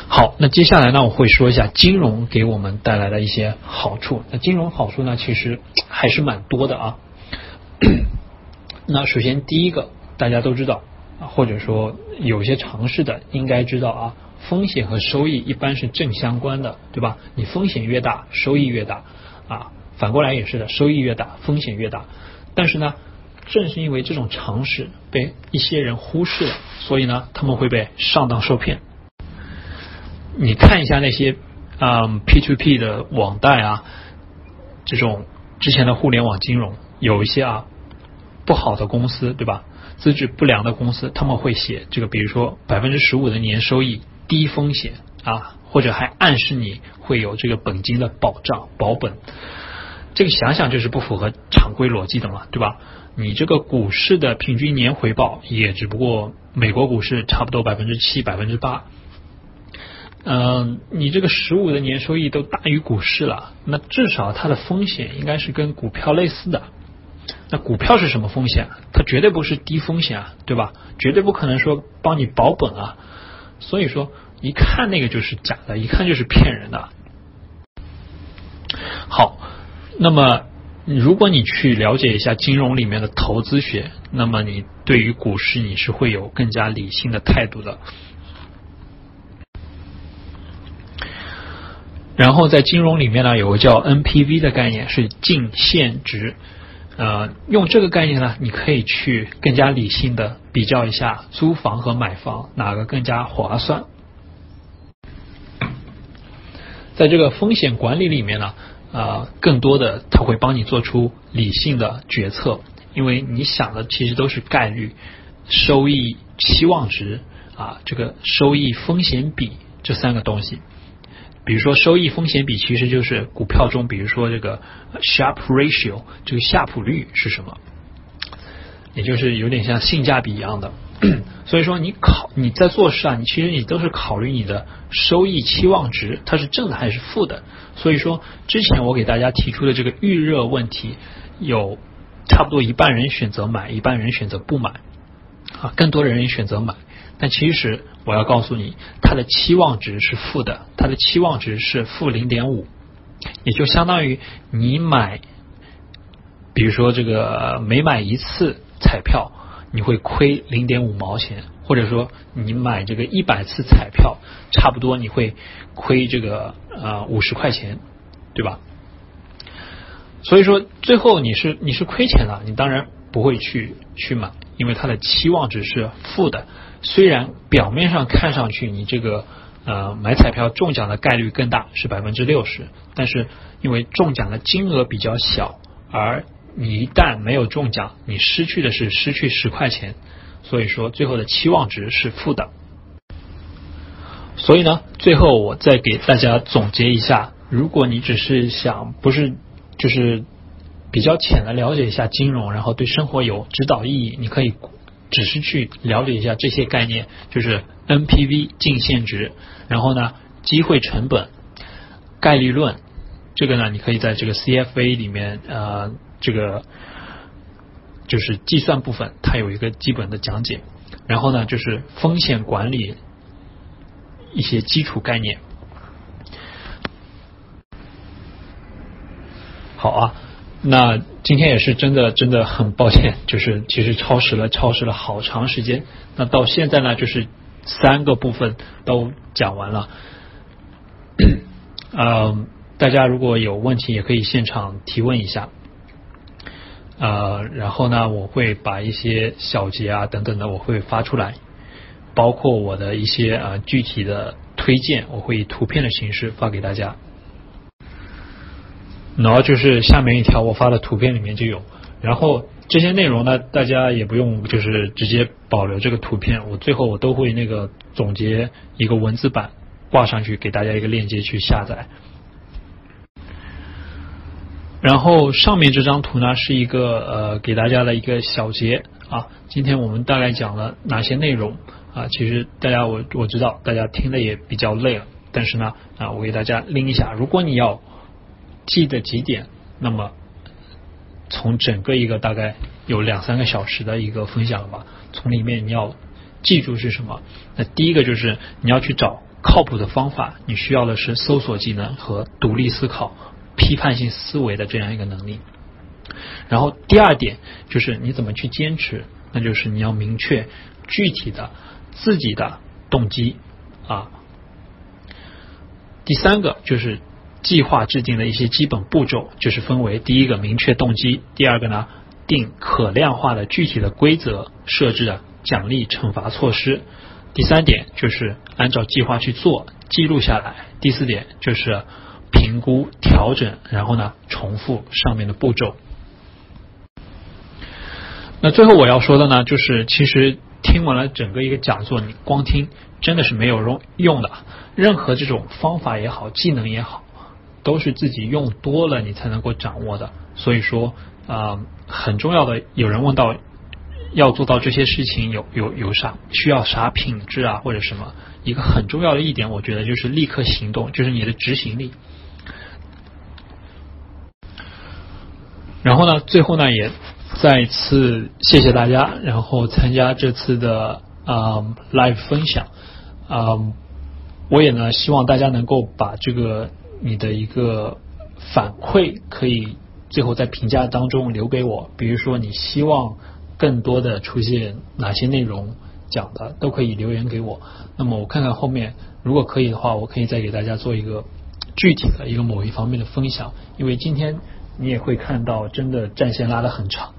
好，那接下来呢，我会说一下金融给我们带来的一些好处。那金融好处呢，其实还是蛮多的啊。那首先第一个，大家都知道啊，或者说有些尝试的应该知道啊。风险和收益一般是正相关的，对吧？你风险越大，收益越大啊。反过来也是的，收益越大，风险越大。但是呢，正是因为这种常识被一些人忽视了，所以呢，他们会被上当受骗。你看一下那些嗯 P to P 的网贷啊，这种之前的互联网金融，有一些啊不好的公司，对吧？资质不良的公司，他们会写这个，比如说百分之十五的年收益。低风险啊，或者还暗示你会有这个本金的保障保本，这个想想就是不符合常规逻辑的嘛，对吧？你这个股市的平均年回报也只不过美国股市差不多百分之七百分之八，嗯，你这个十五的年收益都大于股市了，那至少它的风险应该是跟股票类似的。那股票是什么风险？它绝对不是低风险啊，对吧？绝对不可能说帮你保本啊。所以说，一看那个就是假的，一看就是骗人的。好，那么如果你去了解一下金融里面的投资学，那么你对于股市你是会有更加理性的态度的。然后在金融里面呢，有个叫 NPV 的概念，是净现值。呃，用这个概念呢，你可以去更加理性的比较一下租房和买房哪个更加划算。在这个风险管理里面呢，啊，更多的它会帮你做出理性的决策，因为你想的其实都是概率、收益、期望值啊，这个收益风险比这三个东西。比如说收益风险比其实就是股票中，比如说这个 s h a r p ratio 这个夏普率是什么？也就是有点像性价比一样的。所以说你考你在做事啊，你其实你都是考虑你的收益期望值，它是正的还是负的。所以说之前我给大家提出的这个预热问题，有差不多一半人选择买，一半人选择不买啊，更多的人选择买。但其实我要告诉你，它的期望值是负的，它的期望值是负零点五，也就相当于你买，比如说这个每买一次彩票，你会亏零点五毛钱，或者说你买这个一百次彩票，差不多你会亏这个呃五十块钱，对吧？所以说最后你是你是亏钱了，你当然不会去去买，因为它的期望值是负的。虽然表面上看上去你这个呃买彩票中奖的概率更大是百分之六十，但是因为中奖的金额比较小，而你一旦没有中奖，你失去的是失去十块钱，所以说最后的期望值是负的。所以呢，最后我再给大家总结一下：如果你只是想不是就是比较浅的了解一下金融，然后对生活有指导意义，你可以只是去了解一下这些概念，就是 NPV 净现值，然后呢，机会成本、概率论，这个呢，你可以在这个 CFA 里面呃，这个就是计算部分，它有一个基本的讲解。然后呢，就是风险管理一些基础概念。好啊，那今天也是真的真的很抱歉，就是其实超时了，超时了好长时间。那到现在呢，就是三个部分都讲完了。嗯，大家如果有问题，也可以现场提问一下。呃，然后呢，我会把一些小节啊等等的，我会发出来，包括我的一些呃具体的推荐，我会以图片的形式发给大家。然后就是下面一条我发的图片里面就有，然后这些内容呢，大家也不用就是直接保留这个图片，我最后我都会那个总结一个文字版挂上去，给大家一个链接去下载。然后上面这张图呢是一个呃给大家的一个小结啊，今天我们大概讲了哪些内容啊？其实大家我我知道大家听的也比较累了，但是呢啊我给大家拎一下，如果你要记得几点，那么从整个一个大概有两三个小时的一个分享吧，从里面你要记住是什么？那第一个就是你要去找靠谱的方法，你需要的是搜索技能和独立思考。批判性思维的这样一个能力，然后第二点就是你怎么去坚持，那就是你要明确具体的自己的动机啊。第三个就是计划制定的一些基本步骤，就是分为第一个明确动机，第二个呢定可量化的具体的规则，设置奖励惩罚措施，第三点就是按照计划去做，记录下来，第四点就是。评估、调整，然后呢，重复上面的步骤。那最后我要说的呢，就是其实听完了整个一个讲座，你光听真的是没有用用的。任何这种方法也好，技能也好，都是自己用多了你才能够掌握的。所以说啊，很重要的，有人问到要做到这些事情有有有啥需要啥品质啊，或者什么？一个很重要的一点，我觉得就是立刻行动，就是你的执行力。然后呢，最后呢，也再次谢谢大家，然后参加这次的啊 live 分享啊，我也呢希望大家能够把这个你的一个反馈，可以最后在评价当中留给我，比如说你希望更多的出现哪些内容讲的，都可以留言给我。那么我看看后面，如果可以的话，我可以再给大家做一个具体的一个某一方面的分享，因为今天。你也会看到，真的战线拉得很长，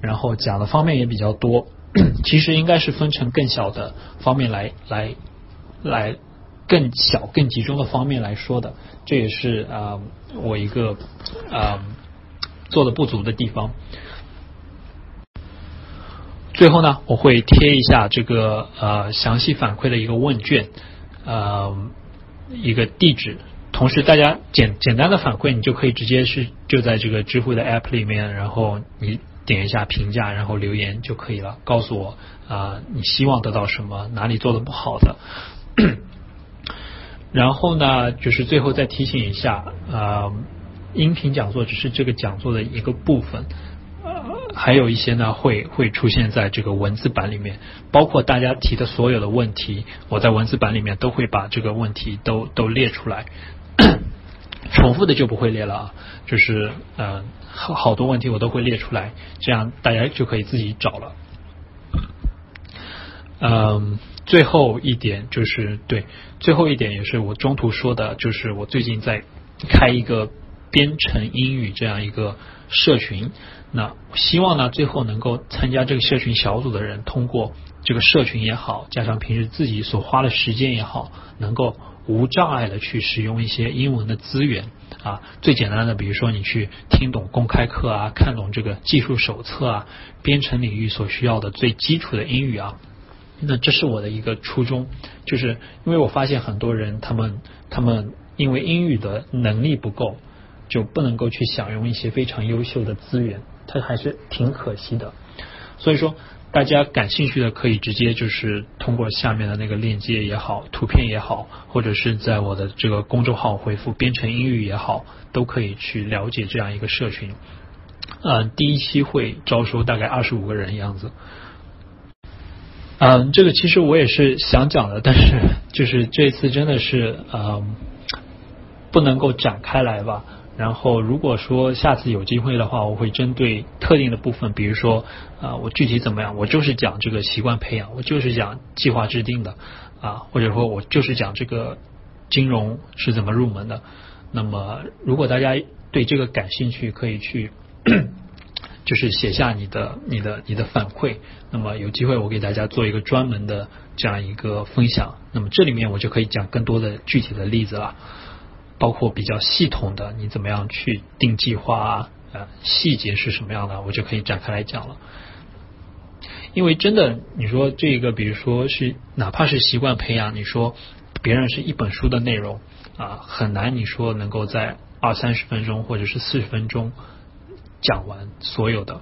然后讲的方面也比较多。其实应该是分成更小的方面来来来更小、更集中的方面来说的。这也是啊我一个啊做的不足的地方。最后呢，我会贴一下这个呃详细反馈的一个问卷，呃一个地址。同时，大家简简单的反馈，你就可以直接是就在这个知乎的 app 里面，然后你点一下评价，然后留言就可以了，告诉我啊你希望得到什么，哪里做的不好的。然后呢，就是最后再提醒一下啊，音频讲座只是这个讲座的一个部分。呃还有一些呢，会会出现在这个文字版里面，包括大家提的所有的问题，我在文字版里面都会把这个问题都都列出来。重复的就不会列了啊，就是嗯，好好多问题我都会列出来，这样大家就可以自己找了。嗯，最后一点就是对，最后一点也是我中途说的，就是我最近在开一个编程英语这样一个社群，那希望呢最后能够参加这个社群小组的人，通过这个社群也好，加上平时自己所花的时间也好，能够。无障碍的去使用一些英文的资源啊，最简单的，比如说你去听懂公开课啊，看懂这个技术手册啊，编程领域所需要的最基础的英语啊，那这是我的一个初衷，就是因为我发现很多人他们他们因为英语的能力不够，就不能够去享用一些非常优秀的资源，它还是挺可惜的。所以说，大家感兴趣的可以直接就是通过下面的那个链接也好，图片也好，或者是在我的这个公众号回复“编程英语”也好，都可以去了解这样一个社群。嗯，第一期会招收大概二十五个人样子。嗯，这个其实我也是想讲的，但是就是这次真的是嗯不能够展开来吧。然后如果说下次有机会的话，我会针对特定的部分，比如说啊我具体怎么样，我就是讲这个习惯培养，我就是讲计划制定的啊，或者说我就是讲这个金融是怎么入门的。那么如果大家对这个感兴趣，可以去。就是写下你的、你的、你的反馈，那么有机会我给大家做一个专门的这样一个分享。那么这里面我就可以讲更多的具体的例子了，包括比较系统的你怎么样去定计划啊，呃，细节是什么样的，我就可以展开来讲了。因为真的，你说这个，比如说是哪怕是习惯培养，你说别人是一本书的内容啊，很难你说能够在二三十分钟或者是四十分钟。讲完所有的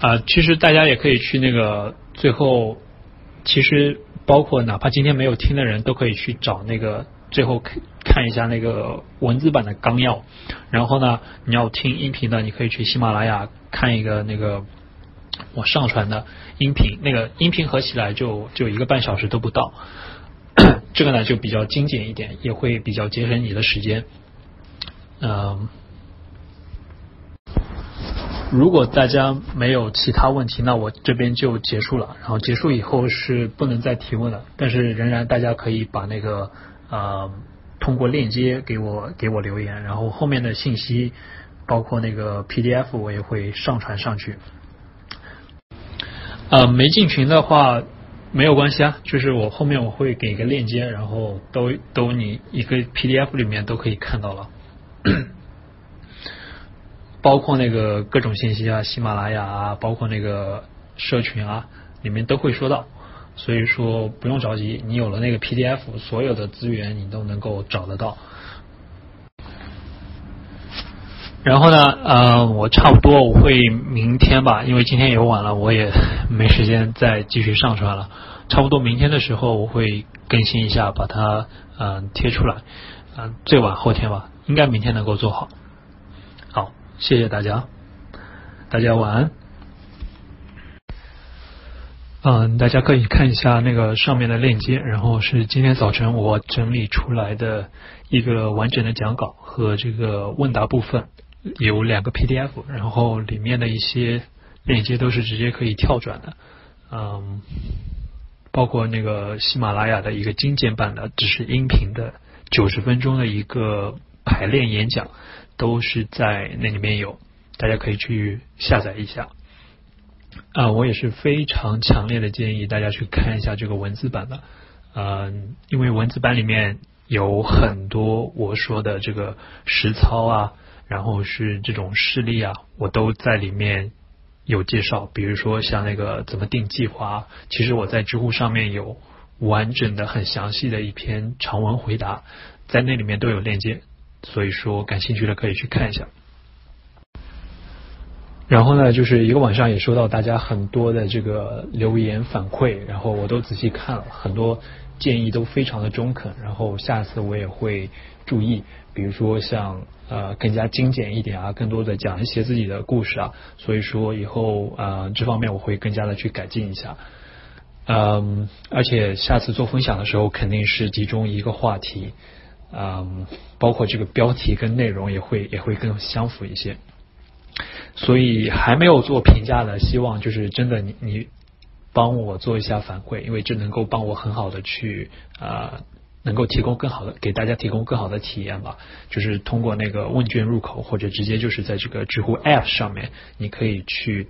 啊，其实大家也可以去那个最后，其实包括哪怕今天没有听的人都可以去找那个最后看一下那个文字版的纲要。然后呢，你要听音频的，你可以去喜马拉雅看一个那个我上传的音频，那个音频合起来就就一个半小时都不到。这个呢就比较精简一点，也会比较节省你的时间。嗯。如果大家没有其他问题，那我这边就结束了。然后结束以后是不能再提问了，但是仍然大家可以把那个呃通过链接给我给我留言，然后后面的信息包括那个 PDF 我也会上传上去。呃，没进群的话没有关系啊，就是我后面我会给个链接，然后都都你一个 PDF 里面都可以看到了。包括那个各种信息啊，喜马拉雅啊，包括那个社群啊，里面都会说到，所以说不用着急，你有了那个 PDF，所有的资源你都能够找得到。然后呢，呃，我差不多我会明天吧，因为今天也晚了，我也没时间再继续上传了。差不多明天的时候我会更新一下，把它嗯贴出来，嗯，最晚后天吧，应该明天能够做好。谢谢大家，大家晚安。嗯，大家可以看一下那个上面的链接，然后是今天早晨我整理出来的一个完整的讲稿和这个问答部分，有两个 PDF，然后里面的一些链接都是直接可以跳转的，嗯，包括那个喜马拉雅的一个精简版的，只是音频的九十分钟的一个排练演讲。都是在那里面有，大家可以去下载一下。啊，我也是非常强烈的建议大家去看一下这个文字版的，嗯，因为文字版里面有很多我说的这个实操啊，然后是这种事例啊，我都在里面有介绍。比如说像那个怎么定计划，其实我在知乎上面有完整的、很详细的一篇长文回答，在那里面都有链接。所以说，感兴趣的可以去看一下。然后呢，就是一个晚上也收到大家很多的这个留言反馈，然后我都仔细看了，很多建议都非常的中肯。然后下次我也会注意，比如说像呃更加精简一点啊，更多的讲一些自己的故事啊。所以说以后啊这方面我会更加的去改进一下。嗯，而且下次做分享的时候，肯定是集中一个话题。嗯，包括这个标题跟内容也会也会更相符一些，所以还没有做评价的，希望就是真的你你帮我做一下反馈，因为这能够帮我很好的去啊，能够提供更好的给大家提供更好的体验吧。就是通过那个问卷入口，或者直接就是在这个知乎 App 上面，你可以去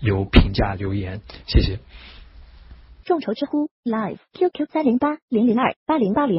留评价留言，谢谢。众筹知乎 Live QQ 三零八零零二八零八零。